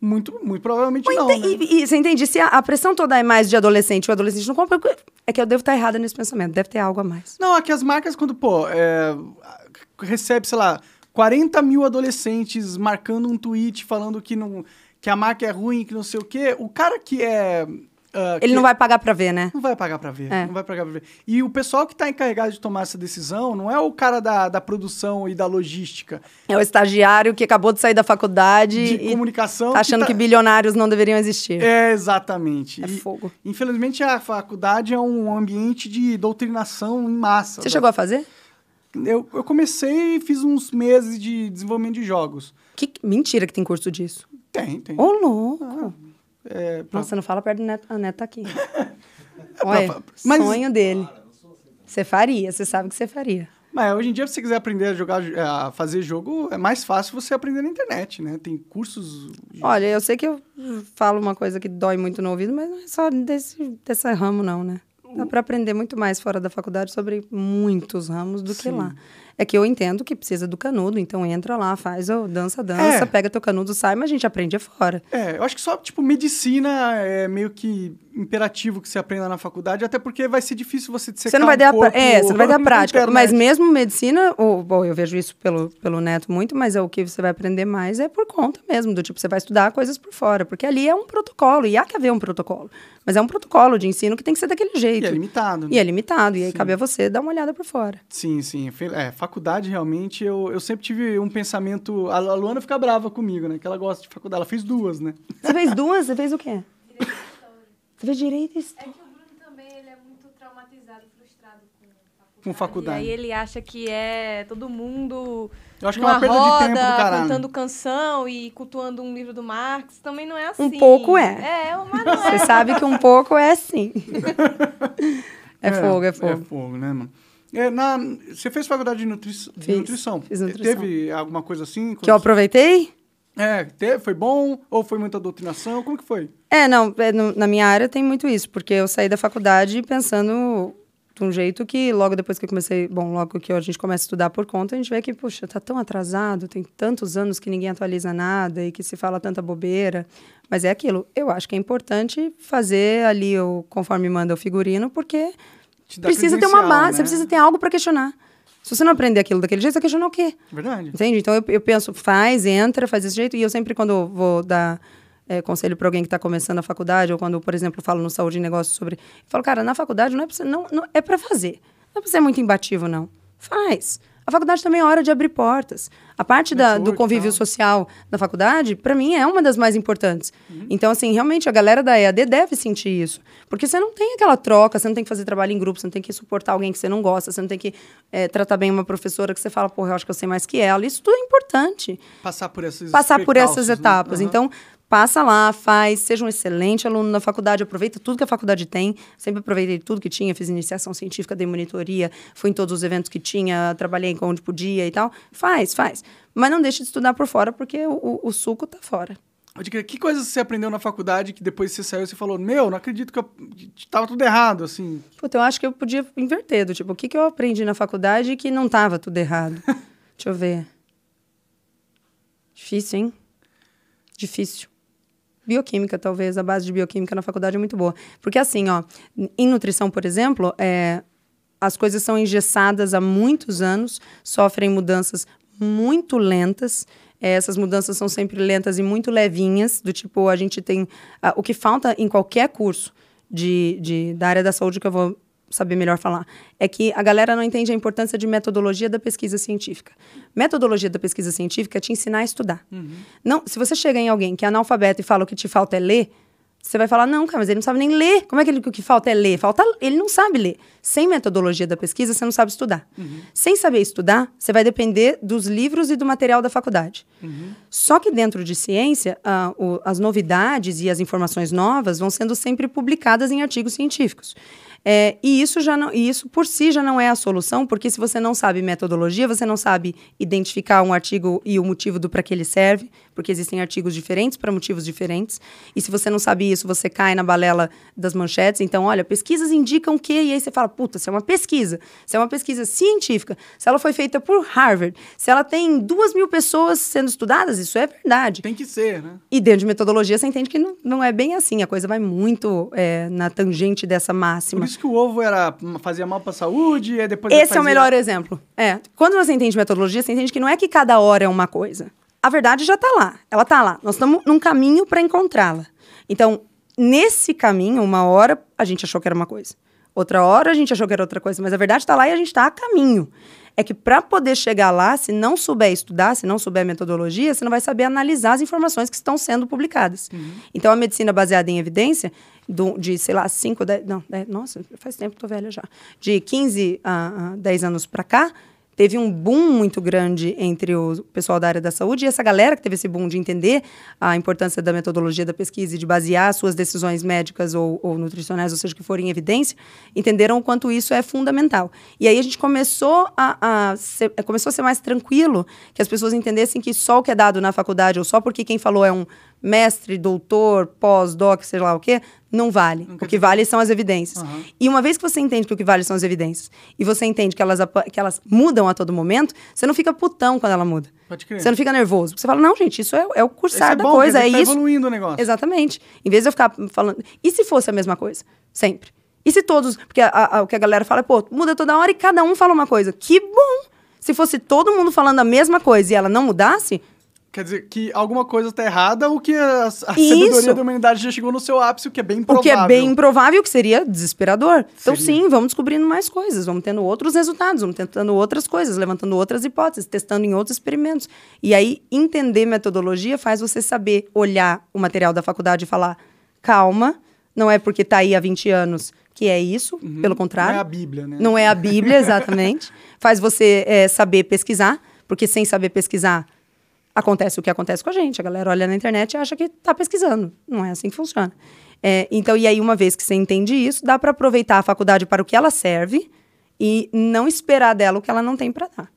muito, muito provavelmente não, ente- né? e, e você entende? Se a, a pressão toda é mais de adolescente, o adolescente não compra. É que eu devo estar errada nesse pensamento. Deve ter algo a mais. Não, é que as marcas, quando, pô, é, recebe, sei lá, 40 mil adolescentes marcando um tweet falando que, não, que a marca é ruim, que não sei o quê, o cara que é. ah, Ele que- não vai pagar pra ver, né? Não vai pagar pra ver. É. Não vai pagar pra ver. E o pessoal que tá encarregado de tomar essa decisão não é o cara da, da produção e da logística, É o estagiário que acabou de sair da faculdade de comunicação. tá achando tá- que bilionários não deveriam existir. É, exatamente. É E, fogo. Infelizmente, a faculdade é um ambiente de doutrinação em massa. Você né? chegou a fazer? Eu, eu comecei e fiz uns meses de desenvolvimento de jogos. Que mentira que tem curso disso. Tem, tem. Ô, louco. É, pra- Nossa, não fala perto do neto. A neta tá aqui. Olha, pra- mas- sonho dele. Você faria, você sabe que você faria. Mas hoje em dia, se você quiser aprender a jogar, a fazer jogo, é mais fácil você aprender na internet, né? Tem cursos. Olha, eu sei que eu falo uma coisa que dói muito no ouvido, mas não é só desse, desse ramo, não, né? Dá pra aprender muito mais fora da faculdade sobre muitos ramos do que Sim. lá. É que eu entendo que precisa do canudo, então entra lá, faz, ó, dança, dança, É. pega teu canudo, sai, mas a gente aprende fora. É, eu acho que só, tipo, medicina é meio que imperativo que você aprenda na faculdade, até porque vai ser difícil você dissecar Você não vai um pra- corpo é, você não vai na prática. internet. Mas mesmo medicina, ou, bom, eu vejo isso pelo, pelo neto muito, mas é o que você vai aprender mais é por conta mesmo, do tipo, você vai estudar coisas por fora, porque ali é um protocolo, e há que haver um protocolo. Mas é um protocolo de ensino que tem que ser daquele jeito. E é limitado. né? E é limitado, e aí Sim. cabe a você dar uma olhada por fora. Sim, sim. É, faculdade, realmente, eu, eu sempre tive um pensamento... A a Luana fica brava comigo, né? Que ela gosta de faculdade. Ela fez duas, né? Você fez duas? Você fez o quê? Fez direito e É que o Bruno também ele é muito traumatizado, frustrado com faculdade. Com faculdade. E aí ele acha que é todo mundo Eu acho que é uma perda roda, de tempo do caralho. cantando canção e cultuando um livro do Marx. Também não é assim. pouco é. É, mas não é. Você sabe que um pouco é assim. É, fogo, é fogo. É fogo, né, mano? É, na, você fez faculdade de, nutri de Fiz, nutrição. fiz nutrição. Teve alguma coisa assim? Que eu aproveitei? É, teve, foi bom? Ou foi muita doutrinação? Como que foi? É, não, é, no- na minha área tem muito isso, porque eu saí da faculdade pensando de um jeito que logo depois que eu comecei, bom, logo que a gente começa a estudar por conta, a gente vê que, puxa, tá tão atrasado, tem tantos anos que ninguém atualiza nada e que se fala tanta bobeira. Mas é aquilo, eu acho que é importante fazer ali o conforme manda o figurino, porque Te precisa ter uma base, né? você precisa ter algo para questionar. Se você não aprender aquilo daquele jeito, você vai questionar o quê? Verdade. Entende? Então eu, eu penso, faz, entra, faz desse jeito. E eu sempre, quando vou dar eh, conselho para alguém que está começando a faculdade, ou quando, por exemplo, falo no Saúde e Negócios sobre. Eu falo, cara, na faculdade não é para. Não, não, é para fazer. Não é para ser muito imbativo, não. Faz. A faculdade também é hora de abrir portas. A parte da, do convívio social da faculdade, para mim, é uma das mais importantes. Então, assim, realmente, a galera da EAD deve sentir isso. Porque você não tem aquela troca, você não tem que fazer trabalho em grupo, você não tem que suportar alguém que você não gosta, você não tem que eh, tratar bem uma professora que você fala, porra, eu acho que eu sei mais que ela. Isso tudo é importante Passar por essas passar por essas né? etapas. Aham. Então, passa lá, faz, seja um excelente aluno na faculdade, aproveita tudo que a faculdade tem. Sempre aproveitei tudo que tinha, fiz iniciação científica, dei monitoria, fui em todos os eventos que tinha, trabalhei onde podia e tal. Faz, faz. Mas não deixe de estudar por fora, porque o, o- o suco tá fora. Pode crer. Que coisas você aprendeu na faculdade que depois você saiu e você falou, meu, não acredito que eu tava tudo errado, assim. Puta, eu acho que eu podia inverter, do tipo, o que, que eu aprendi na faculdade que não tava tudo errado? Deixa eu ver. Difícil, hein? Difícil. Bioquímica, talvez. A base de bioquímica na faculdade é muito boa. Porque, assim, ó, em nutrição, por exemplo, é, as coisas são engessadas há muitos anos, sofrem mudanças muito lentas. É, essas mudanças são sempre lentas e muito levinhas, do tipo, a gente tem. ah, o que falta em qualquer curso de, de, da área da saúde, que eu vou saber melhor falar, é que a galera não entende a importância de metodologia da pesquisa científica. Metodologia da pesquisa científica é te ensinar a estudar. Não, se você chega em alguém que é analfabeto e fala o que te falta é ler, você vai falar, não, cara, mas ele não sabe nem ler. Como é que ele, o que falta é ler? Falta, ele não sabe ler. Sem metodologia da pesquisa, você não sabe estudar. Sem saber estudar, você vai depender dos livros e do material da faculdade. Só que dentro de ciência, o- as novidades e as informações novas vão sendo sempre publicadas em artigos científicos. É, e isso já não, e isso por si já não é a solução, porque se você não sabe metodologia, você não sabe identificar um artigo e o motivo do para que ele serve, porque existem artigos diferentes para motivos diferentes. E se você não sabe isso, você cai na balela das manchetes. Então, olha, pesquisas indicam que, e aí você fala, puta, se é uma pesquisa, se é uma pesquisa científica, se ela foi feita por Harvard, se ela tem duas mil pessoas sendo estudadas, isso é verdade. Tem que ser, né? E dentro de metodologia, você entende que não, não é bem assim. A coisa vai muito é, na tangente dessa máxima. Por isso que o ovo era fazia mal pra saúde, e depois Esse é o fazia- melhor exemplo. É. Quando você entende metodologia, você entende que não é que cada hora é uma coisa. A verdade já está lá. Ela está lá. Nós estamos num caminho para encontrá-la. Então, nesse caminho, uma hora a gente achou que era uma coisa. Outra hora a gente achou que era outra coisa. Mas a verdade está lá e a gente está a caminho. É que para poder chegar lá, se não souber estudar, se não souber metodologia, você não vai saber analisar as informações que estão sendo publicadas. Então, a medicina baseada em evidência, do- de, sei lá, 5, 10, não, 10, nossa, faz tempo que tô velha já. De 15 a, a 10 anos para cá, teve um boom muito grande entre o pessoal da área da saúde e essa galera que teve esse boom de entender a importância da metodologia da pesquisa e de basear suas decisões médicas ou, ou nutricionais, ou seja, que forem em evidência, entenderam o quanto isso é fundamental. E aí a gente começou a, a ser, começou a ser mais tranquilo que as pessoas entendessem que só o que é dado na faculdade ou só porque quem falou é um mestre, doutor, pós-doc, sei lá o quê, não vale. O que vale são as evidências. E uma vez que você entende que o que vale são as evidências, e você entende que elas, que elas mudam a todo momento, você não fica putão quando ela muda. Pode crer. Você não fica nervoso. Porque você fala, não, gente, isso é, é o Isso cursar é da bom, coisa, é que isso. Tá evoluindo o negócio. Exatamente. Em vez de eu ficar falando. E se fosse a mesma coisa? Sempre. E se todos. Porque a- a- o que a galera fala é, pô, muda toda hora e cada um fala uma coisa. Que bom! Se fosse todo mundo falando a mesma coisa e ela não mudasse, Quer dizer que alguma coisa tá errada ou que a, a sabedoria da humanidade já chegou no seu ápice, o que é bem o provável. que é bem improvável, que seria desesperador. Então, Seria. sim, vamos descobrindo mais coisas, vamos tendo outros resultados, vamos tentando outras coisas, levantando outras hipóteses, testando em outros experimentos. E aí, entender metodologia faz você saber olhar o material da faculdade e falar: calma, não é porque está aí há 20 anos que é isso, pelo contrário. Não é a Bíblia, né? Não é a Bíblia, exatamente. Faz você é, saber pesquisar, porque sem saber pesquisar, acontece o que acontece com a gente. A galera olha na internet e acha que está pesquisando. Não é assim que funciona. É, então, e aí, uma vez que você entende isso, dá para aproveitar a faculdade para o que ela serve e não esperar dela o que ela não tem para dar.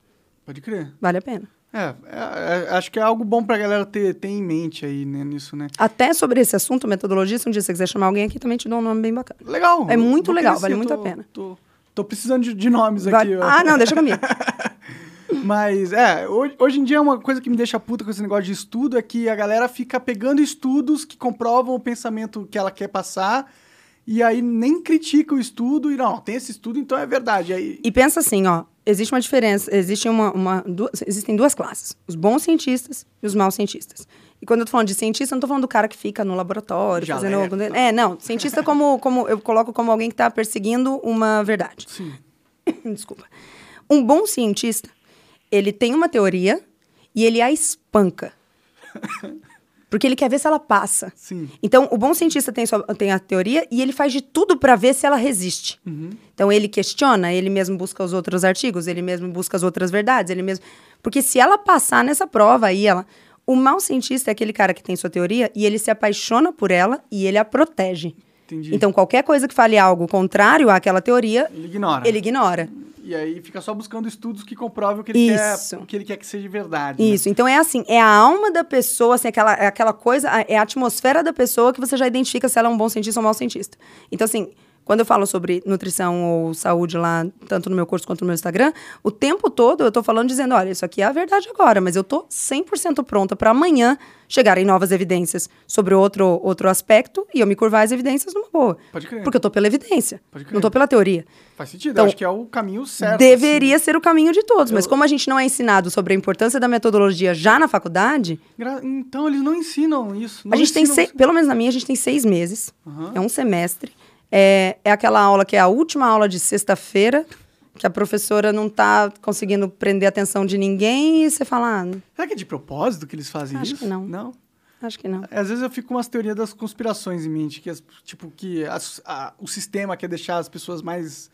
Pode crer. Vale a pena. É, é, é, acho que é algo bom pra galera ter, ter em mente aí, né, nisso, né? Até sobre esse assunto, metodologia, se um dia você quiser chamar alguém aqui, também te dou um nome bem bacana. Legal. É muito legal, vale muito eu a tô- pena. Tô, Tô precisando de, de nomes Vai- aqui. ó. Ah, não, deixa comigo. Mas, é, hoje, hoje em dia uma coisa que me deixa puta com esse negócio de estudo é que a galera fica pegando estudos que comprovam o pensamento que ela quer passar e aí nem critica o estudo e não, tem esse estudo, então é verdade. Aí, E pensa assim, ó, existe uma diferença, existe uma, uma- du- existem duas classes, os bons cientistas e os maus cientistas. E quando eu tô falando de cientista, eu não tô falando do cara que fica no laboratório, Jaleco. fazendo... É, não, cientista como, como eu coloco como alguém que está perseguindo uma verdade. sim, Desculpa. Um bom cientista, ele tem uma teoria e ele a espanca. Porque ele quer ver se ela passa. sim. Então, o bom cientista tem, sua- tem a teoria e ele faz de tudo para ver se ela resiste. Então, ele questiona, ele mesmo busca os outros artigos, ele mesmo busca as outras verdades, ele mesmo. Porque se ela passar nessa prova, aí ela. O mau cientista é aquele cara que tem sua teoria e ele se apaixona por ela e ele a protege. Entendi. Então, qualquer coisa que fale algo contrário àquela teoria, Ele ignora. ele ignora. E aí fica só buscando estudos que comprovam o que ele, Isso. quer, o que ele quer que seja verdade. né? Isso, então é assim, é a alma da pessoa, assim, aquela, é aquela coisa, é a atmosfera da pessoa que você já identifica se ela é um bom cientista ou um mau cientista. Então, assim, quando eu falo sobre nutrição ou saúde lá, tanto no meu curso quanto no meu Instagram, o tempo todo eu tô falando dizendo, olha, isso aqui é a verdade agora, mas eu tô 100% pronta para amanhã chegarem novas evidências sobre outro, outro aspecto e eu me curvar as evidências numa boa. Pode crer. Porque eu tô pela evidência, Pode crer. não tô pela teoria. Faz sentido, Então, eu acho que é o caminho certo. Deveria ser o caminho de todos, mas Eu- como a gente não é ensinado sobre a importância da metodologia já na faculdade, assim. Gra- Então eles não ensinam isso. a não gente tem, ensinam seis, isso. pelo menos na minha, a gente tem seis meses. Aham. É um semestre. É, é aquela aula que é a última aula de sexta-feira, que a professora não está conseguindo prender a atenção de ninguém e você fala, ah, Será que é de propósito que eles fazem Acho isso? que não. Não? acho que não. Às vezes eu fico com umas teorias das conspirações em mente, que as- tipo que as- a- o sistema quer deixar as pessoas mais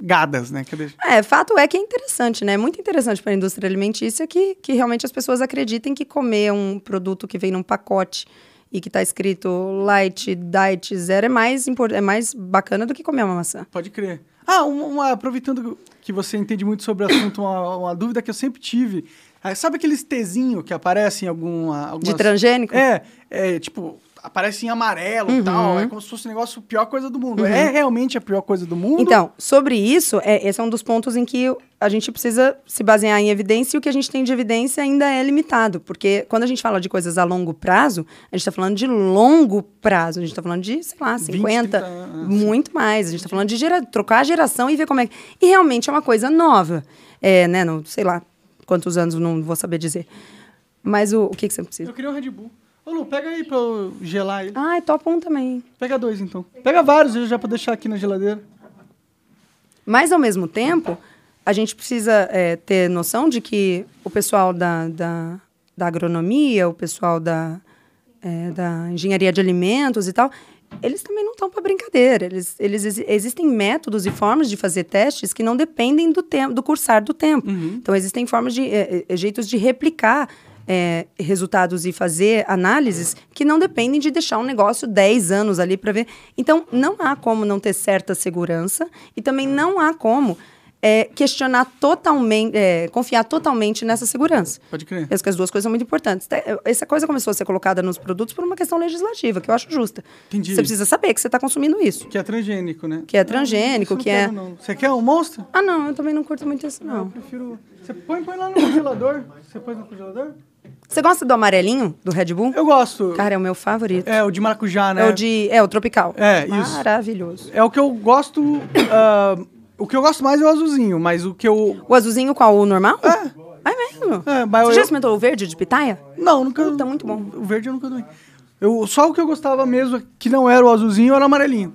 gadas, né? Quer deixar... É, fato é que é interessante, né? É muito interessante para a indústria alimentícia que, que realmente as pessoas acreditem que comer um produto que vem num pacote e que está escrito light, diet, zero é mais, é mais bacana do que comer uma maçã. Pode crer. Ah, uma, uma- aproveitando que você entende muito sobre o assunto, uma, uma dúvida que eu sempre tive. Ah, sabe aqueles tezinhos que aparecem em alguma, algumas... De transgênico? É, é, tipo, aparece em amarelo Uhum. e tal. É como se fosse um negócio, a pior coisa do mundo. É realmente a pior coisa do mundo? Então, sobre isso, é, esse é um dos pontos em que a gente precisa se basear em evidência e o que a gente tem de evidência ainda é limitado. Porque quando a gente fala de coisas a longo prazo, a gente está falando de longo prazo. A gente está falando de, sei lá, 20, 50, 30 anos. muito mais. A gente está falando de gera- trocar a geração e ver como é que... E realmente é uma coisa nova. É, né, não, sei lá quantos anos, não vou saber dizer. Mas o, o que, que você precisa? Eu queria um Red Bull. Ô, Lu, pega aí pra eu gelar ele. Ai, topa um também. Pega dois, então. Pega vários já pra deixar aqui na geladeira. Mas, ao mesmo tempo, a gente precisa é, ter noção de que o pessoal da, da, da agronomia, o pessoal da, é, da engenharia de alimentos e tal, eles também não estão para brincadeira. Eles, eles exi- existem métodos e formas de fazer testes que não dependem do tempo, do cursar do tempo. Então, existem formas de é, é, jeitos de replicar é, resultados e fazer análises que não dependem de deixar um negócio 10 anos ali para ver. Então, não há como não ter certa segurança e também não há como é, questionar totalmente, é, confiar totalmente nessa segurança. Pode crer. Penso que as duas coisas são muito importantes. Te- Essa coisa começou a ser colocada nos produtos por uma questão legislativa, que eu acho justa. Entendi. Você precisa saber que você está consumindo isso. Que é transgênico, né? Que é transgênico, Não, que eu é- não quero, não. Você quer um monstro? Ah, não, eu também não curto muito isso, Eu não. prefiro... Você põe, põe lá no congelador. Você põe no congelador? Você gosta do amarelinho, do Red Bull? Eu gosto. Cara, é o meu favorito. É, o de maracujá, né? É o de. É, o tropical. É, isso. Maravilhoso. É o que eu gosto... ah, o que eu gosto mais é o azulzinho, mas o que eu... O azulzinho qual? O normal? É. É mesmo? É, mas Você eu- já experimentou o verde de pitaia? Não, nunca... Puta, muito bom. O verde eu nunca doei. Eu, só o que eu gostava mesmo, que não era o azulzinho, era o amarelinho.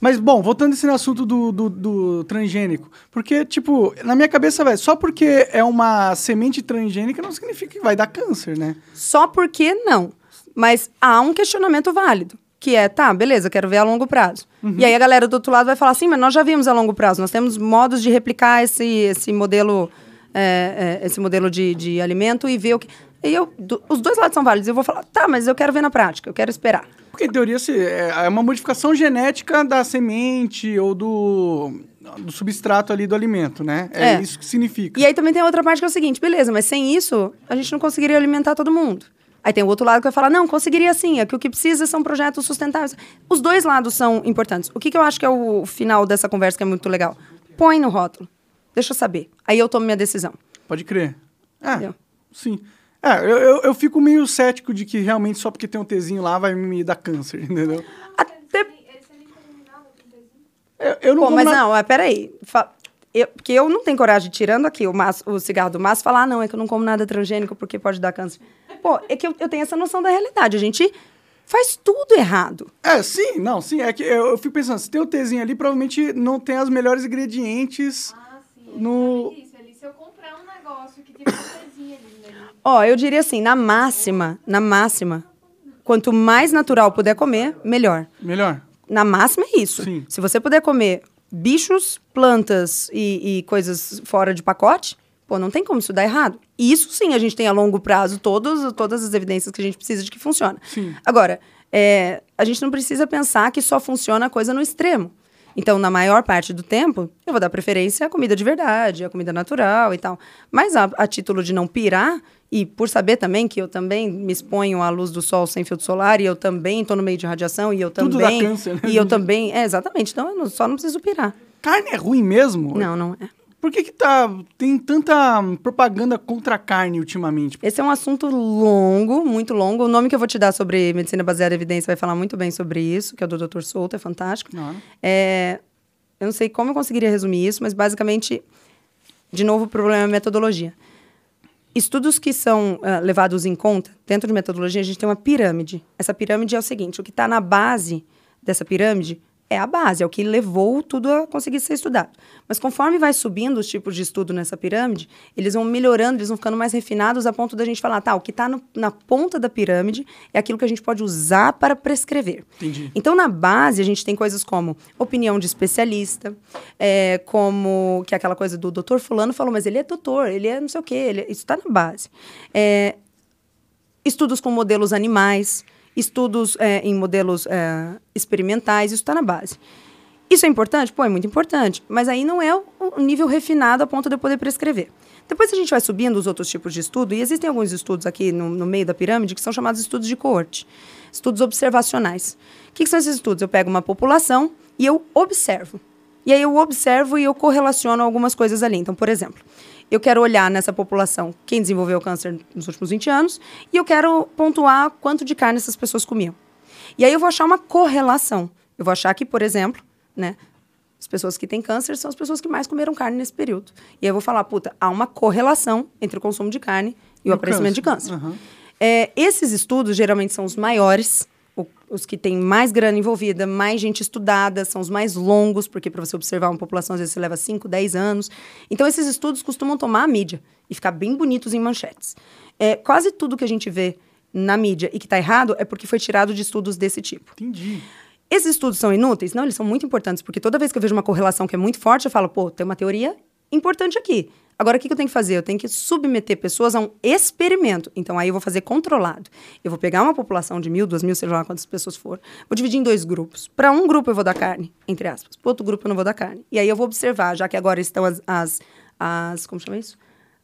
Mas, bom, voltando nesse assunto do, do, do transgênico. Porque, tipo, na minha cabeça, velho, só porque é uma semente transgênica não significa que vai dar câncer, né? Só porque não. Mas há um questionamento válido. Que é, tá, beleza, quero ver a longo prazo. Uhum. E aí a galera do outro lado vai falar assim, mas nós já vimos a longo prazo. Nós temos modos de replicar esse, esse modelo, é, é, esse modelo de, de alimento e ver o que. E eu, do- os dois lados são válidos. Eu vou falar, tá, mas eu quero ver na prática, eu quero esperar. Porque, em teoria, se, é é uma modificação genética da semente ou do, do substrato ali do alimento, né? É, É. isso que significa. E aí também tem outra parte que é o seguinte, beleza, mas sem isso, a gente não conseguiria alimentar todo mundo. Aí tem o outro lado que vai falar, não, conseguiria sim, é que o que precisa são projetos sustentáveis. Os dois lados são importantes. O que, que eu acho que é o final dessa conversa que é muito legal? Põe no rótulo. Deixa eu saber. Aí eu tomo minha decisão. Pode crer. É, Entendeu? sim. É, eu, eu, eu fico meio cético de que realmente só porque tem um Tzinho lá vai me dar câncer, entendeu? Até Eu, eu não Pô, mas na- não, é, peraí. Fa- Eu, porque eu não tenho coragem, tirando aqui o, maço- o cigarro do maço, falar, ah, não, é que eu não como nada transgênico porque pode dar câncer. Pô, é que eu, eu tenho essa noção da realidade. A gente faz tudo errado. É, sim, não, sim. É que eu, eu fico pensando, se tem o Tzinho ali, provavelmente não tem os melhores ingredientes. Ah, sim. No- Isso, ali, se eu comprar um negócio que tiver Ó, eu diria assim, na máxima, na máxima, quanto mais natural puder comer, melhor. Melhor. Na máxima é isso. Sim. Se você puder comer bichos, plantas e, e coisas fora de pacote, pô, não tem como isso dar errado. Isso sim a gente tem a longo prazo todos, todas as evidências que a gente precisa de que funciona. Sim. Agora, é, a gente não precisa pensar que só funciona a coisa no extremo. Então, na maior parte do tempo, eu vou dar preferência à comida de verdade, à comida natural e tal. Mas a, a título de não pirar, e por saber também que eu também me exponho à luz do sol sem filtro solar, e eu também estou no meio de radiação, e eu Tudo dá também. câncer, né? E eu também. É, exatamente. Então, eu não- só não preciso pirar. Carne é ruim mesmo? Não, não é. Por que que tá, tem tanta propaganda contra a carne ultimamente? Esse é um assunto longo, muito longo. O nome que eu vou te dar sobre medicina baseada em evidência vai falar muito bem sobre isso, que é o do Dr. Souto, é fantástico. Não, É, eu não sei como eu conseguiria resumir isso, mas basicamente, de novo, o problema é a metodologia. Estudos que são ah, levados em conta, dentro de metodologia, a gente tem uma pirâmide. Essa pirâmide é o seguinte: o que está na base dessa pirâmide é a base, é o que levou tudo a conseguir ser estudado. Mas conforme vai subindo os tipos de estudo nessa pirâmide, eles vão melhorando, eles vão ficando mais refinados a ponto da gente falar, tá, o que está na ponta da pirâmide é aquilo que a gente pode usar para prescrever. Entendi. Então, na base, a gente tem coisas como opinião de especialista, é, como que é aquela coisa do doutor fulano falou, mas ele é doutor, ele é não sei o quê, ele, isso está na base. É, estudos com modelos animais, estudos é, em modelos é, experimentais, isso está na base. Isso é importante? Pô, é muito importante. Mas aí não é o nível refinado a ponto de eu poder prescrever. Depois a gente vai subindo os outros tipos de estudo, e existem alguns estudos aqui no, no meio da pirâmide que são chamados estudos de coorte, estudos observacionais. O que, que são esses estudos? Eu pego uma população e eu observo. E aí eu observo e eu correlaciono algumas coisas ali. Então, por exemplo, eu quero olhar nessa população quem desenvolveu câncer nos últimos 20 anos e eu quero pontuar quanto de carne essas pessoas comiam. E aí eu vou achar uma correlação. Eu vou achar que, por exemplo, né, as pessoas que têm câncer são as pessoas que mais comeram carne nesse período. E aí eu vou falar, puta, há uma correlação entre o consumo de carne e o o aparecimento de câncer. câncer. Aham. É, esses estudos geralmente são os maiores, o- os que têm mais grana envolvida, mais gente estudada, são os mais longos, porque para você observar uma população, às vezes você leva 5, 10 anos. Então, esses estudos costumam tomar a mídia e ficar bem bonitos em manchetes. É, quase tudo que a gente vê na mídia e que está errado é porque foi tirado de estudos desse tipo. Entendi. Esses estudos são inúteis? Não, eles são muito importantes, porque toda vez que eu vejo uma correlação que é muito forte, eu falo, pô, tem uma teoria importante aqui. Agora, o que que eu tenho que fazer? Eu tenho que submeter pessoas a um experimento. Então, aí eu vou fazer controlado. Eu vou pegar uma população de mil, duas mil, seja lá quantas pessoas for, vou dividir em dois grupos. Para um grupo eu vou dar carne, entre aspas. Para outro grupo eu não vou dar carne. E aí eu vou observar, já que agora estão as, as, as como chama isso?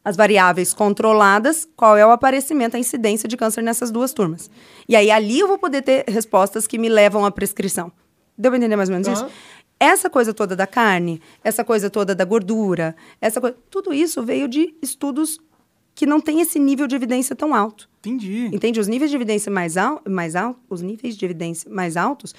As variáveis controladas, qual é o aparecimento, a incidência de câncer nessas duas turmas. E aí ali eu vou poder ter respostas que me levam à prescrição. Deu pra entender mais ou menos Aham. isso? Essa coisa toda da carne, essa coisa toda da gordura, essa coisa, tudo isso veio de estudos que não têm esse nível de evidência tão alto. Entendi. Entende? Os níveis de evidência mais, al mais altos, os níveis de evidência mais altos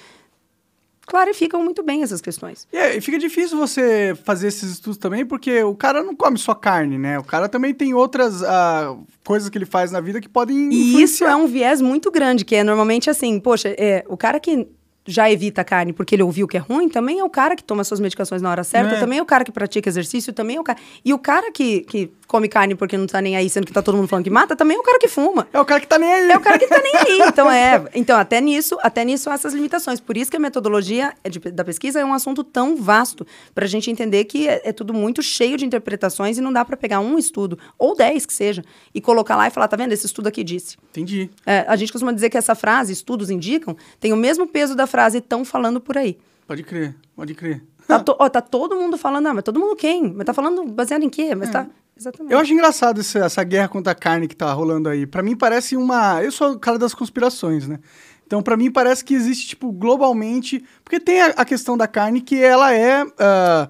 clarificam muito bem essas questões. E, é, e fica difícil você fazer esses estudos também, porque o cara não come só carne, né? O cara também tem outras ah, coisas que ele faz na vida que podem E isso é um viés muito grande, que é normalmente assim, poxa, é, o cara que já evita a carne porque ele ouviu que é ruim, também é o cara que toma suas medicações na hora certa, É. também é o cara que pratica exercício, também é o cara. E o cara que, que come carne porque não tá nem aí, sendo que tá todo mundo falando que mata, também é o cara que fuma. É o cara que tá nem aí. É o cara que tá nem aí. Então, é. Então, até nisso, até nisso há essas limitações. Por isso que a metodologia é de- da pesquisa é um assunto tão vasto para a gente entender que é, é tudo muito cheio de interpretações e não dá para pegar um estudo, ou dez que seja, e colocar lá e falar, tá vendo? Esse estudo aqui disse. Entendi. É, a gente costuma dizer que essa frase, estudos indicam, tem o mesmo peso da frase tão falando por aí. Pode crer, pode crer. Tá, to- ó, tá todo mundo falando, ah, mas todo mundo quem? Mas tá falando baseado em quê? Mas tá. Exatamente. Eu acho engraçado essa, essa guerra contra a carne que tá rolando aí. Pra mim parece uma. Eu sou o cara das conspirações, né? Então, pra mim, parece que existe, tipo, globalmente. Porque tem a, a questão da carne que ela é. ah,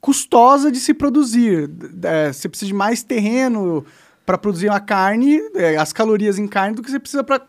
custosa de se produzir. É, você precisa de mais terreno para produzir uma carne, é, as calorias em carne, do que você precisa para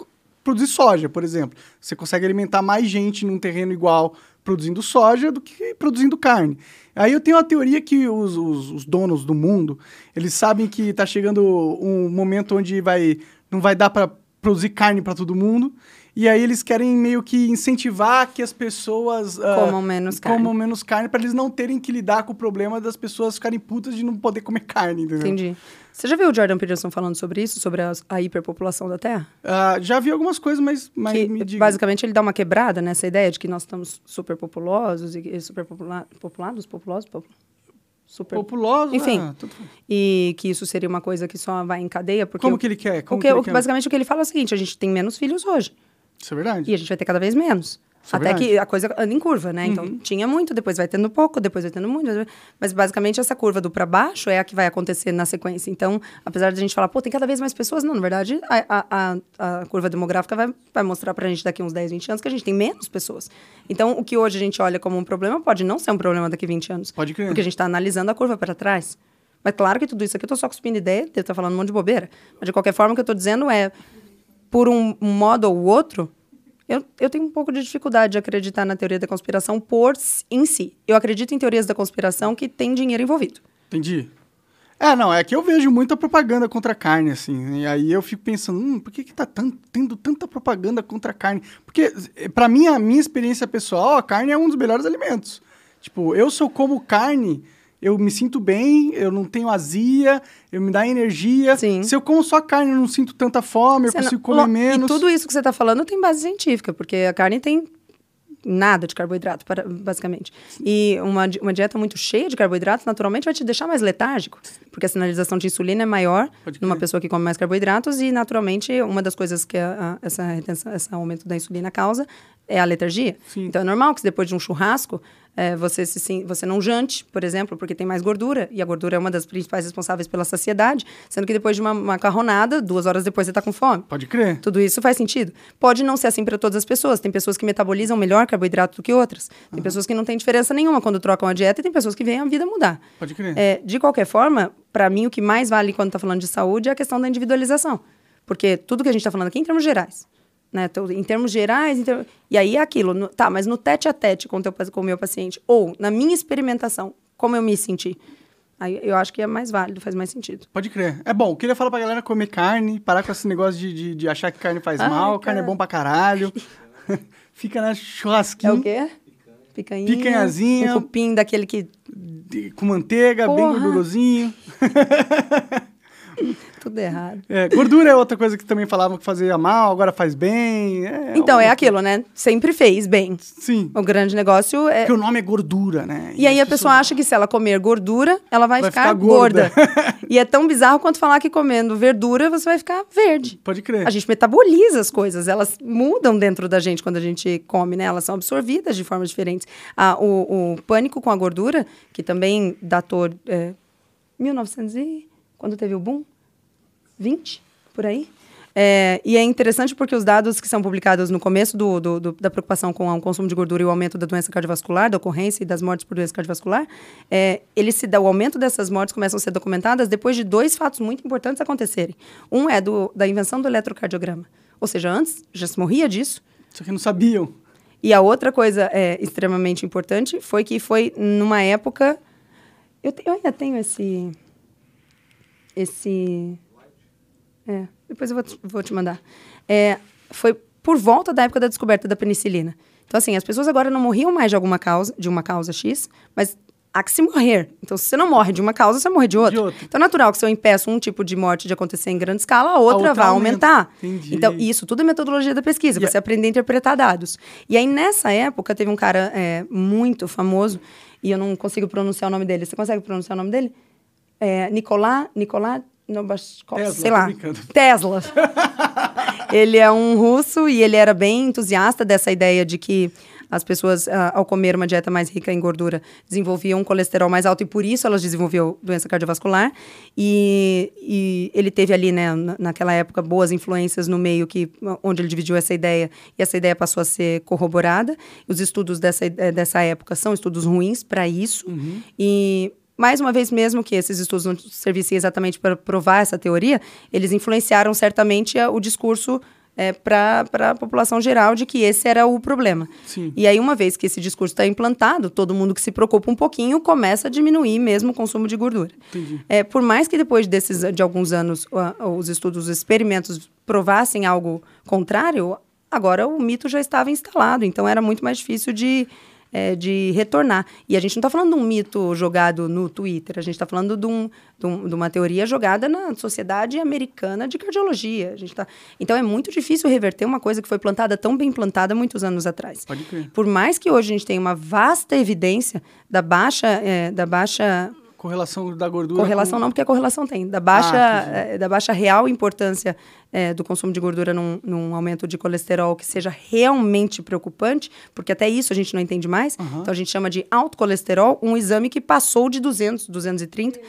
produzir soja, por exemplo. Você consegue alimentar mais gente num terreno igual produzindo soja do que produzindo carne. Aí eu tenho a teoria que os, os, os donos do mundo, eles sabem que está chegando um momento onde vai, não vai dar para produzir carne para todo mundo. E aí eles querem meio que incentivar que as pessoas ah, Comam menos carne. comam menos carne para eles não terem que lidar com o problema das pessoas ficarem putas de não poder comer carne, entendeu? Entendi. Você já viu o Jordan Peterson falando sobre isso, sobre a, a hiperpopulação da Terra? Ah, já vi algumas coisas, mas, mas que, me diga. basicamente ele dá uma quebrada nessa ideia de que nós estamos super populosos e super popula populados, populosos, popu- super Populoso, Enfim. ah, tudo- e que isso seria uma coisa que só vai em cadeia porque Como o- que ele quer? o Como que- que ele o que- quer? basicamente o que ele fala é o seguinte: a gente tem menos filhos hoje Isso é verdade? e a gente vai ter cada vez menos. Isso é Até. Uhum. que a coisa anda em curva, né? Então, tinha muito, depois vai tendo pouco, depois vai tendo muito. Mas, basicamente, essa curva do para baixo é a que vai acontecer na sequência. Então, apesar de a gente falar, pô, tem cada vez mais pessoas, não, na verdade, a, a, a, curva demográfica vai, vai mostrar pra gente daqui uns 10, 20 anos que a gente tem menos pessoas. Então, o que hoje a gente olha como um problema pode não ser um problema daqui 20 anos. Pode crer. Porque a gente está analisando a curva para trás. Mas claro que tudo isso aqui eu tô só cuspindo ideia, eu tô falando um monte de bobeira. Mas de qualquer forma, o que eu tô dizendo é, por um modo ou outro, eu, eu tenho um pouco de dificuldade de acreditar na teoria da conspiração por em si. Eu acredito em teorias da conspiração que tem dinheiro envolvido. Entendi. É, não, é que eu vejo muita propaganda contra a carne, assim. E aí eu fico pensando, hum, por que, que tá tendo tanta propaganda contra a carne? Porque, eh, pra mim, a minha experiência pessoal, a carne é um dos melhores alimentos. Tipo, eu sou como carne, eu me sinto bem, eu não tenho azia, eu me dá energia. Sim. Se eu como só carne, eu não sinto tanta fome, eu Você não- consigo comer Lo- menos. E tudo isso que você está falando tem base científica, porque a carne tem nada de carboidrato, para- basicamente. E uma, uma dieta muito cheia de carboidratos, naturalmente, vai te deixar mais letárgico, porque a sinalização de insulina é maior numa pessoa que come mais carboidratos e, naturalmente, uma das coisas que a- a- essa retenção, esse aumento da insulina causa é a letargia. Sim. Então, é normal que depois de um churrasco, eh, você, se, você não jante, por exemplo, porque tem mais gordura, e a gordura é uma das principais responsáveis pela saciedade, sendo que depois de uma macarronada, duas horas depois você está com fome. Pode crer. Tudo isso faz sentido. Pode não ser assim para todas as pessoas. Tem pessoas que metabolizam melhor carboidrato do que outras. Tem pessoas que não têm diferença nenhuma quando trocam a dieta e tem pessoas que veem a vida mudar. Pode crer. É, de qualquer forma, para mim, o que mais vale quando está falando de saúde é a questão da individualização. Porque tudo que a gente está falando aqui é em termos gerais. Né? Então, em termos gerais, em ter- e aí é aquilo, no- tá, mas no tete a tete com, o teu, com o meu paciente, ou na minha experimentação, como eu me senti, aí eu acho que é mais válido, faz mais sentido. Pode crer. É bom, queria falar pra galera comer carne, parar com esse negócio de, de, de achar que carne faz Ai, mal, carne é cara. bom pra caralho. Fica na É churrasquinho. o quê? Picanha. Picanhazinha. Um cupim daquele que de- com manteiga, bem Porra. gordurosinho. tudo errado. É, gordura é outra coisa que também falavam que fazia mal, agora faz bem. É, Então, é aquilo, né? Sempre fez bem. Sim. O grande negócio é. Porque o nome é gordura, né? E aí as a pessoa acha que se ela comer gordura, ela vai, Vai ficar, ficar gorda. gorda. e é tão bizarro quanto falar que comendo verdura você vai ficar verde. Pode crer. A gente metaboliza as coisas, elas mudam dentro da gente quando a gente come, né? Elas são absorvidas de formas diferentes. Ah, o, o pânico com a gordura, que também datou é, 1900 e... Quando teve o boom? 20, por aí. É, e é interessante porque os dados que são publicados no começo do, do- do- da preocupação com o consumo de gordura e o aumento da doença cardiovascular, da ocorrência e das mortes por doença cardiovascular, é, ele se dá, o aumento dessas mortes começam a ser documentadas depois de dois fatos muito importantes acontecerem. Um é do, da invenção do eletrocardiograma. Ou seja, antes já se morria disso, Só que não sabiam. e a outra coisa é, extremamente importante foi que foi numa época. Eu, te- eu ainda tenho esse. Esse. É, depois eu vou te, vou te mandar. É, foi por volta da época da descoberta da penicilina. Então, assim, as pessoas agora não morriam mais de alguma causa, de uma causa X, mas há que se morrer. Então, se você não morre de uma causa, você morre de outra. outra. Então, é natural que se eu impeço um tipo de morte de acontecer em grande escala, a outra, outra vai aumenta. aumentar. Entendi. Então, isso tudo é metodologia da pesquisa, a- você aprender a interpretar dados. E aí, nessa época, teve um cara é, muito famoso, e eu não consigo pronunciar o nome dele. Você consegue pronunciar o nome dele? É, Nicolá, Nicolá Nobashkov, Tesla, sei lá. Tesla. ele é um russo e ele era bem entusiasta dessa ideia de que as pessoas, ah, ao comer uma dieta mais rica em gordura, desenvolviam um colesterol mais alto e por isso elas desenvolviam doença cardiovascular. E, e ele teve ali, né, na- naquela época, boas influências no meio que, onde ele dividiu essa ideia e essa ideia passou a ser corroborada. Os estudos dessa, eh, dessa época são estudos ruins para isso. E mais uma vez, mesmo que esses estudos não servissem exatamente para provar essa teoria, eles influenciaram certamente a- o discurso para a população geral de que esse era o problema. Sim. E aí, uma vez que esse discurso está implantado, todo mundo que se preocupa um pouquinho começa a diminuir mesmo o consumo de gordura. É, por mais que depois desses, de alguns anos os estudos, os experimentos provassem algo contrário, agora o mito já estava instalado, então era muito mais difícil de, é, de retornar. E a gente não está falando de um mito jogado no Twitter, a gente está falando de, um, de, um- de uma teoria jogada na Sociedade Americana de Cardiologia. A gente tá... Então é muito difícil reverter uma coisa que foi plantada tão bem plantada muitos anos atrás. Pode crer. Por mais que hoje a gente tenha uma vasta evidência da baixa, é, da baixa Correlação da gordura. correlação com- não, porque a correlação tem, da baixa, Ah, eh, da baixa real importância eh, do consumo de gordura num, num aumento de colesterol que seja realmente preocupante, porque até isso a gente não entende mais. Então a gente chama de alto colesterol um exame que passou de 200, 230,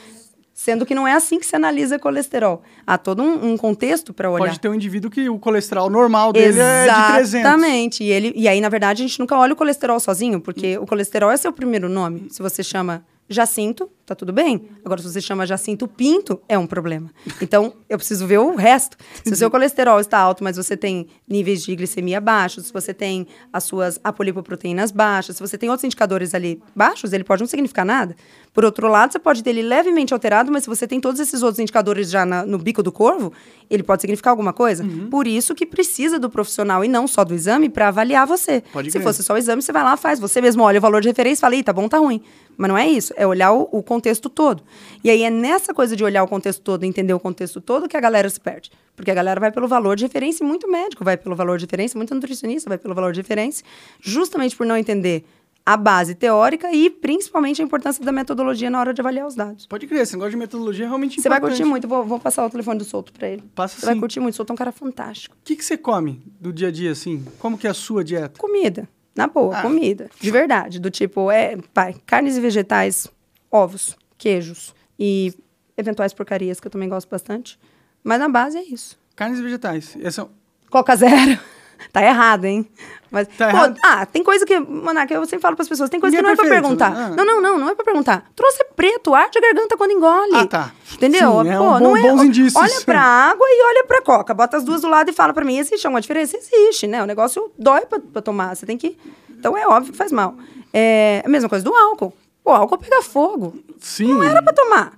sendo que não é assim que se analisa colesterol. Há todo um, um contexto para olhar. Pode ter um indivíduo que o colesterol normal dele é de 300. Exatamente. E, ele, e aí, na verdade, a gente nunca olha o colesterol sozinho, porque o colesterol é seu primeiro nome. Se você chama Jacinto, tá tudo bem. Agora, se você chama Jacinto Pinto, é um problema. Então, eu preciso ver o resto. Se o seu colesterol está alto, mas você tem níveis de glicemia baixos, se você tem as suas apolipoproteínas baixas, se você tem outros indicadores ali baixos, ele pode não significar nada. Por outro lado, você pode ter ele levemente alterado, mas se você tem todos esses outros indicadores já na- no bico do corvo, ele pode significar alguma coisa. Uhum. Por isso que precisa do profissional e não só do exame para avaliar você. Pode se fosse só o exame, você vai lá, faz. Você mesmo olha o valor de referência e fala, Ih, tá bom, tá ruim. Mas não é isso. É olhar o, o contexto todo. E aí é nessa coisa de olhar o contexto todo, entender o contexto todo, que a galera se perde. Porque a galera vai pelo valor de referência, e muito médico vai pelo valor de referência, muito nutricionista vai pelo valor de referência, justamente por não entender a base teórica e principalmente a importância da metodologia na hora de avaliar os dados. Pode crer, esse negócio de metodologia é realmente Você vai importante. curtir muito, vou, vou passar o telefone do Souto pra ele. Passa Você vai curtir muito, Souto é um cara fantástico. O que, que você come do dia a dia, assim? Como que é a sua dieta? Comida. Na boa, Ah. comida. De verdade. Do tipo, é, pai, carnes e vegetais, ovos, queijos e eventuais porcarias, que eu também gosto bastante. Mas na base é isso. Carnes e vegetais. Esse é... Coca zero. tá errado, hein? Mas, Tá pô, errado? ah, tem coisa que, Manaca, eu sempre falo pras pessoas, tem coisa Ninguém que não é é pra perguntar. né? Ah. Não, não, não, não é pra perguntar. Trouxe é preto, arde a garganta quando engole. Ah, tá. Entendeu? Sim, é Pô, um bom- não é, bons indícios. Olha pra água e olha pra coca. Bota as duas do lado e fala pra mim, existe alguma diferença? Existe, né? O negócio dói pra, pra tomar. Você tem que... Então é óbvio que faz mal. É a mesma coisa do álcool. O álcool pega fogo. Sim. Não era pra tomar.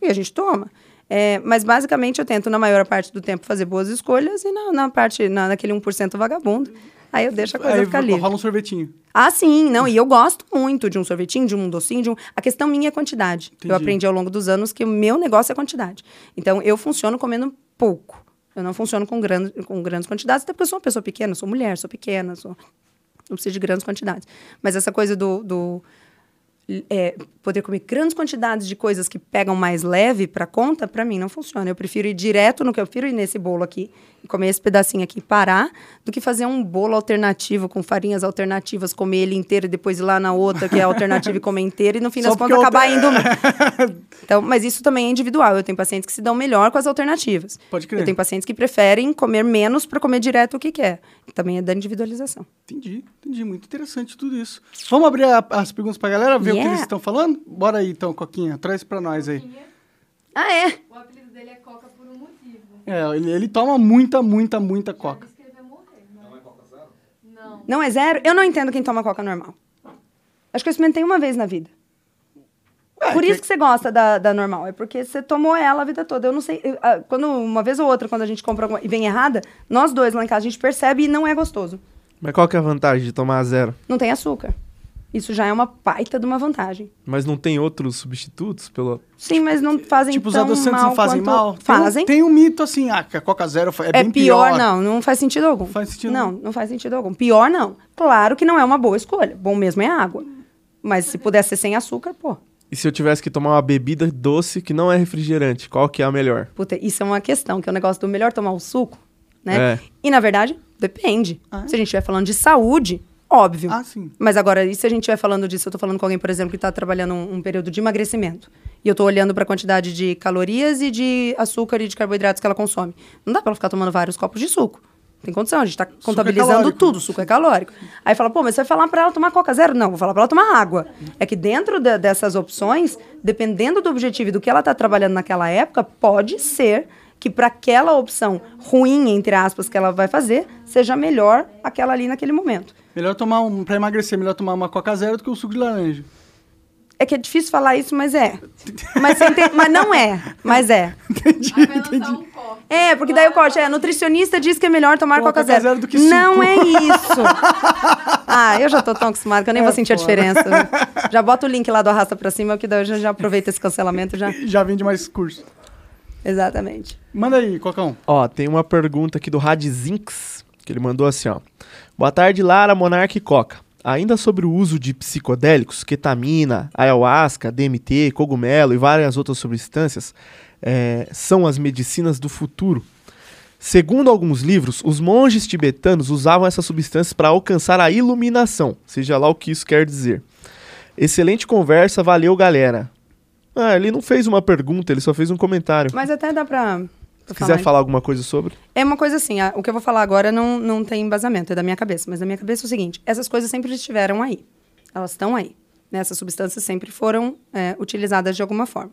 E a gente toma. É, mas basicamente eu tento, na maior parte do tempo, fazer boas escolhas e na, na parte, na, naquele 1% vagabundo. Aí eu deixo a coisa Aí ficar livre. rola um sorvetinho. Ah, sim, não. E eu gosto muito de um sorvetinho, de um docinho, de um. A questão minha é quantidade. Entendi. Eu aprendi ao longo dos anos que o meu negócio é quantidade. Então eu funciono comendo pouco. Eu não funciono com, gran... com grandes quantidades, até porque eu sou uma pessoa pequena, sou mulher, sou pequena, sou. Não preciso de grandes quantidades. Mas essa coisa do. do é, poder comer grandes quantidades de coisas que pegam mais leve para conta, para mim não funciona. Eu prefiro ir direto no que eu prefiro ir nesse bolo aqui e comer esse pedacinho aqui e parar, do que fazer um bolo alternativo com farinhas alternativas, comer ele inteiro e depois ir lá na outra que é alternativa e comer inteiro e no fim Só das contas acabar indo. Então, mas isso também é individual. Eu tenho pacientes que se dão melhor com as alternativas. Pode crer. Eu tenho pacientes que preferem comer menos para comer direto o que quer. Também é da individualização. Entendi, entendi. Muito interessante tudo isso. Vamos abrir a- as perguntas pra galera, ver o que Yeah. eles estão falando? Bora aí, então, Coquinha. Traz pra nós aí. Ah, é? O apelido dele é Coca por um motivo. É, ele, ele toma muita, muita, muita coca. Que vai morrer. Não é Coca zero? Não. Não é zero? Eu não entendo quem toma coca normal. Acho que eu experimentei uma vez na vida. É, Por que- isso que você gosta da, da normal. É porque você tomou ela a vida toda. Eu não sei. eu, ah, quando uma vez ou outra, quando a gente compra alguma e vem errada, nós dois lá em casa a gente percebe e não é gostoso. Mas qual que é a vantagem de tomar a zero? Não tem açúcar. Isso já é uma baita de uma vantagem. Mas não tem outros substitutos pelo... Sim, mas não fazem Tipo, os tão adoçantes mal não fazem quanto- mal? Tem um- Fazem. Tem um, mito assim, ah, que a Coca Zero é, É bem pior, não, não faz sentido algum. Faz sentido Não, não faz sentido algum. Pior, não. Claro que não é uma boa escolha. Bom mesmo é água. Mas se pudesse ser sem açúcar, pô. E se eu tivesse que tomar uma bebida doce que não é refrigerante, qual que é a melhor? Puta, isso é uma questão, que é o negócio do melhor tomar o suco, né? É. E, na verdade, depende. Ah, é? Se a gente estiver falando de saúde, Óbvio. Ah, sim. Mas agora, e se a gente estiver falando disso, eu tô falando com alguém, por exemplo, que está trabalhando um, um período de emagrecimento. E eu tô olhando para a quantidade de calorias e de açúcar e de carboidratos que ela consome. Não dá para ela ficar tomando vários copos de suco. Tem condição, a gente tá contabilizando calórico. tudo, suco é calórico. Aí fala, pô, mas você vai falar para ela tomar Coca Zero? Não, vou falar para ela tomar água. É que dentro de- dessas opções, dependendo do objetivo e do que ela tá trabalhando naquela época, pode ser que para aquela opção ruim, entre aspas, que ela vai fazer, seja melhor aquela ali naquele momento. Melhor tomar um. Pra emagrecer, melhor tomar uma Coca Zero do que o suco de laranja. É que é difícil falar isso, mas é. Mas, entende- mas não é. Mas é. Um corte. É, porque daí o corte é, nutricionista diz que é melhor tomar Tomar Coca Coca Zero. Zero do que Não suco. é isso. Ah, eu já tô tão acostumada que eu nem É vou sentir a foda. diferença. Já bota o link lá do Arrasta Pra Cima, que daí eu já, já aproveito esse cancelamento já. Já vende mais curso. Exatamente. Manda aí, Cocão. Ó, tem uma pergunta aqui do Radzinx, que ele mandou assim, ó. Boa tarde, Lara, Monark e Coca. Ainda sobre o uso de psicodélicos, ketamina, ayahuasca, DMT, cogumelo e várias outras substâncias, é, são as medicinas do futuro. Segundo alguns livros, os monges tibetanos usavam essas substâncias para alcançar a iluminação, seja lá o que isso quer dizer. Excelente conversa, valeu, galera. Ah, ele não fez uma pergunta, ele só fez um comentário. Mas até dá falar. Quiser falar alguma coisa sobre. É uma coisa assim, a- o que eu vou falar agora não, não tem embasamento, é da minha cabeça. Mas da minha cabeça é o seguinte, essas coisas sempre estiveram aí. Elas estão aí. né? Essas substâncias sempre foram é, utilizadas de alguma forma.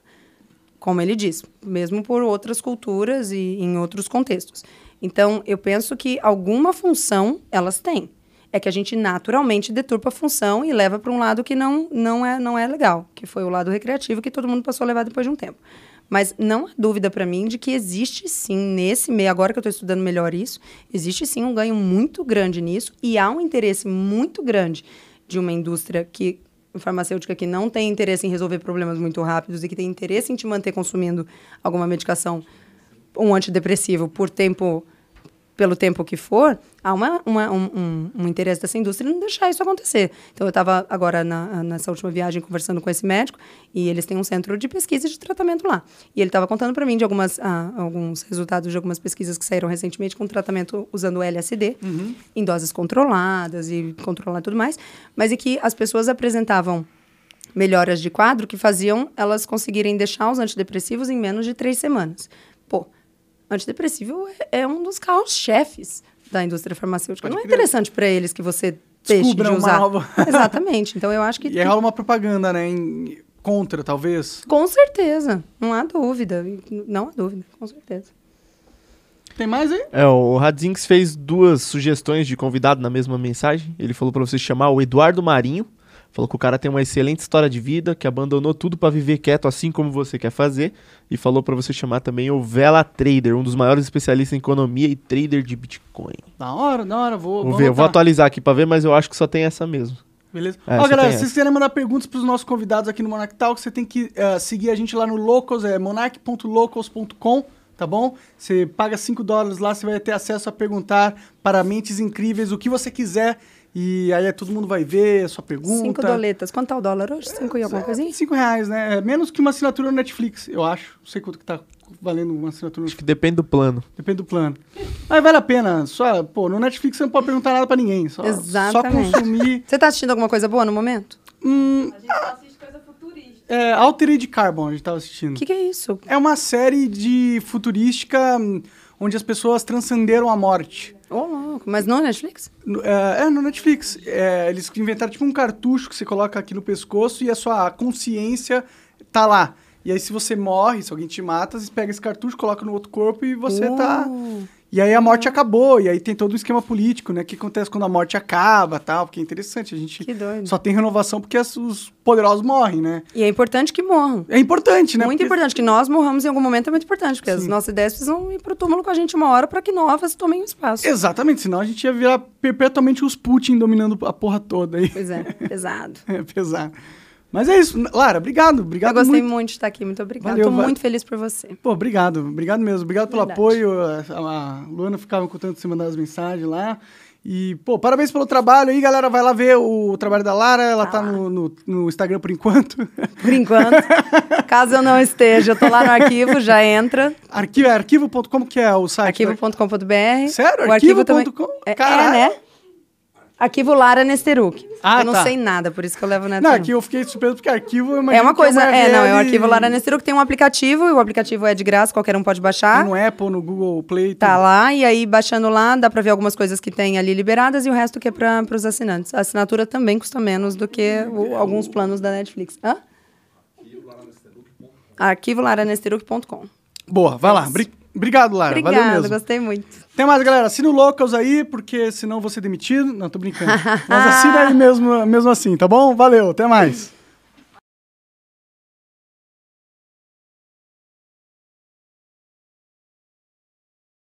Como ele diz, mesmo por outras culturas e em outros contextos. Então, eu penso que alguma função elas têm. É que a gente naturalmente deturpa a função e leva para um lado que não, não, é, não é legal, que foi o lado recreativo que todo mundo passou a levar depois de um tempo. Mas não há dúvida para mim de que existe sim, nesse meio, agora que eu estou estudando melhor isso, existe sim um ganho muito grande nisso e há um interesse muito grande de uma indústria que farmacêutica que não tem interesse em resolver problemas muito rápidos e que tem interesse em te manter consumindo alguma medicação, um antidepressivo por tempo pelo tempo que for, há uma, uma- um, um- um interesse dessa indústria em não deixar isso acontecer. Então, eu estava agora na- nessa última viagem conversando com esse médico e eles têm um centro de pesquisa e de tratamento lá. E ele estava contando para mim de algumas, ah, alguns resultados de algumas pesquisas que saíram recentemente com tratamento usando LSD em doses controladas e controlar tudo mais, mas e que as pessoas apresentavam melhoras de quadro que faziam elas conseguirem deixar os antidepressivos em menos de três semanas. Antidepressivo é, é um dos carros-chefes da indústria farmacêutica. Pode Não é interessante para eles que você deixe de Descubra uma usar. nova. Exatamente. Então eu acho que E aí rola uma propaganda, né? em- Contra, talvez. com certeza, não há dúvida, não há dúvida, com certeza. Tem mais aí? É, o Radzinx fez duas sugestões de convidado na mesma mensagem. Ele falou pra você chamar o Eduardo Marinho. Falou que o cara tem uma excelente história de vida, que abandonou tudo pra viver quieto assim como você quer fazer. E falou pra você chamar também o Vela Trader, um dos maiores especialistas em economia e trader de Bitcoin. Da hora, da hora. Vou, Vamos ver, eu vou atualizar aqui pra ver, mas eu acho que só tem essa mesmo. Beleza? É, Ó, galera, se vocês quiserem mandar perguntas pros nossos convidados aqui no Monarch Talk, você tem que eh, seguir a gente lá no Locals, é monarch.locals.com, tá bom? Você paga 5 dólares lá, você vai ter acesso a perguntar para mentes incríveis o que você quiser. E aí todo mundo vai ver a sua pergunta. Cinco doletas. Quanto tá o dólar hoje? Cinco e alguma coisinha? 5 reais, né? É menos que uma assinatura no Netflix, eu acho. Não sei quanto que tá valendo uma assinatura no Acho que depende do plano. Depende do plano. Mas vale a pena. Só, pô, no Netflix você não pode perguntar nada pra ninguém. Só, Exatamente. Só consumir. Você tá assistindo alguma coisa boa no momento? Hum, A gente só assiste coisa futurista. é, Altered Carbon, a gente tava assistindo. O que, que é isso? É uma série de futurística hum, onde as pessoas transcenderam a morte. Ô, louco. Mas não Netflix? No- É, é, no Netflix. É, eles inventaram tipo um cartucho que você coloca aqui no pescoço e a sua consciência tá lá. E aí, se você morre, se alguém te mata, você pega esse cartucho, coloca no outro corpo e você tá. E aí a morte acabou, e aí tem todo o esquema político, né? O que acontece quando a morte acaba tal, porque é interessante. A gente só tem renovação porque as- os poderosos morrem, né? E é importante que morram. É importante, né? muito Porque- importante. Que nós morramos em algum momento é muito importante, porque as Sim. nossas ideias precisam ir pro túmulo com a gente uma hora para que novas tomem o espaço. Exatamente, senão a gente ia virar perpetuamente os Putin dominando a porra toda aí. Pois é, pesado. É pesado. Mas é isso. Lara, obrigado. Eu Obrigado gostei muito. muito. de estar aqui, muito Tô va- muito feliz por você. Pô, obrigado. Obrigado mesmo. Obrigado pelo Verdade. apoio. A, a Luana ficava contando você mandar as mensagens lá. E, pô, parabéns pelo trabalho aí, galera. Vai lá ver o trabalho da Lara. Ela tá, Tá no, no, no Instagram por enquanto. Por enquanto. Caso eu não esteja, eu tô lá no arquivo, já entra. Arquivo, é arquivo.com, que é o site. arquivo.com.br. Sério? O arquivo também. Arquivo.com? É, é, né? Arquivo Lara Nesteruk. Ah, eu não tá. sei nada, por isso que eu levo Neto. Não, aqui eu fiquei surpreso porque arquivo eu É uma que coisa, é, não, é o arquivo Lara Nesteruk, tem um aplicativo, e o aplicativo é de graça, qualquer um pode baixar. Tem no Apple, no Google Play. Tá tudo. lá, e aí baixando lá, dá pra ver algumas coisas que tem ali liberadas e o resto que é para os assinantes. A assinatura também custa menos do que o- alguns planos da Netflix. Hã? arquivolaranesteruk.com. Boa, vai lá. Bri- Obrigado, Lara. Valeu Obrigada, mesmo. gostei muito. Tem mais, galera. Assina o Locals aí, porque senão vou ser demitido. Não, tô brincando. Mas assina aí mesmo, mesmo assim, tá bom? Valeu, até mais.